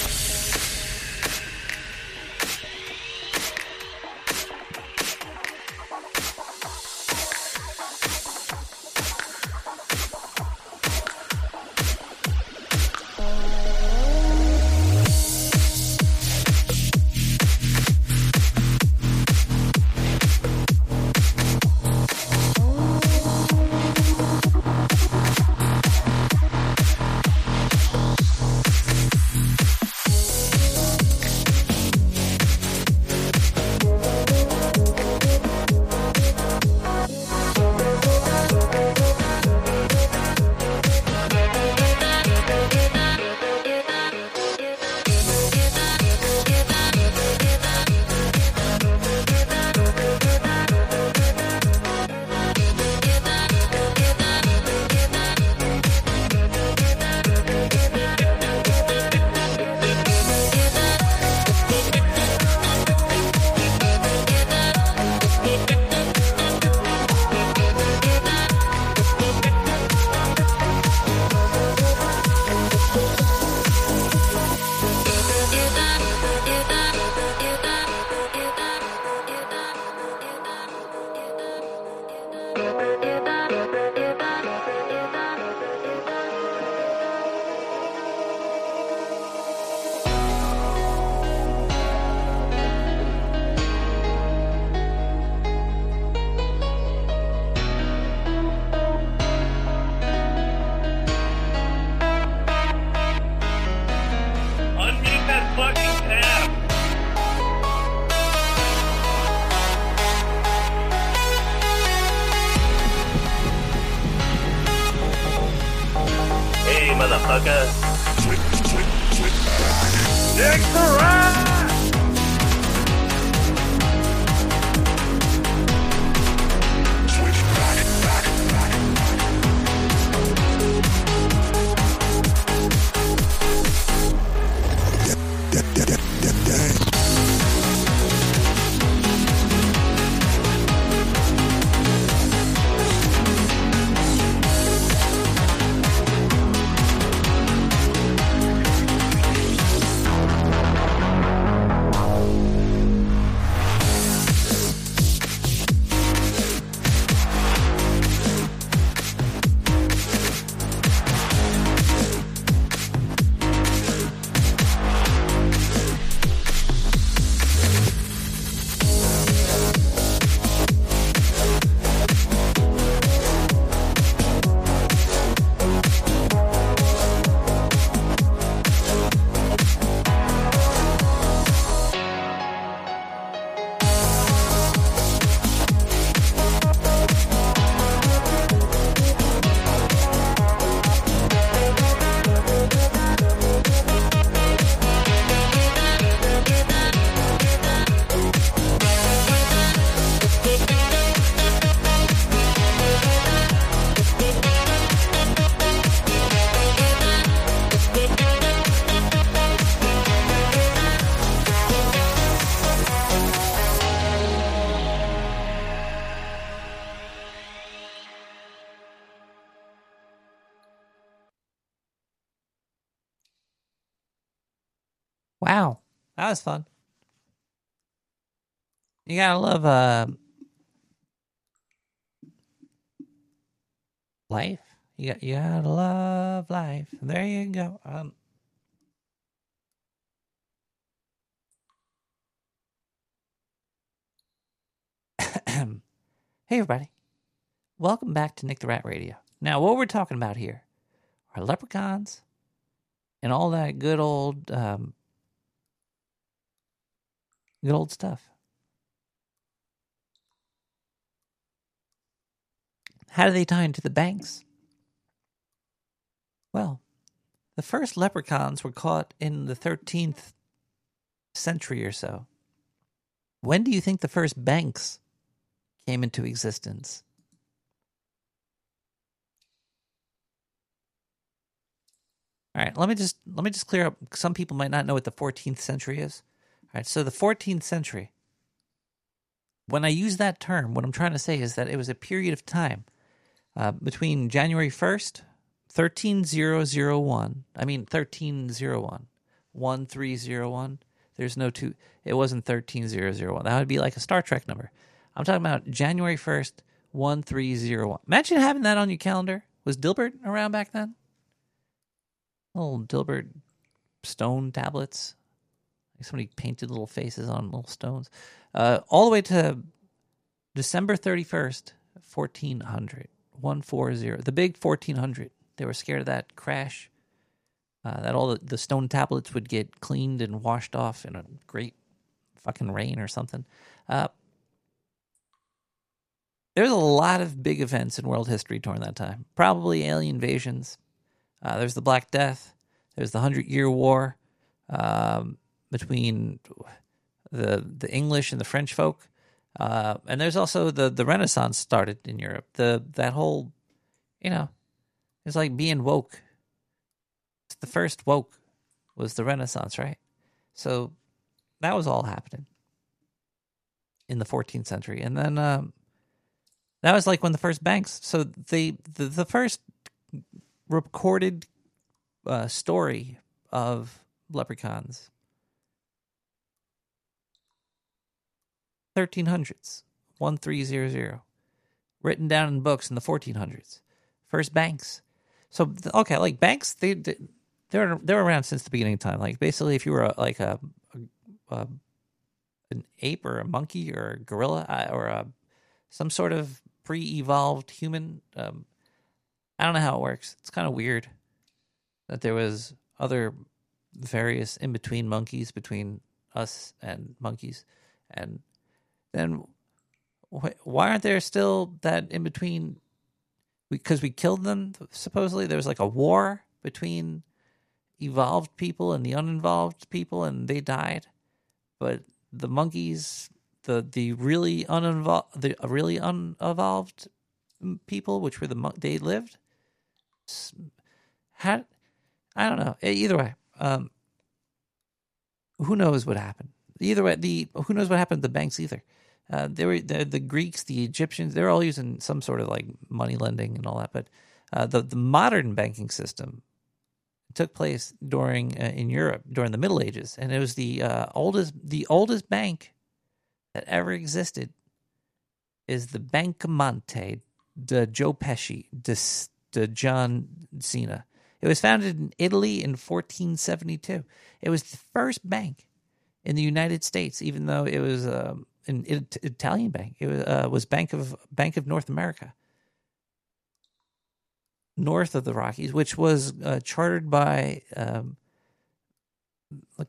That was fun. You gotta love uh, life. You got you gotta love life. There you go. Um, (clears throat) hey everybody, welcome back to Nick the Rat Radio. Now, what we're talking about here are leprechauns and all that good old, um, good old stuff. How do they tie into the banks? Well, the first leprechauns were caught in the 13th century or so. When do you think the first banks came into existence? All right, let me just let me just clear up. Some people might not know what the 14th century is. All right, so the 14th century. When I use that term, what I'm trying to say is that it was a period of time uh, between January 1st, 13001. I mean 1301, 1301. There's no two. It wasn't 13001. That would be like a Star Trek number. I'm talking about January 1st, 1301. Imagine having that on your calendar. Was Dilbert around back then? Little Dilbert stone tablets. Somebody painted little faces on little stones. Uh, all the way to December 31st, 1400. 140. The big 1400. They were scared of that crash. Uh, that all the, the stone tablets would get cleaned and washed off in a great fucking rain or something. Uh, there's a lot of big events in world history during that time. Probably alien invasions. Uh, there's the Black Death. There's the Hundred Year War um, between the the English and the French folk. Uh, and there's also the the Renaissance started in Europe. The that whole, you know, it's like being woke. The first woke was the Renaissance, right? So that was all happening in the 14th century, and then um, that was like when the first banks. So they the, the first recorded uh, story of leprechauns 1300s 1300 written down in books in the 1400s first banks. So okay like banks they they- they're they're around since the beginning of time. Like basically if you were a, like a, a, a an ape or a monkey or a gorilla uh, or a some sort of pre-evolved human um, i don't know how it works. It's kind of weird that there was other various in between monkeys between us and monkeys and then wh- why aren't there still that in between because we killed them supposedly there was like a war between evolved people and the uninvolved people and they died but the monkeys the the really uninvolved the really unevolved people which were the mon- they lived had I don't know. Either way, um, who knows what happened? Either way, the who knows what happened to the banks either. Uh, they were the, the Greeks, the Egyptians. They're all using some sort of like money lending and all that. But uh, the the modern banking system took place during uh, in Europe during the Middle Ages, and it was the uh, oldest the oldest bank that ever existed is the Bancomonte de Joe Pesci de, de John Cena. It was founded in Italy in 1472. It was the first bank in the United States, even though it was um, an it- Italian bank. It was, uh, was Bank of Bank of North America, north of the Rockies, which was uh, chartered by um,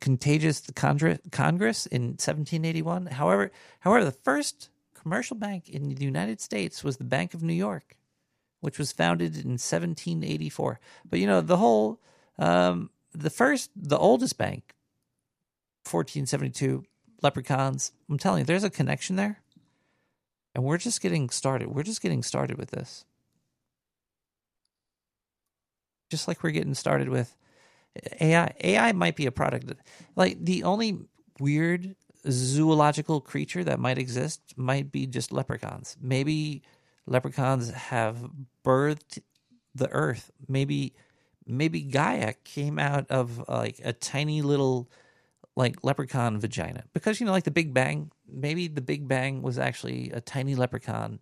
contagious Congress, Congress in 1781. However, however, the first commercial bank in the United States was the Bank of New York, which was founded in 1784. But you know, the whole, um, the first, the oldest bank, 1472, leprechauns. I'm telling you, there's a connection there. And we're just getting started. We're just getting started with this. Just like we're getting started with AI. AI might be a product. that- Like the only weird zoological creature that might exist might be just leprechauns. Maybe leprechauns have birthed the earth. Maybe maybe Gaia came out of like a tiny little like leprechaun vagina because you know like the Big Bang. Maybe the Big Bang was actually a tiny leprechaun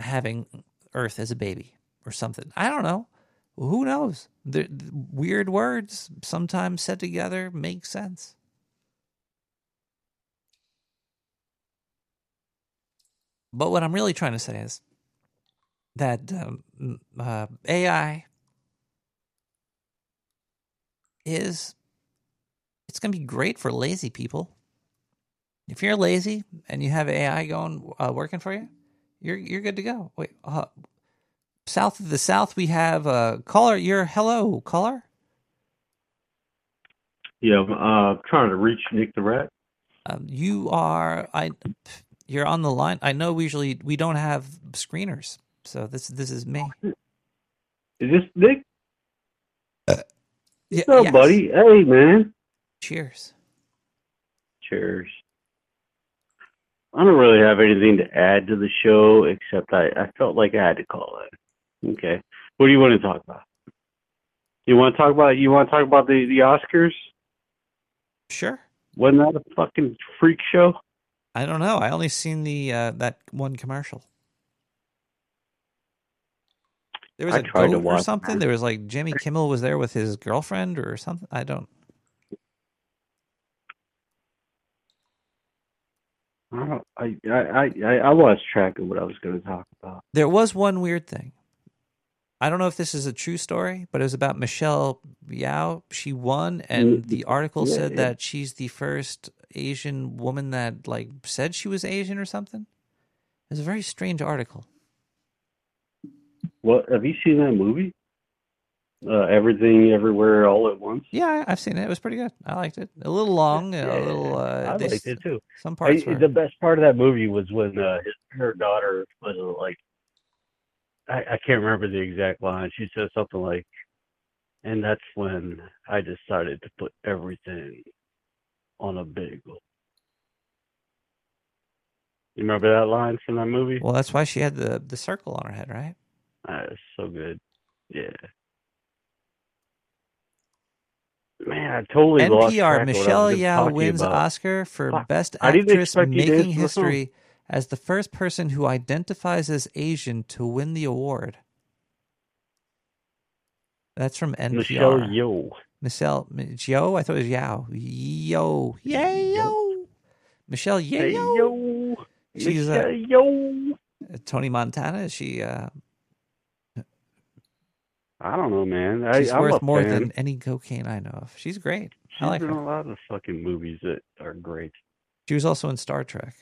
having Earth as a baby or something. I don't know. Who knows? The, the weird words sometimes said together make sense. But what I'm really trying to say is that um, uh, AI is it's going to be great for lazy people. If you're lazy and you have AI going uh, working for you, you're you're good to go. Wait, uh, south of the south we have uh, caller. You're hello caller. Yeah, I'm uh, trying to reach Nick the Rat. Um, you are I. You're on the line. I know we usually we don't have screeners, so this this is me. Is this Nick? Yeah, What's up, yes. buddy? Hey, man. Cheers. Cheers. I don't really have anything to add to the show except I, I felt like I had to call it. Okay. What do you want to talk about? You want to talk about you want to talk about the, the Oscars? Sure. Wasn't that a fucking freak show? I don't know. I only seen the uh, that one commercial. There was I a tried to goat or something. There was like Jimmy Kimmel was there with his girlfriend or something. I don't. I don't, I, I, I, I lost track of what I was going to talk about. There was one weird thing. I don't know if this is a true story, but it was about Michelle Yao. She won, and the article yeah, said yeah. that she's the first Asian woman that like said she was Asian or something. It was a very strange article. What have you seen that movie? Uh, Everything, Everywhere, All at Once. Yeah, I've seen it. It was pretty good. I liked it. A little long, a little. Uh, I they- liked it too. Some parts I- were. The best part of that movie was when uh, his, her daughter was uh, like, I, I can't remember the exact line. She said something like, "And that's when I decided to put everything on a bagel." You remember that line from that movie? Well, that's why she had the the circle on her head, right? That is so good. Yeah. Man, I totally NPR of what I was Michelle Yao wins about. Oscar for Fuck. Best Actress expect you to making answer the phone. history as the first person who identifies as Asian to win the award. That's from NPR. Michelle Yeoh. Michelle Yo, I thought it was Yao. Yo, yay yo. Michelle yo. She's uh, Yeoh. Tony Montana. Is she uh, I don't know, man. I, she's I'm worth more than any cocaine I know of. She's great. She's I like in her. a lot of fucking movies that are great. She was also in Star Trek.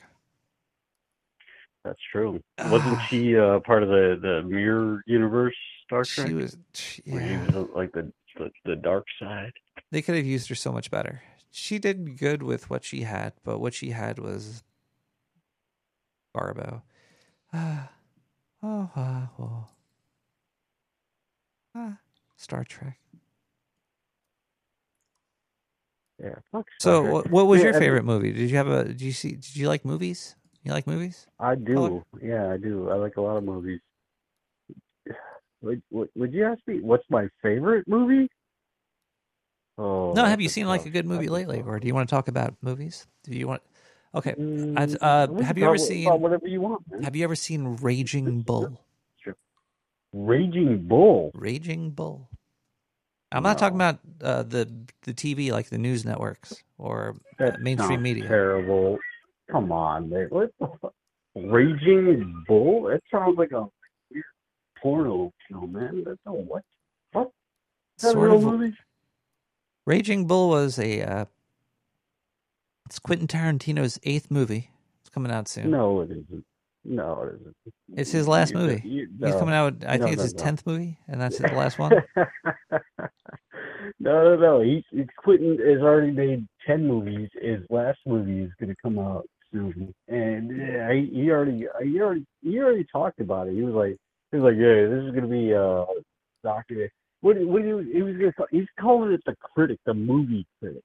That's true. Wasn't she uh, part of the the mirror universe Star She Trek? was- she- Where yeah. she was uh, like the, the the dark side. They could have used her so much better. She did good with what she had, but what she had was Barbo. (sighs) Ah, oh, ah, oh. Ah, Star Trek. Yeah. Fuck So, what, what was Yeah, your favorite movie? Did you have a? Did you see? Did you like movies? You like movies? I do. Color? Yeah, I do. I like a lot of movies. (sighs) Would, would, would you ask me what's my favorite movie? Oh, no, have you seen like a good movie lately, or do you want to talk about movies? Do you want? Okay, Mm, uh, have you ever seen? whatever you want, man. Have you ever seen Raging Bull? Raging Bull. Raging Bull. I'm not talking about uh, the the TV like the news networks or uh, mainstream media. Terrible. Come on, man. What the fuck? Raging Bull? That sounds like a weird porno film, man. That's a what? What? Is that a Sort real of- movie? Raging Bull was a uh, it's Quentin Tarantino's eighth movie. It's coming out soon. No, it isn't. No, it isn't. It's his last You- movie. you- He's coming out. I No, think it's no, his no. tenth movie, and that's the (laughs) last one. no, no, no. He, he Quentin has already made ten movies. His last movie is going to come out soon, and yeah, he, he already, he already, he already talked about it. He was like, he was like, yeah, this is going to be uh, doctor. What, what do you? He was going to. He's calling it the critic, the movie critic.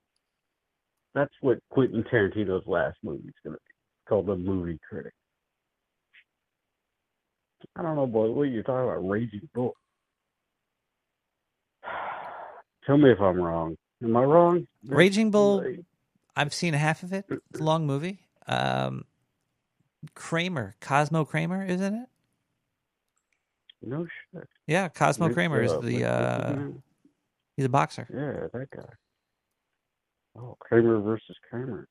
That's what Quentin Tarantino's last movie is going to be called, the movie critic. I don't know, boy. What are you talking about? Raging Bull. (sighs) Tell me if I'm wrong. Am I wrong? Raging Bull. I've seen half of it. It's a long movie. Um, Kramer, Cosmo Kramer, isn't it? No shit. Yeah, Cosmo What's, Kramer is the. Uh, he's a boxer. Yeah, that guy. Oh, Kramer versus Kramer.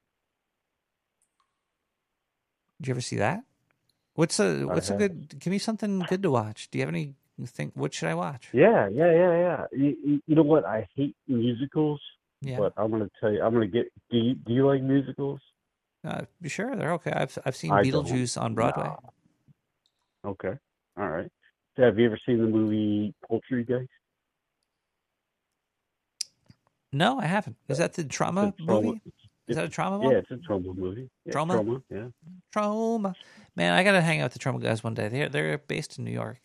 Did you ever see that? What's a What's a good? Give me something good to watch. Do you have any? Think what should I watch? Yeah, yeah, yeah, yeah. You, you, know what? I hate musicals. Yeah. But I'm gonna tell you. I'm gonna get. Do you, do you like musicals? Uh, sure, they're okay. I've I've seen I don't. Beetlejuice on Broadway. Nah. Okay. All right. So have you ever seen the movie Poultrygeist? No, I haven't. Is that the Troma a Troma- movie? Is that a Troma one? Yeah, it's a Troma movie. Yeah, Troma? Troma. Yeah. Troma. Man, I gotta hang out with the Troma guys one day. They're they're based in New York.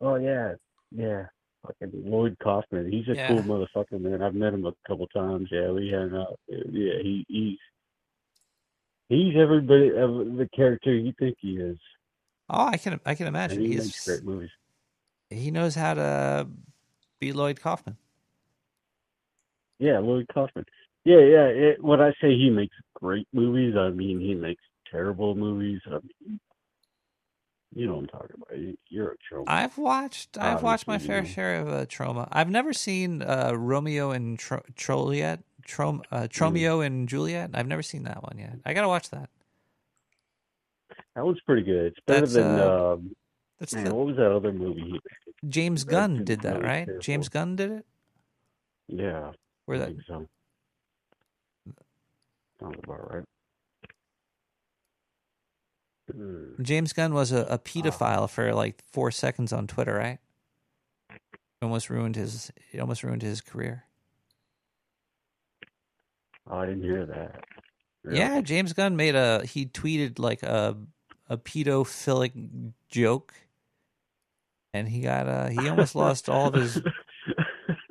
Oh yeah, yeah. Fucking Lloyd Kaufman. He's a Yeah. cool motherfucker, man. I've met him a couple times. Yeah, we hang out. Yeah, he he's he's everybody of the character you think he is. Oh, I can I can And imagine. he He's makes great movies. he knows how to be Lloyd Kaufman. Yeah, Lloyd Kaufman. Yeah, yeah. It, when I say he makes great movies, I mean he makes terrible movies. I mean, you know what I'm talking about. You- You're a troll. I've watched I've watched my Obviously, fair you know. share of uh, Troma. I've never seen uh, Romeo and Tro- Trolliet, Trom- uh, Mm. Tromeo and Juliet. I've never seen that one yet. I gotta watch that. That one's pretty good. It's better That's, than uh, um, that's man, the- what was that other movie? he? James Gunn did that, really right? James Gunn did it. Yeah, Where I that think so. Sounds about right. Hmm. James Gunn was a, a pedophile for like four seconds on Twitter, right? Almost ruined his. It almost ruined his career. Oh, I didn't hear that. Really? Yeah, James Gunn made a. He tweeted like a a pedophilic joke, and he got uh he almost (laughs) lost all of his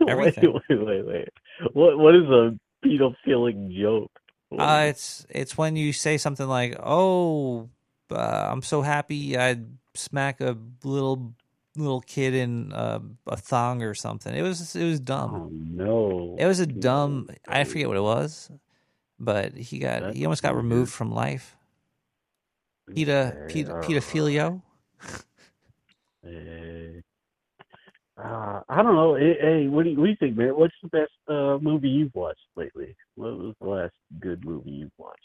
everything. Wait, wait, wait, wait. What what is a pedophilic joke? Uh, it's it's when you say something like, "Oh, uh, I'm so happy I'd smack a little little kid in uh, a thong or something." It was it was dumb. Oh no! It was a dumb. I forget what it was, but he got That's he almost got removed from life. Peta, Okay, peta, pedophilia. (laughs) Uh, I don't know. Hey, hey, what do you, what do you think, man? What's the best uh, movie you've watched lately? What was the last good movie you've watched?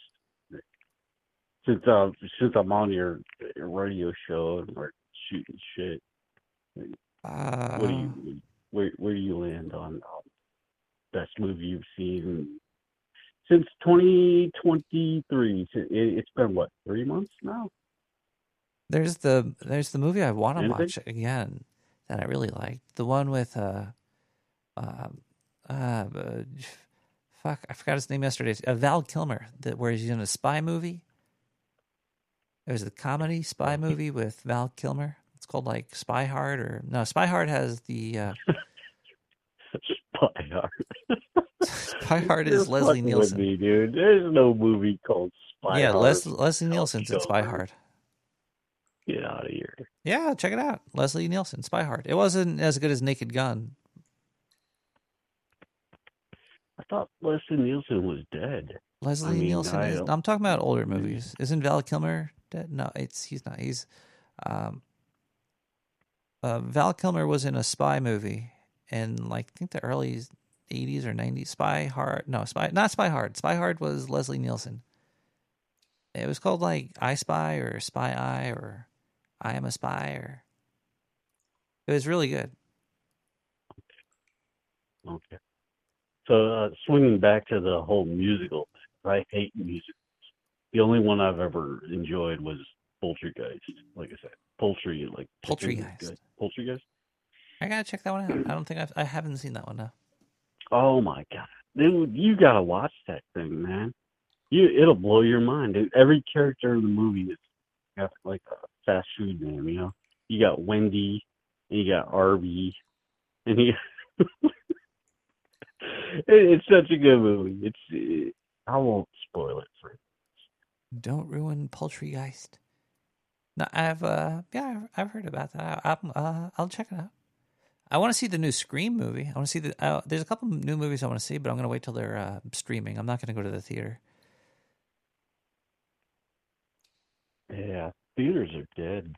Since uh, since I'm on your, your radio show and we're shooting shit, Uh, what do you where where do you land on um, best movie you've seen since 2023? It, it's been what three months now? There's the there's the movie I want to watch again that I really liked. The one with uh, uh, uh, uh, fuck, I forgot his name yesterday. Uh, Val Kilmer, that where he's in a spy movie. It was a comedy spy movie with Val Kilmer. It's called like Spy Hard or no, Spy Hard has the uh, Spy Hard. (laughs) Spy Hard is Leslie Nielsen. me, dude. There's no movie called Spy yeah, Hard. Les- Leslie Nielsen's in Spy Hard. Get out of here. Yeah, check it out. Leslie Nielsen, Spy Hard. It wasn't as good as Naked Gun. I thought Leslie Nielsen was dead. Leslie I mean, Nielsen is. I'm talking about older movies. Isn't Val Kilmer dead? No, it's he's not. He's um, uh, Val Kilmer was in a spy movie in like I think the early 80s or 90s. Spy Hard. No, Spy not Spy Hard. Spy Hard was Leslie Nielsen. It was called like I Spy or Spy Eye or I Am a Spy or. It was really good. Okay. So uh, swinging back to the whole musical, I hate musicals. The only one I've ever enjoyed was Poultrygeist. Like I said, poultry, like is Poultrygeist. Poultrygeist. I gotta check that one out. I don't think I've I haven't seen that one now. Oh my god, dude, you gotta watch that thing, man. You, it'll blow your mind, dude. Every character in the movie is got like a fast food name. You know, you got Wendy, and you got Arby, and you. (laughs) it, it's such a good movie. It's. It, I won't spoil it for you. Don't ruin Poultrygeist. No, I've uh yeah, I've, I've heard about that. I, I'm, uh, I'll check it out. I want to see the new Scream movie. I want to see the. Uh, there's a couple new movies I want to see, but I'm going to wait till they're uh, streaming. I'm not going to go to the theater. Yeah, theaters are dead.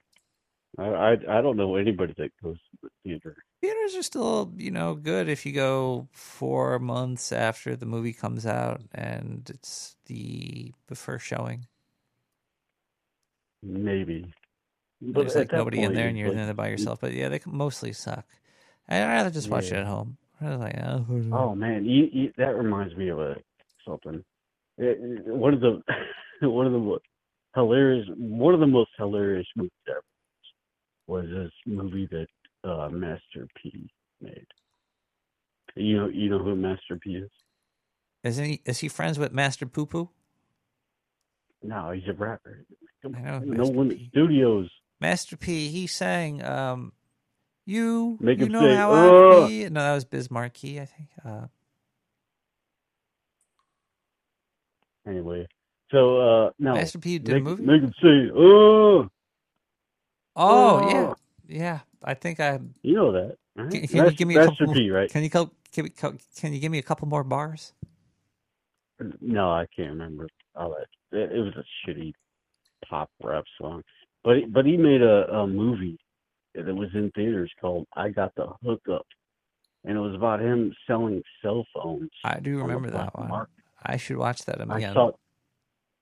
I, I I don't know anybody that goes to the theater. Theaters are still, you know, good if you go four months after the movie comes out and it's the the first showing. Maybe. There's like nobody in there and you're like- in there by yourself. But yeah, they mostly suck. I'd rather just watch it at home. Like, oh, Oh man, you, you, that reminds me of a something. It- one of the (laughs) one of the hilarious one of the most hilarious movies ever was this movie that uh, Master P made. You know, you know who Master P is? Isn't he? Is he friends with Master Poo Poo? No, he's a rapper. I know. No Master one P. studios. Master P. He sang, um, "You, Make you know say, how "Ugh." I feel." No, that was Biz Markie, I think. Uh, Anyway, so uh, no, Master P did a make, movie? Make him say, "Oh." oh yeah, yeah. I think I. You know that. right? Can, can you give me a Master couple? P, right? Can you me, can you give me a couple more bars? No, I can't remember all that. It, was a shitty pop rap song, but he- but he made a, a movie that was in theaters called "I Got the Hookup," and it was about him selling cell phones. I do remember that one. market. I should watch that I again. saw,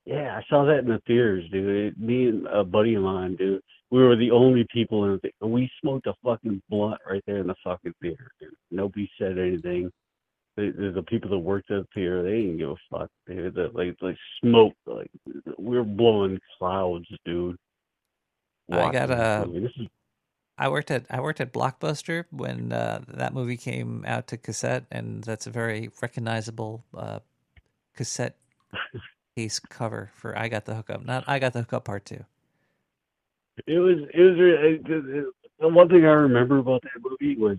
yeah, I saw that in the theaters, dude. It, me and a buddy of mine, dude, we were the only people in the theater. We smoked a fucking blunt right there in the fucking theater, dude. Nobody said anything. The, the, the people that worked at the theater, they didn't give a fuck. They the, like like smoke, like we were blowing clouds, dude. I got a. is I worked at I worked at Blockbuster when uh, that movie came out to cassette, and that's a very recognizable uh, cassette case cover for "I Got the Hookup." Not "I Got the Hookup" Part Two. It was it was it, it, the one thing I remember about that movie was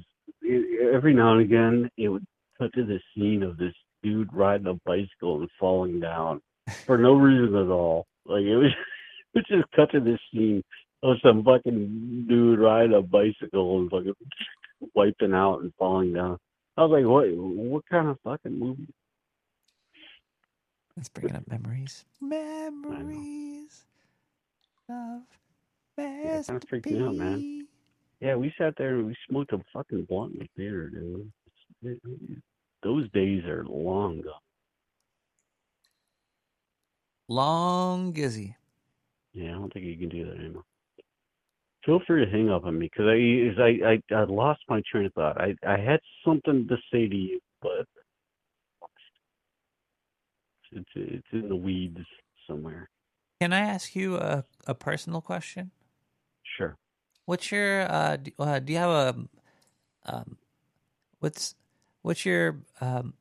every now and again it would cut to the scene of this dude riding a bicycle and falling down for no reason at all. Like it was, (laughs) it just cut to this scene of some fucking dude riding a bicycle and fucking (laughs) wiping out and falling down. I was like, what what kind of fucking movie? That's bringing up memories. Memories of Yeah, it kind of freaked me out, man. Yeah, we sat there and we smoked a fucking blunt in the theater, dude. It- it- those days are long gone. Long Gizzy. Yeah, I don't think you can do that anymore. Feel free to hang up on me because I, I, I, I lost my train of thought. I, I had something to say to you, but it's, it's in the weeds somewhere. Can I ask you a, a personal question? Sure. What's your uh, do, uh, do you have a um, what's what's your um,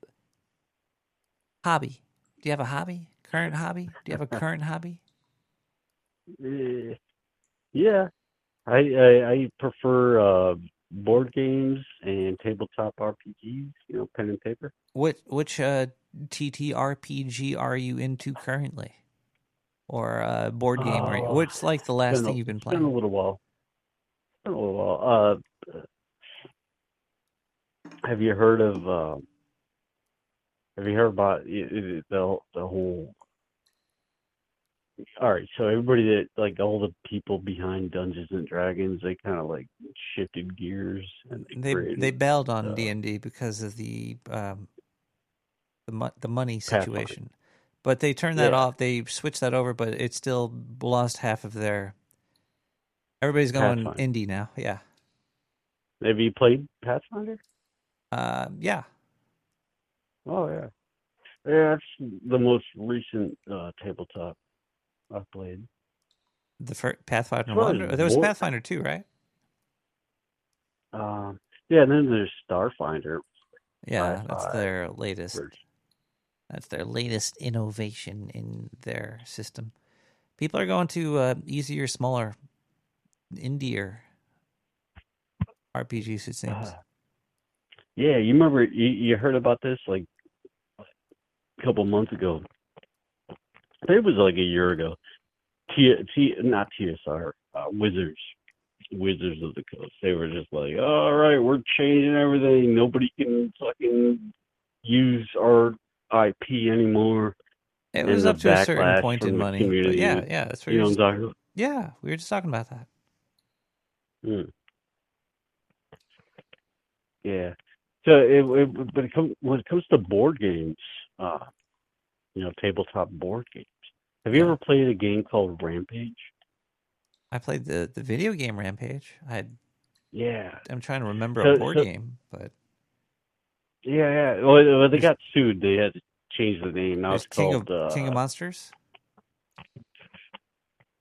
hobby? Do you have a hobby? Current hobby? Do you have a (laughs) current hobby? Eh, Yeah, I, I, I prefer uh, board games and tabletop RPGs. You know, pen and paper. What which uh, TTRPG are you into currently, or uh, board game? You, Oh, what's like the last thing a- you've been it's playing? Been a little while. It's been a little while. Uh, have you heard of? Uh, have you heard about the the whole? All right, so everybody that like all the people behind Dungeons and Dragons, they kind of like shifted gears and they They created, they bailed on uh, D and D because of the um, the mo- the money situation, but they turned that Yeah. off. They switched that over, but it still lost half of their. Everybody's going Pathfinder. indie now. Yeah, Have you played Pathfinder? uh, yeah. Oh yeah, yeah. That's the most recent uh, tabletop I've played. The first Pathfinder one. There was war- Pathfinder two, right? Um, yeah, and then there's Starfinder. Yeah, that's their latest. version. That's their latest innovation in their system. People are going to uh, easier, smaller, indier RPGs. It seems. Ah. Yeah, you remember you, you heard about this like a couple months ago. I think It was like a year ago. T, T not TSR, uh, Wizards Wizards of the Coast. They were just like, all right, we're changing everything. Nobody can fucking use our IP anymore. It was up to a certain point in money. But yeah, yeah, that's what you know what I'm talking about. Yeah, we were just talking about that. Hmm. Yeah. So it, it but it come, when it comes to board games, uh, you know, tabletop board games. Have you ever played a game called Rampage? I played the the video game Rampage. I had, Yeah. I'm trying to remember So- a board so- game, but Yeah, yeah. Well, well, they got sued. They had to change the name. Now there's it's King called of uh, King of Monsters.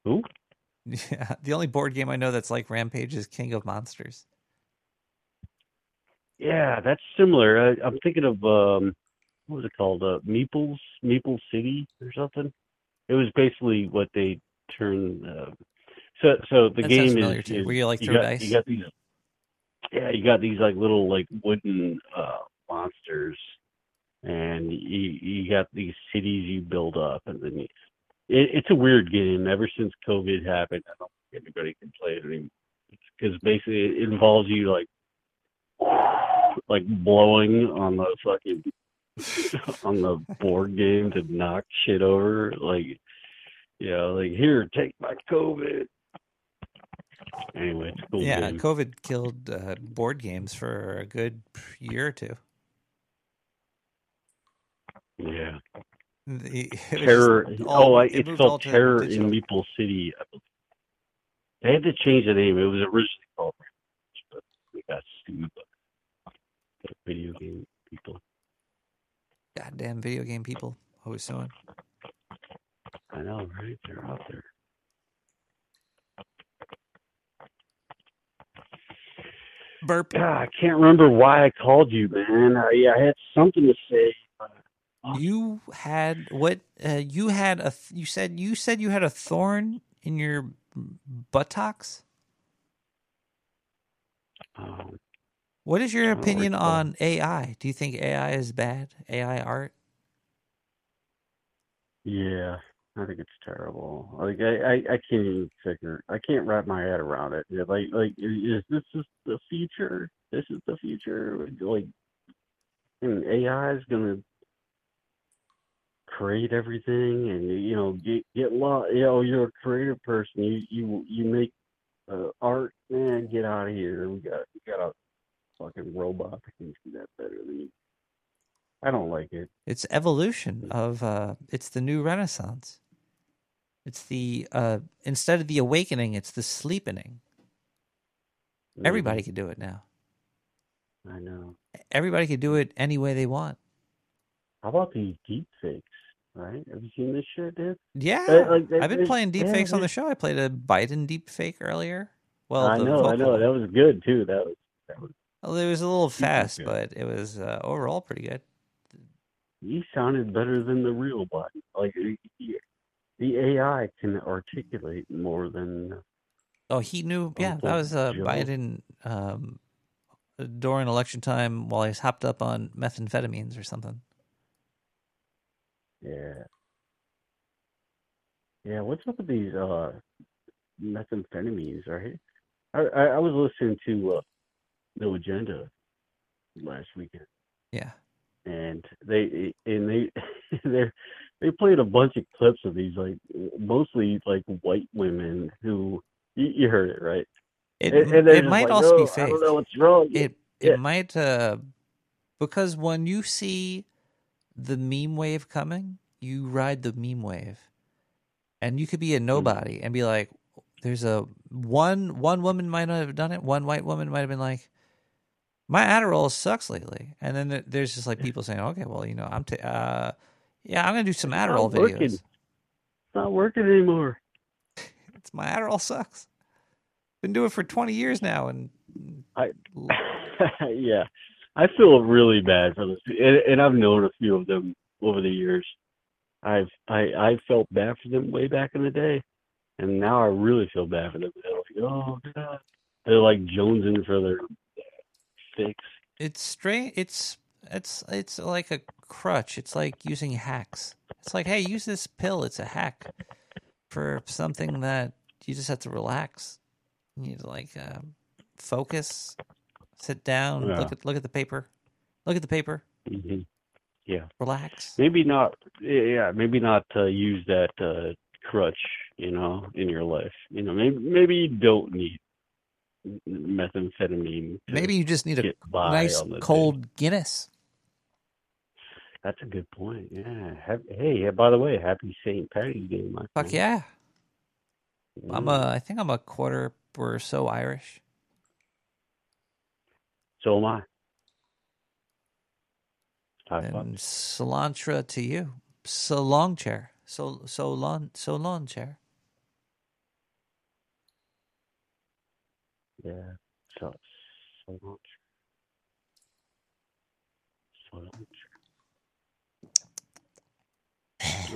Who? (laughs) Yeah, the only board game I know that's like Rampage is King of Monsters. Yeah, that's similar. I, I'm thinking of um, what was it called? Uh, Meeples, Meeple City, or something. It was basically what they turned. Uh, so, so the That sounds game familiar is, too. is Where you, like, throw got, dice? You got these. Yeah, you got these like little like wooden uh, monsters, and you you got these cities you build up, and then you, it, it's a weird game. Ever since COVID happened, I don't think anybody can play it anymore because basically it involves you like (sighs) like blowing on the fucking (laughs) on the board game to knock shit over. Like, you know, like here, take my COVID. Anyway, it's cool. yeah, game. COVID killed uh, board games for a good year or two. Yeah. The- (laughs) it was Terror. just all- oh, I, it it's moved called to Terror digital. in Meeple City. They had to change the name. It was originally called, Rampage, but we got sued by the video game people. Goddamn video game people always suing. I know, right? They're out there. Burp. God, I can't remember why I called you, man. I, I had something to say. You had what? Uh, you had a. th- You said you said you had a thorn in your buttocks. Um, What is your opinion recall. on AI? Do you think AI is bad? AI art? Yeah, I think it's terrible. Like I, I, I can't even figure. I can't wrap my head around it. Yeah, Like, like is this is the future? This is the future. Like, and AI is gonna create everything, and you know, get get lost. You know, you're a creative person. You you you make uh, art. Man, get out of here. We got we got a fucking robot that can do that better than you. I don't like it. It's evolution of. uh It's the new renaissance. It's the uh instead of the awakening, it's the sleepening. Everybody can do it now. I know. Everybody can do it any way they want. How about these deep fakes? Right? Have you seen this shit, dude? Yeah, Uh, like, I've been playing deep yeah, fakes on the show. I played a Biden deep fake earlier. Well, I know, I know. That was good too. That was that was. Well, it was a little fast, but it was uh, overall pretty good. He sounded better than the real Biden. Like y- the AI can articulate more than. Oh, he knew. Yeah, that was uh, Biden um, during election time while he's hopped up on methamphetamines or something. Yeah. Yeah. What's up with these uh methamphetamines? Right? I I, I was listening to uh, No Agenda last weekend. Yeah. and they and they (laughs) they they played a bunch of clips of these like mostly like white women who you, you heard it right It, And- and they're it just might like, also "Oh, be I fake. don't know what's wrong It Yeah. it might uh, because when you see the meme wave coming, you ride the meme wave, and you could be a nobody and be like, "There's a one one woman might not have done it. One white woman might have been like." My Adderall sucks lately, and then there's just like people saying, "Okay, well, you know, I'm, ta- uh, yeah, I'm gonna do some It's Adderall working. videos." it's not working anymore It's (laughs) my Adderall sucks. Been doing it for 20 years now, and I (laughs) yeah I feel really bad for this and, and I've known a few of them over the years I've I I felt bad for them way back in the day and now I really feel bad for them they're like oh god they're like jonesing for their fix it's straight. It's it's it's like a crutch. It's like using hacks. It's like, hey, use this pill. It's a hack for something that you just have to relax. You need to like uh, focus, sit down, Yeah. look at look at the paper, look at the paper, hmm Yeah. relax. Maybe not. Yeah, maybe not uh, use that uh, crutch. You know, in your life. You know, maybe maybe you don't need methamphetamine. Maybe you just need a nice the day. cold Guinness. That's a good point. Yeah. Hey, by the way, happy St. Patty's Day, my Fuck friend. yeah. I'm a. I think I'm a quarter or so Irish. So am I. High five. And cilantro to you. So long chair. So so long so long chair. Yeah. So, so much. So much.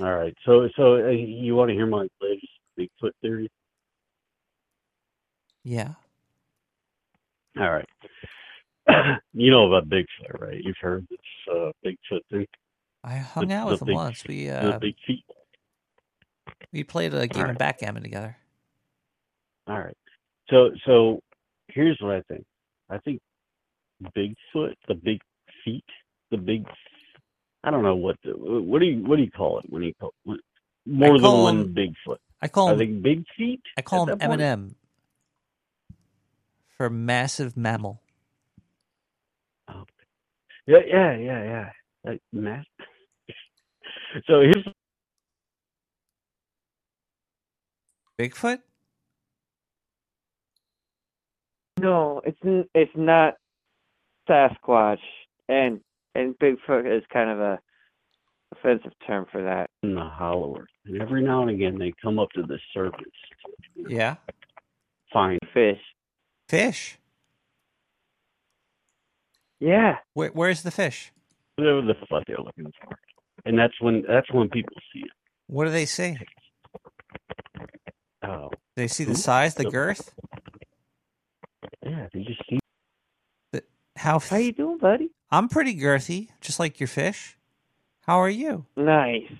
All right. So, so uh, you want to hear my latest Bigfoot theory? Yeah. All right. (laughs) you know about Bigfoot, right? You've heard this uh, Bigfoot thing. I hung The- out with him big- once. We the uh big feet. we played a game All of backgammon together. All right. So, so here's what I think. I think Bigfoot, the big feet, the big. I don't know what the, what do you what do you call it when you call what, more than one him- Bigfoot? I call him they big feet? I call him? Eminem for massive mammal. Yeah, yeah, yeah, yeah. Like mass. so here's Bigfoot? No, it's n- it's not Sasquatch, and and Bigfoot is kind of a offensive term for that. in the Hollow Earth, and every now and again they come up to the surface. Yeah. Find fish. Fish. Yeah. Where, where's the fish? Whatever the fuck they're looking for, and that's when that's when people see it. What do they see? Oh, They see the size, the The- girth. yeah, they just see. How How you doing, buddy? I'm pretty girthy, just like your fish. How are you? Nice.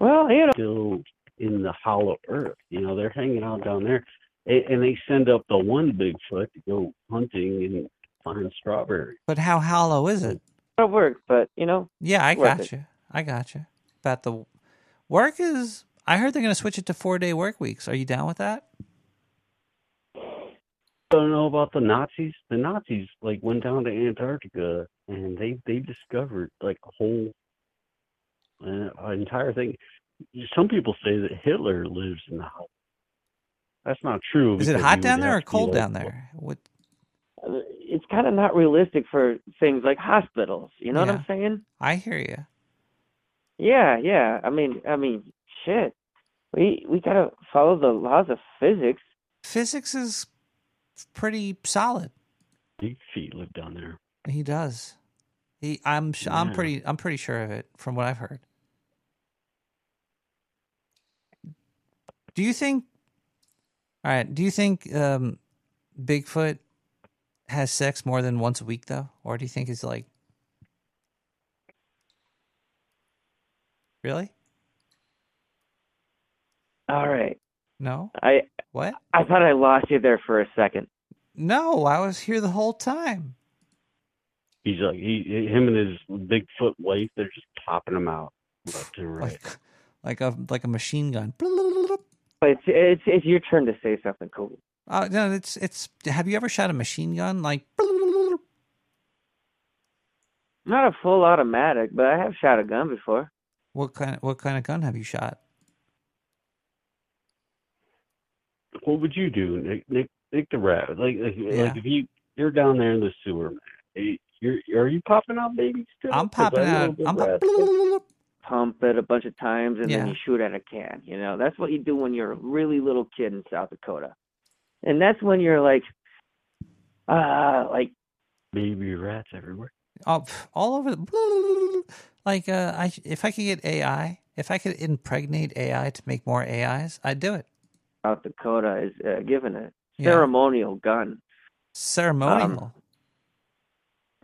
Well, you know, still in the Hollow Earth. You know, they're hanging out down there, A- and they send up the one Bigfoot to go hunting and find strawberry. But how hollow is it? it works, but you know. Yeah, I worth got it. you. I got you. About the work is. I heard they're going to switch it to four day work weeks. Are you down with that? I don't know about the Nazis. The Nazis like went down to Antarctica and they they discovered like a whole uh, entire thing. Some people say that Hitler lives in the house. That's not true. Is it hot down there or have be, cold like, down there? What? It's kind of not realistic for things like hospitals. You know what I'm saying? I hear you. Yeah, yeah. I mean, I mean, shit. We we gotta follow the laws of physics. Physics is pretty solid. Big feet live down there. He does. He. I'm. sh I'm pretty. I'm pretty sure of it from what I've heard. Do you think? All right. Do you think um, Bigfoot has sex more than once a week though, or do you think it's like really? All right. No. I What? I thought I lost you there for a second. No, I was here the whole time. He's like he him and his Bigfoot wife. They're just popping them out left and right. Like a like a machine gun. But it's it's it's your turn to say something cool. Uh, no, it's it's. Have you ever shot a machine gun? Like Not a full automatic, but I have shot a gun before. what kind? of What kind of gun have you shot? what would you do, Nick? Nick, Nick the Rat? Like, like, Yeah. like if you you're down there in the sewer, man. eh, You're are you popping out babies still? I'm 'Cause I popping know out. the I'm rats- Pump it a bunch of times and Yeah. then you shoot at a can. You know, that's what you do when you're a really little kid in South Dakota. And that's when you're like, uh, like baby rats everywhere. Oh, pff, all over the. Like uh, I if I could get AI, if I could impregnate AI to make more AIs, I'd do it. South Dakota is uh, given a Yeah. ceremonial gun. Ceremonial.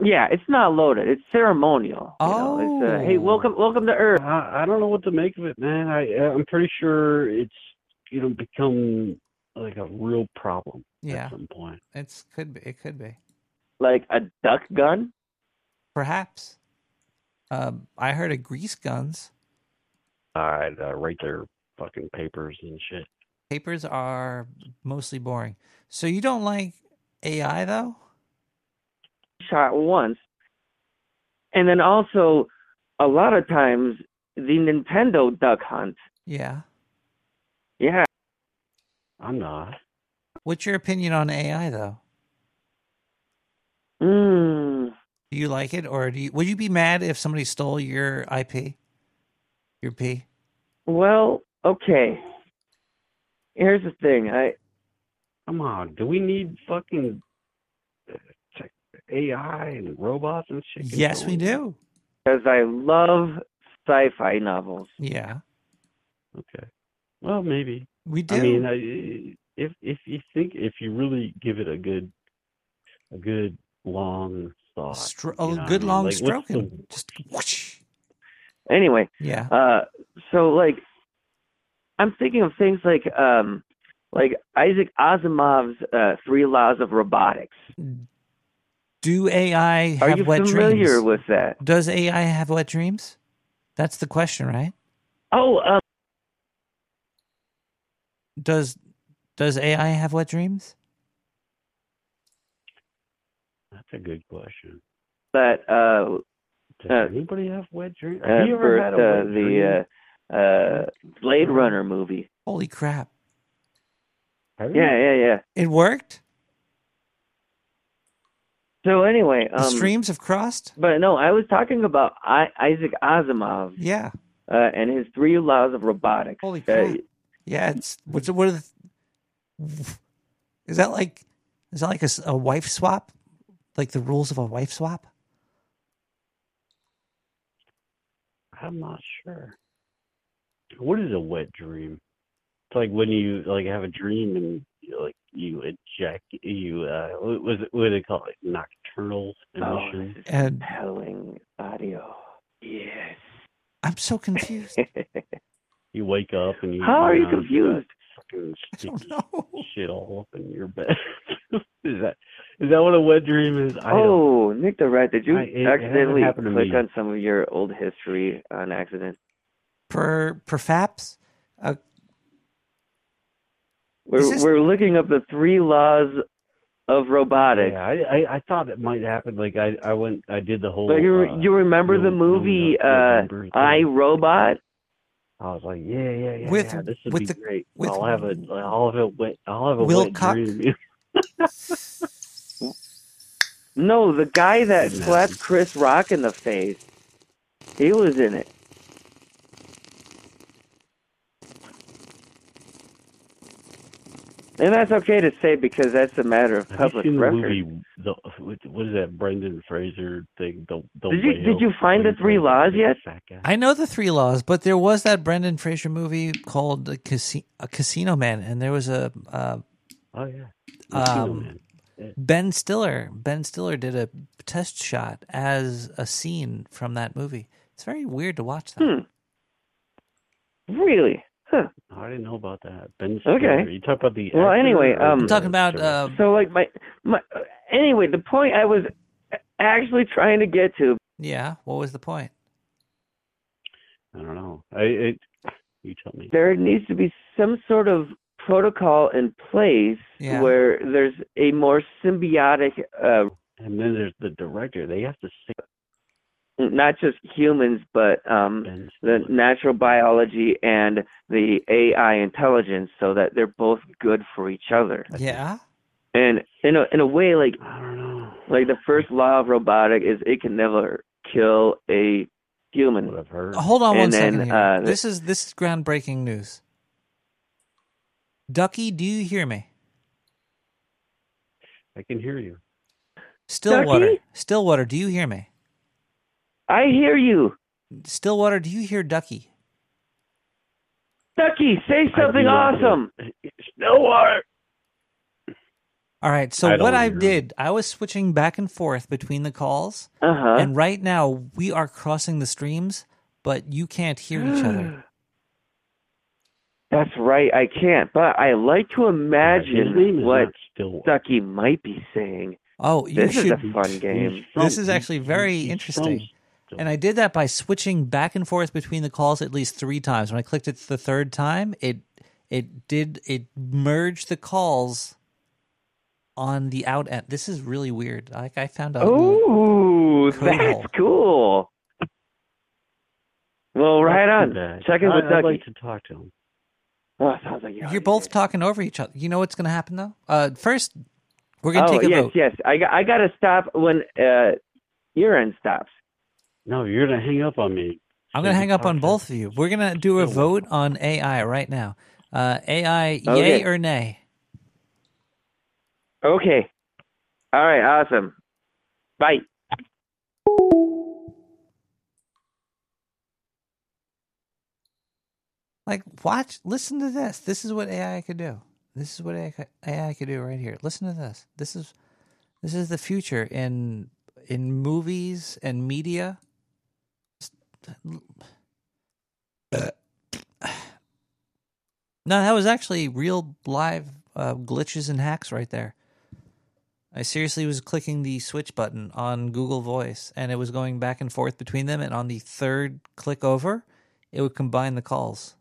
Yeah, it's not loaded. It's ceremonial. You know, it's uh, hey, welcome, welcome to Earth. I, I don't know what to make of it, man. I I'm pretty sure it's you know become like a real problem Yeah. at some point. It's could be. It could be. Like a duck gun? Perhaps. Um, I heard of grease guns. Right, uh, write their fucking papers and shit. Papers are mostly boring. So you don't like AI though? Shot once. And then also, a lot of times, the Nintendo Duck Hunt. Yeah. Yeah. I'm not. What's your opinion on AI though? Mm. Do you like it, or do you? Would you be mad if somebody stole your IP, your P? Well, okay. Here's the thing. I Come on, do we need fucking uh, AI and robots and shit? Yes, we do. because I love sci-fi novels. Yeah. Okay. Well, maybe we I mean, I, if if you think if you really give it a good a good long thought, Stro- you oh, know good I mean? long Like, stroking. the- Just whoosh. Anyway, Yeah. Uh, so like, I'm thinking of things like um, like Isaac Asimov's uh, Three Laws of Robotics. Do AI Are you wet familiar dreams? with that? Does AI have wet dreams? That's the question, right? Oh, um, Does Does AI have wet dreams? That's a good question. But uh, Does uh, anybody have wet dreams? uh, Have you ever for had a uh, wet dream? the uh, uh, Blade Runner movie. Holy crap! Have you? Yeah, yeah, yeah. It worked. So anyway, The um, streams have crossed. But no, I was talking about I- Isaac Asimov. Yeah. Uh, and his Three Laws of Robotics. Holy Uh, crap! Yeah, it's what's what are the, is that like? Is that like a wife swap? Like the rules of a wife swap? I'm not sure. What is a wet dream? It's like when you like have a dream and you, like you eject you uh what was it what do they call it nocturnal Oh, emission? this is And- compelling audio. Yes. I'm so confused. (laughs) You wake up and you How are you know, got confused? Fucking sticky shit all up in your bed. (laughs) is that is that what a wet dream is? I don't Oh, Nick the Rat, did you I- it- it accidentally happened to click on some of your old history on accident? Per perhaps. Uh, We're this- we're looking up the three laws of robotics. Yeah, I, I I thought it might happen. Like I I went I did the whole. But you uh, you remember the movie uh, I Robot? I was like, yeah, yeah, yeah, With- yeah. This would with be the- great. with- I'll have a (laughs) I'll have a wet I'll have a Will wet Cock- dream. (laughs) No, the guy that slapped. Chris Rock in the face. He was in it. And that's okay to say because that's a matter of Have you public seen the record. movie? The what what is that Brendan Fraser thing? The the Did you whale, did you find the three plays laws big yet? fat. I know the three laws, but there was that Brendan Fraser movie called a, Casi- a Casino Man, and there was a uh, Oh yeah, Casino um, Man. Yeah. Ben Stiller. Ben Stiller did a test shot as a scene from that movie. It's very weird to watch that. Hmm. Really? Huh. I didn't know about that. Ben Okay. You talk about the. Well, actor anyway, or um, the I'm talking about director? uh, So like my my anyway, the point I was actually trying to get to yeah. What was the point? I don't know. I it. You tell me. there needs to be some sort of protocol in place Yeah. where there's a more symbiotic uh And then there's the director. They have to say not just humans but um the natural biology and the AI intelligence so that they're both good for each other. Yeah. And in a in a way like I don't know. like the first law of robotic is it can never kill a human. What I've heard. Hold on one And second then, here. uh, this is this is groundbreaking news. Ducky, do you hear me? I can hear you. Stillwater. Ducky? Stillwater, do you hear me? I hear you. Stillwater, do you hear Ducky? Ducky, say something do not hear- awesome. Stillwater. All right. So I what I did, I was switching back and forth between the calls, Uh-huh. and right now we are crossing the streams, but you can't hear each other. (gasps) That's right, I can't. But I like to imagine what Ducky might be saying. Oh, you this should. is a fun game. this is actually very interesting. And I did that by switching back and forth between the calls at least three times. When I clicked it the third time, it it did it merged the calls on the out end. This is really weird. Like I found out. Ooh, code that's cool. Well, right on. too bad. Check in I- with I'd like to talk to him. Oh, sounds like you're. You're both talking over each other. You know what's going to happen though. Uh, first, we're going to oh, take a yes, vote. yes. I got, I got to stop when uh, urine stops. No, you're gonna hang up on me. I'm going to hang up on both of you. We're going to do a vote on AI right now. Uh, AI, yay Okay. or nay? Okay. All right. Awesome. Bye. Like, watch, listen to this. This is what AI could do. This is what AI, could- AI could do right here. Listen to this. This is this is the future in in movies and media. (sighs) No, that was actually real live uh, glitches and hacks right there. I seriously was clicking the switch button on Google Voice and it was going back and forth between them. And on the third click over, it would combine the calls,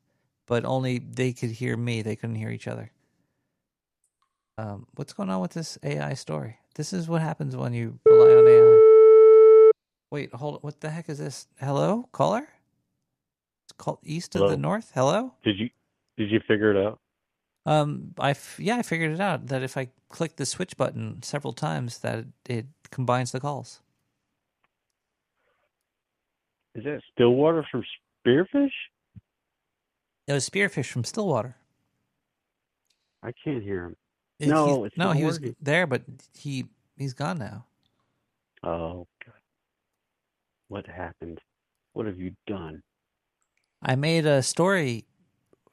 but only they could hear me. They couldn't hear each other. Um, what's going on with this AI story? This is what happens when you rely on AI. Wait, hold. What the heck is this? Hello, caller. It's called east of the north. Hello. Did you did you figure it out? Um, I f- yeah, I figured it out that if I click the switch button several times, that it, it combines the calls. Is that Stillwater from Spearfish? It was Spearfish from Stillwater. I can't hear him. It- no, it's no, he was there, but he he's gone now. Oh God! What happened? What have you done? I made a story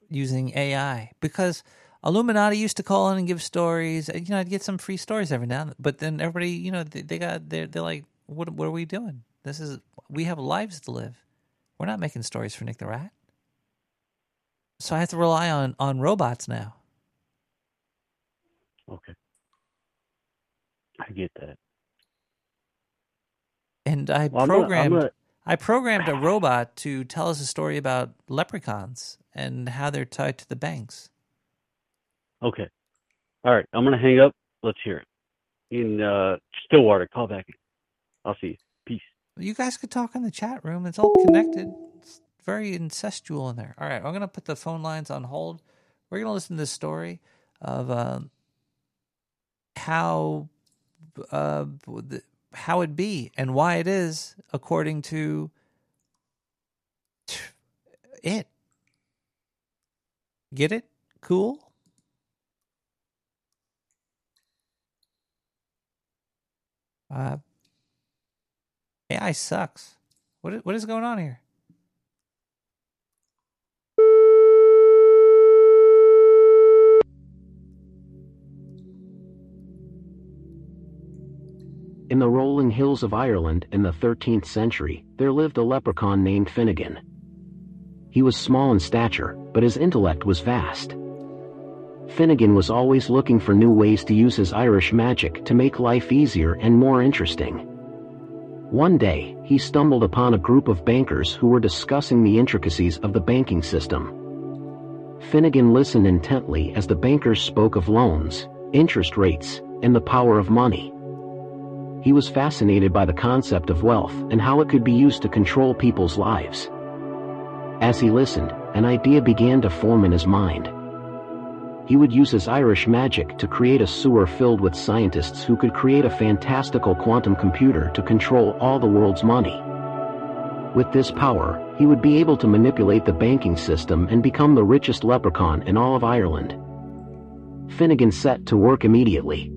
using AI because Illuminati used to call in and give stories. You know, I'd get some free stories every now and then, but then everybody, you know, they, they got they're they're like, what what are we doing? This is we have lives to live. We're not making stories for Nick the Rat. So I have to rely on on robots now. Okay, I get that. And I Well, I'm gonna- I'm programmed gonna- I programmed a robot to tell us a story about leprechauns and how they're tied to the banks. Okay, all right. I'm gonna hang up. Let's hear it. In uh, Stillwater, call back. I'll see you. Peace. You guys could talk in the chat room. It's all connected. It's very incestual in there. All right, I'm gonna put the phone lines on hold. We're gonna listen to the story of um, how uh, the, how it be and why it is according to it. Get it? Cool. Uh, AI sucks. What is, what is going on here? In the rolling hills of Ireland in the 13th century, there lived a leprechaun named Finnegan. He was small in stature, but his intellect was vast. Finnegan was always looking for new ways to use his Irish magic to make life easier and more interesting. One day, he stumbled upon a group of bankers who were discussing the intricacies of the banking system. Finnegan listened intently as the bankers spoke of loans, interest rates, and the power of money. He was fascinated by the concept of wealth and how it could be used to control people's lives. As he listened, an idea began to form in his mind. He would use his Irish magic to create a sewer filled with scientists who could create a fantastical quantum computer to control all the world's money. With this power, he would be able to manipulate the banking system and become the richest leprechaun in all of Ireland. Finnegan set to work immediately.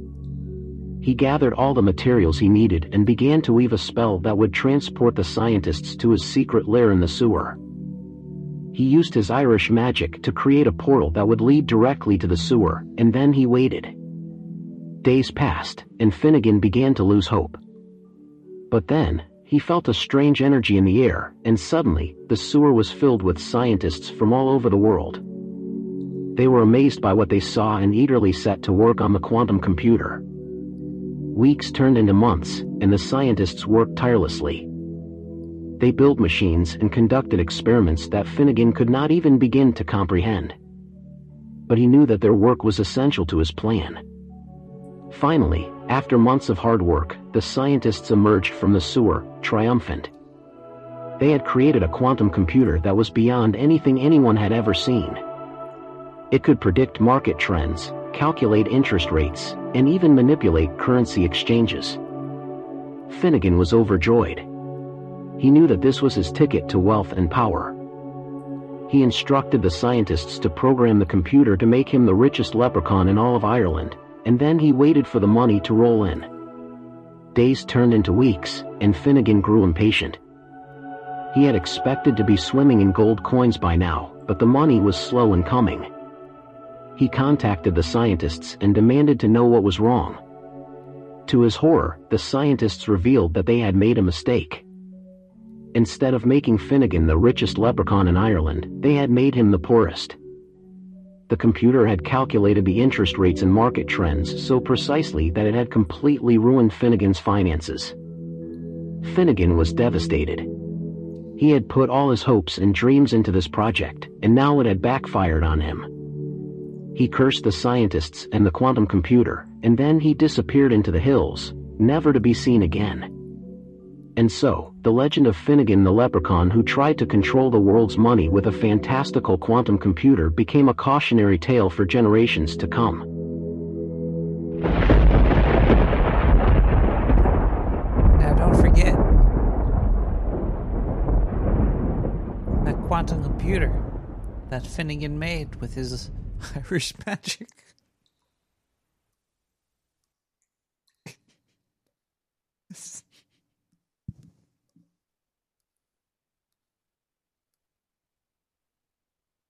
He gathered all the materials he needed and began to weave a spell that would transport the scientists to his secret lair in the sewer. He used his Irish magic to create a portal that would lead directly to the sewer, and then he waited. Days passed, and Finnegan began to lose hope. But then, he felt a strange energy in the air, and suddenly, the sewer was filled with scientists from all over the world. They were amazed by what they saw and eagerly set to work on the quantum computer. Weeks turned into months, and the scientists worked tirelessly. They built machines and conducted experiments that Finnegan could not even begin to comprehend. But he knew that their work was essential to his plan. Finally, after months of hard work, the scientists emerged from the sewer, triumphant. They had created a quantum computer that was beyond anything anyone had ever seen. It could predict market trends, calculate interest rates, and even manipulate currency exchanges. Finnegan was overjoyed. He knew that this was his ticket to wealth and power. He instructed the scientists to program the computer to make him the richest leprechaun in all of Ireland, and then he waited for the money to roll in. Days turned into weeks, and Finnegan grew impatient. He had expected to be swimming in gold coins by now, but the money was slow in coming. He contacted the scientists and demanded to know what was wrong. To his horror, the scientists revealed that they had made a mistake. Instead of making Finnegan the richest leprechaun in Ireland, they had made him the poorest. The computer had calculated the interest rates and market trends so precisely that it had completely ruined Finnegan's finances. Finnegan was devastated. He had put all his hopes and dreams into this project, and now it had backfired on him. He cursed the scientists and the quantum computer, and then he disappeared into the hills, never to be seen again. And so, the legend of Finnegan the leprechaun who tried to control the world's money with a fantastical quantum computer became a cautionary tale for generations to come. Now, don't forget that quantum computer that Finnegan made with his (laughs) Irish magic.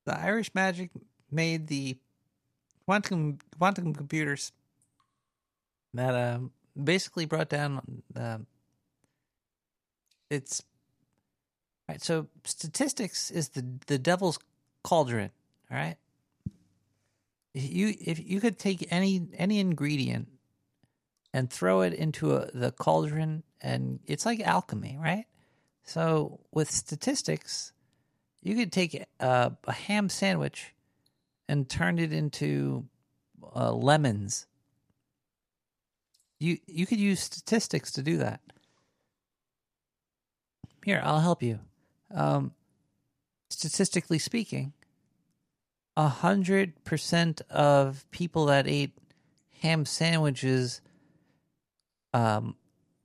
the Irish magic made the quantum quantum computers that um, basically brought down um, it's right. So statistics is the the devil's cauldron. All right. If you if you could take any any ingredient and throw it into a, the cauldron, and it's like alchemy, right? So with statistics, you could take a, a ham sandwich and turn it into uh, lemons. You you could use statistics to do that. Here, I'll help you. Um, statistically speaking, a hundred percent of people that ate ham sandwiches um,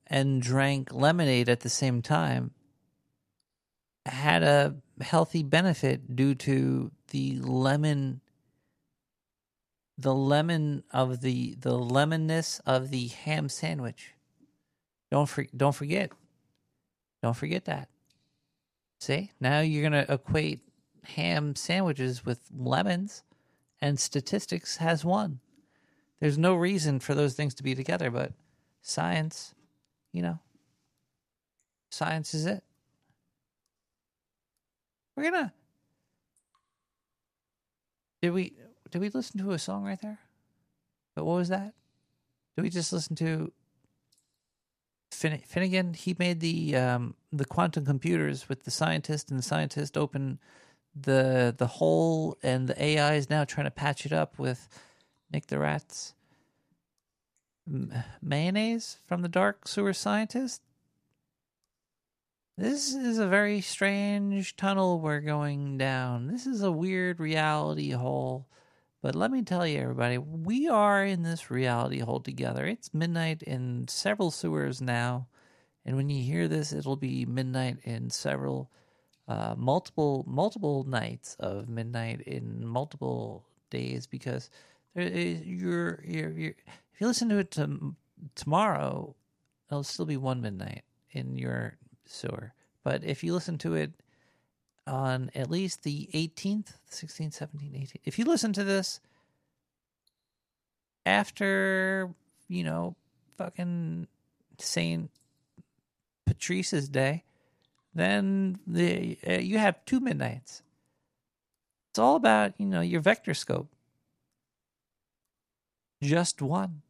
and drank lemonade at the same time had a healthy benefit due to the lemon the lemon of the the lemonness of the ham sandwich. Don't for, don't forget don't forget that. See? Now you're going to equate ham sandwiches with lemons and statistics has won there's no reason for those things to be together but science you know science is it we're gonna. Did we did we listen to a song right there? But what was that? Did we just listen to Fin- Finnegan? He made the um, the quantum computers with the scientist, and the scientist opened the the hole, and the AI is now trying to patch it up with Nick the Rat's mayonnaise from the dark sewer scientist. This is a very strange tunnel we're going down. This is a weird reality hole. But let me tell you, everybody, we are in this reality hole together. It's midnight in several sewers now. And when you hear this, it'll be midnight in several, uh, multiple, multiple nights of midnight in multiple days because there is, you're, you're, you're, if you listen to it to, tomorrow, it'll still be one midnight in your sewer. But if you listen to it on at least the 18th, 16th, 17th, 18th, if you listen to this after, you know, fucking St. Patrice's Day, then the uh, you have two midnights. It's all about, you know, your vector scope. Just one.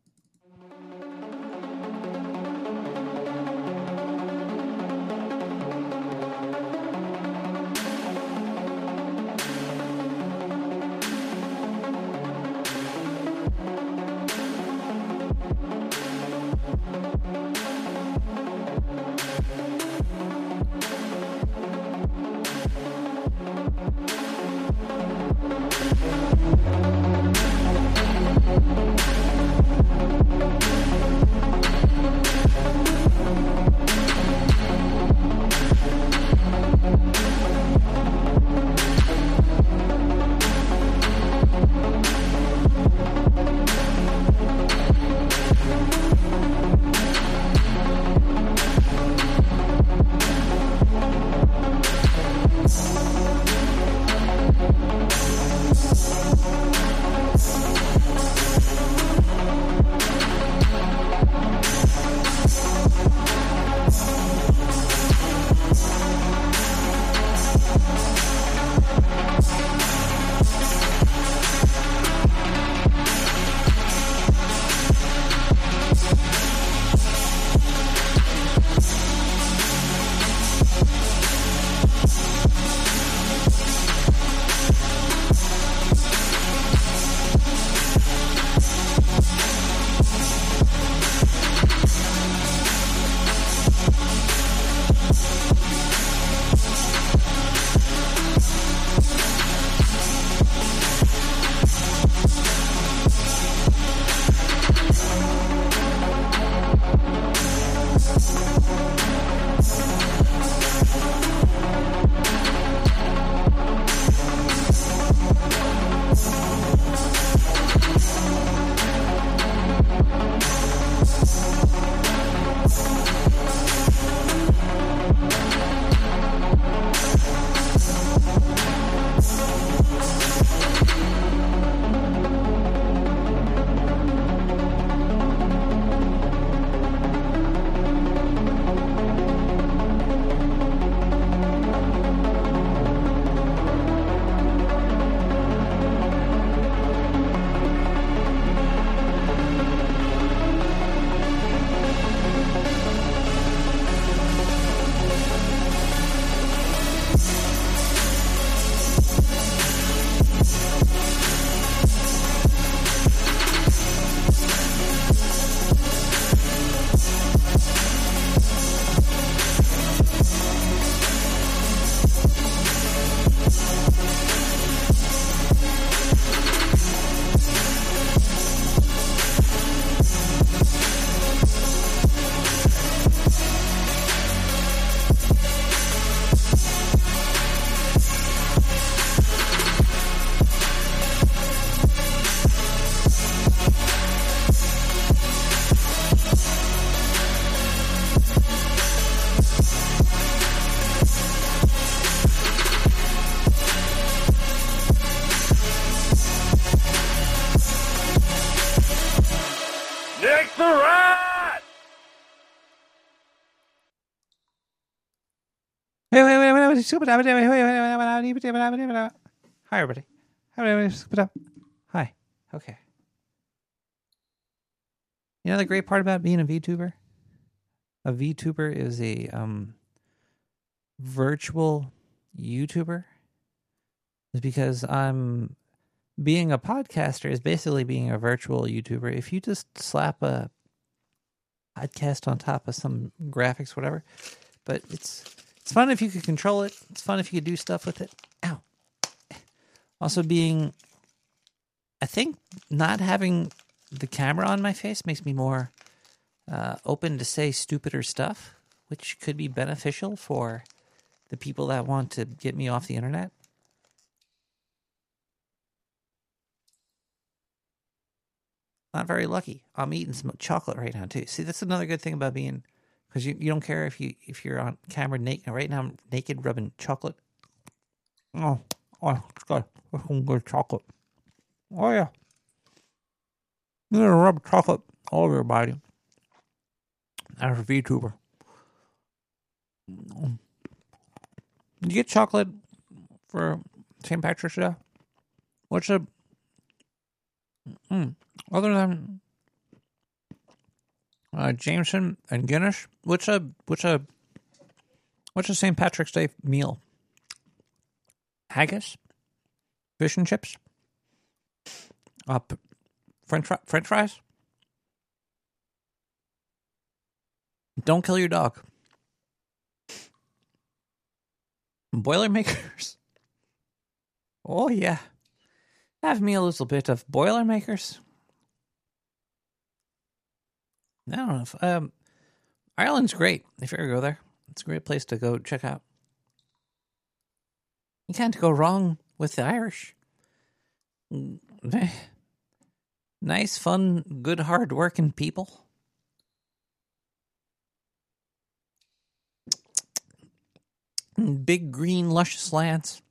Hi, everybody. Hi. Okay. You know the great part about being a VTuber? A VTuber is a um virtual YouTuber. Is because I'm being a podcaster is basically being a virtual YouTuber. If you just slap a podcast on top of some graphics, whatever, but it's it's fun if you could control it. It's fun if you could do stuff with it. Ow. Also, being, I think not having the camera on my face makes me more uh, open to say stupider stuff, which could be beneficial for the people that want to get me off the internet. Not very lucky. I'm eating some chocolate right now too. See, that's another good thing about being because you, you don't care if you if you're on camera naked. Right now, I'm naked rubbing chocolate. Oh, oh, it's good. That's some good chocolate. Oh yeah, you gotta rub chocolate all over your body. As a VTuber. Did you get chocolate for St. Patrick's Day? What's a mm, other than uh, Jameson and Guinness? What's a what's a what's a St. Patrick's Day meal? Haggis, fish and chips, uh, French French fries. Don't kill your dog. Boilermakers. (laughs) Oh yeah. Have me a little bit of Boilermakers. I don't know if um Ireland's great if you ever go there. It's a great place to go check out. You can't go wrong with the Irish. (laughs) Nice, fun, good, hard working people. Big green luscious lands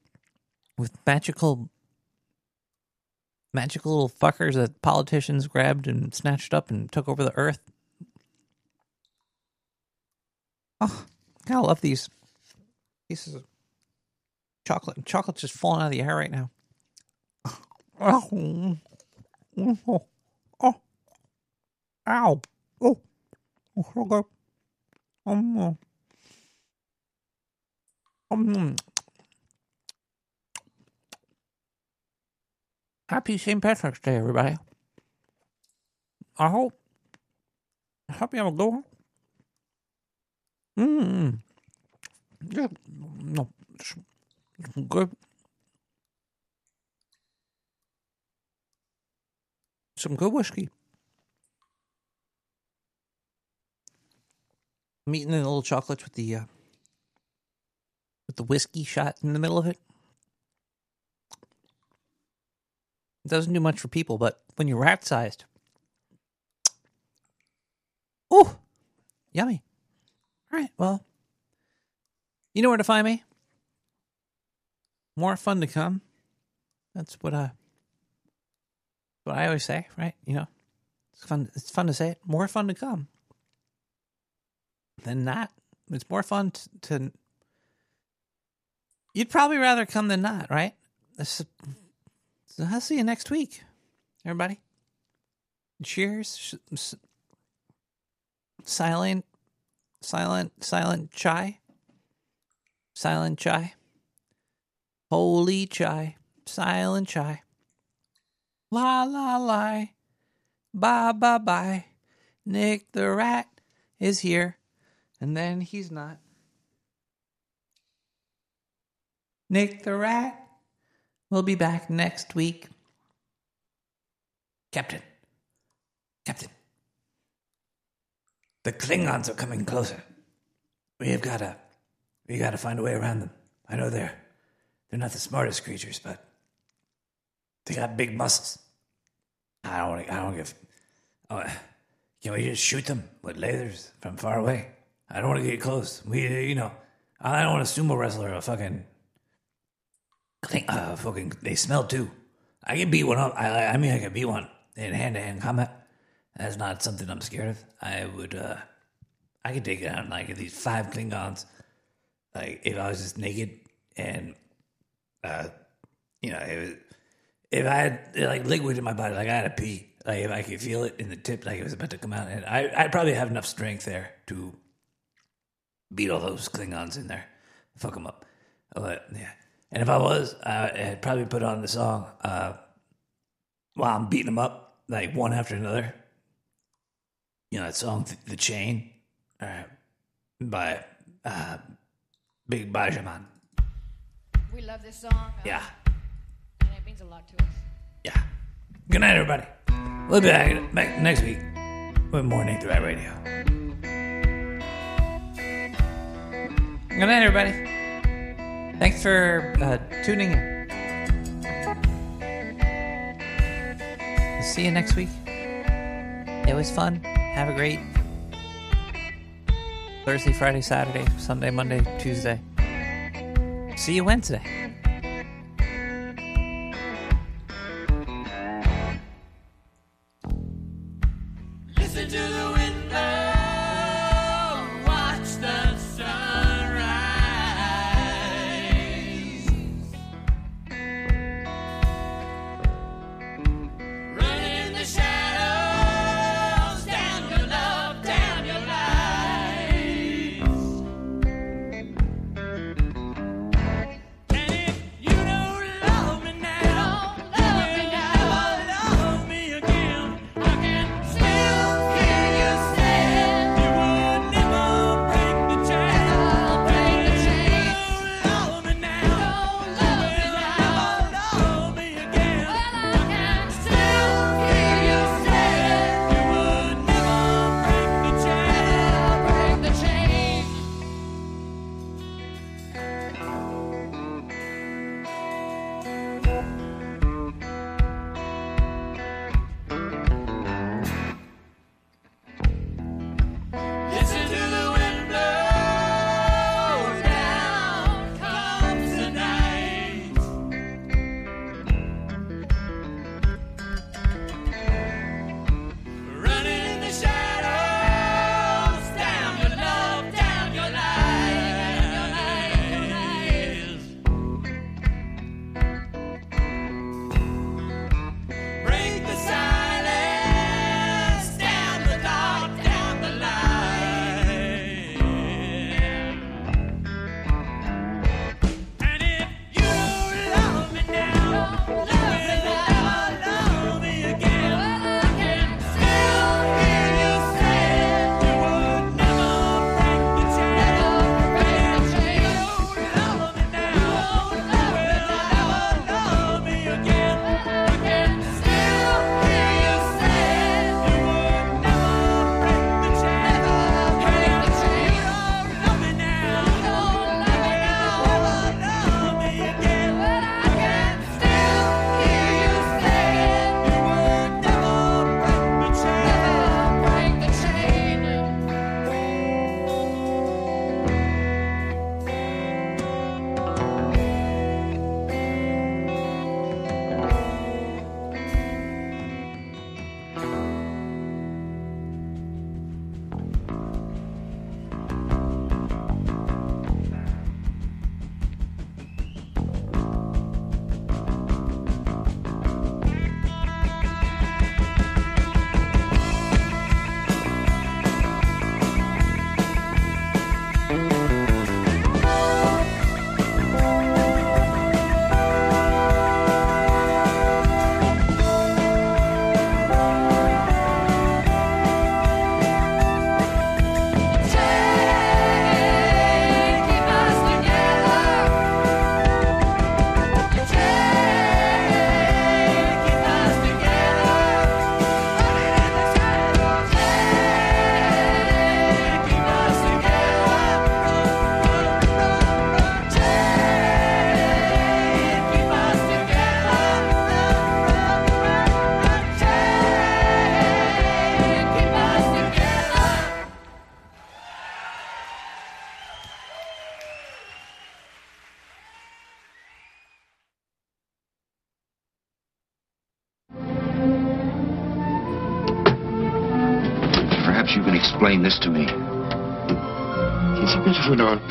with magical magical little fuckers that politicians grabbed and snatched up and took over the earth. Oh, God, I love these pieces of chocolate. Chocolate's just falling out of the air right now. Oh, oh, oh, ow, oh, okay. Um, um, Happy St. Patrick's Day, everybody. I hope, I hope you have a good one. Mm. Yeah, no, good. Some good whiskey. I'm eating the little chocolates with the uh, with the whiskey shot in the middle of it. It doesn't do much for people, but when you're rat sized, oh, yummy. All right, well, you know where to find me. More fun to come. That's what uh, what I always say, right? You know, it's fun. It's fun to say it. More fun to come than not. It's more fun to. You'd probably rather come than not, right? So I'll see you next week, everybody. Cheers. Silent, silent, silent chai. Silent chai. Holy chai. Silent chai. La la la. Bye bye bye. Nick the rat is here. And then he's not. Nick the rat will be back next week. Captain. Captain. The Klingons are coming closer. We have gotta we gotta find a way around them. I know they're they're not the smartest creatures, but they got big muscles. I don't. I don't give. Oh, can we just shoot them with lasers from far away? I don't want to get close. We, you know, I don't want a sumo wrestler. A fucking, uh, fucking. They smell too. I can beat one up. I, I mean, I can beat one in hand to hand combat. That's not something I'm scared of. I would. uh I could take it down like these five Klingons. Like if I was just naked and, uh, you know, if I had like liquid in my body, like I had to pee, like if I could feel it in the tip, like it was about to come out, and I I'd probably have enough strength there to beat all those Klingons in there, fuck them up. But yeah, and if I was, uh, I'd probably put on the song uh, while I'm beating them up, like one after another. You know that song, "The- "The Chain," uh, by uh, Big Bajaman. We love this song. uh, Yeah. And it means a lot to us. Yeah. Good night, everybody. We'll be back, back next week with more Nate the Rat Radio. Good night, everybody. Thanks for uh, tuning in. See you next week. It was fun. Have a great Thursday, Friday, Saturday, Sunday, Monday, Tuesday. See you Wednesday.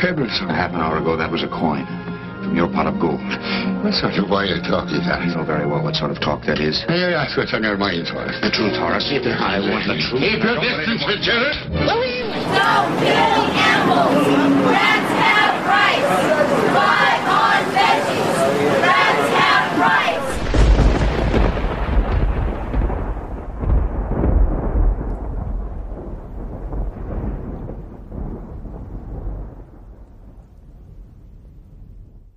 pebbles. Half an hour ago, that was a coin from your pot of gold. What sort of way of talk is that? You know very well what sort of talk that is. Yeah, that's what's on your mind, Horace. The truth, Horace. I want the truth. Keep your distance, Fitzgerald. Louise! Don't kill animals! Rats have rights! Survive on veggies!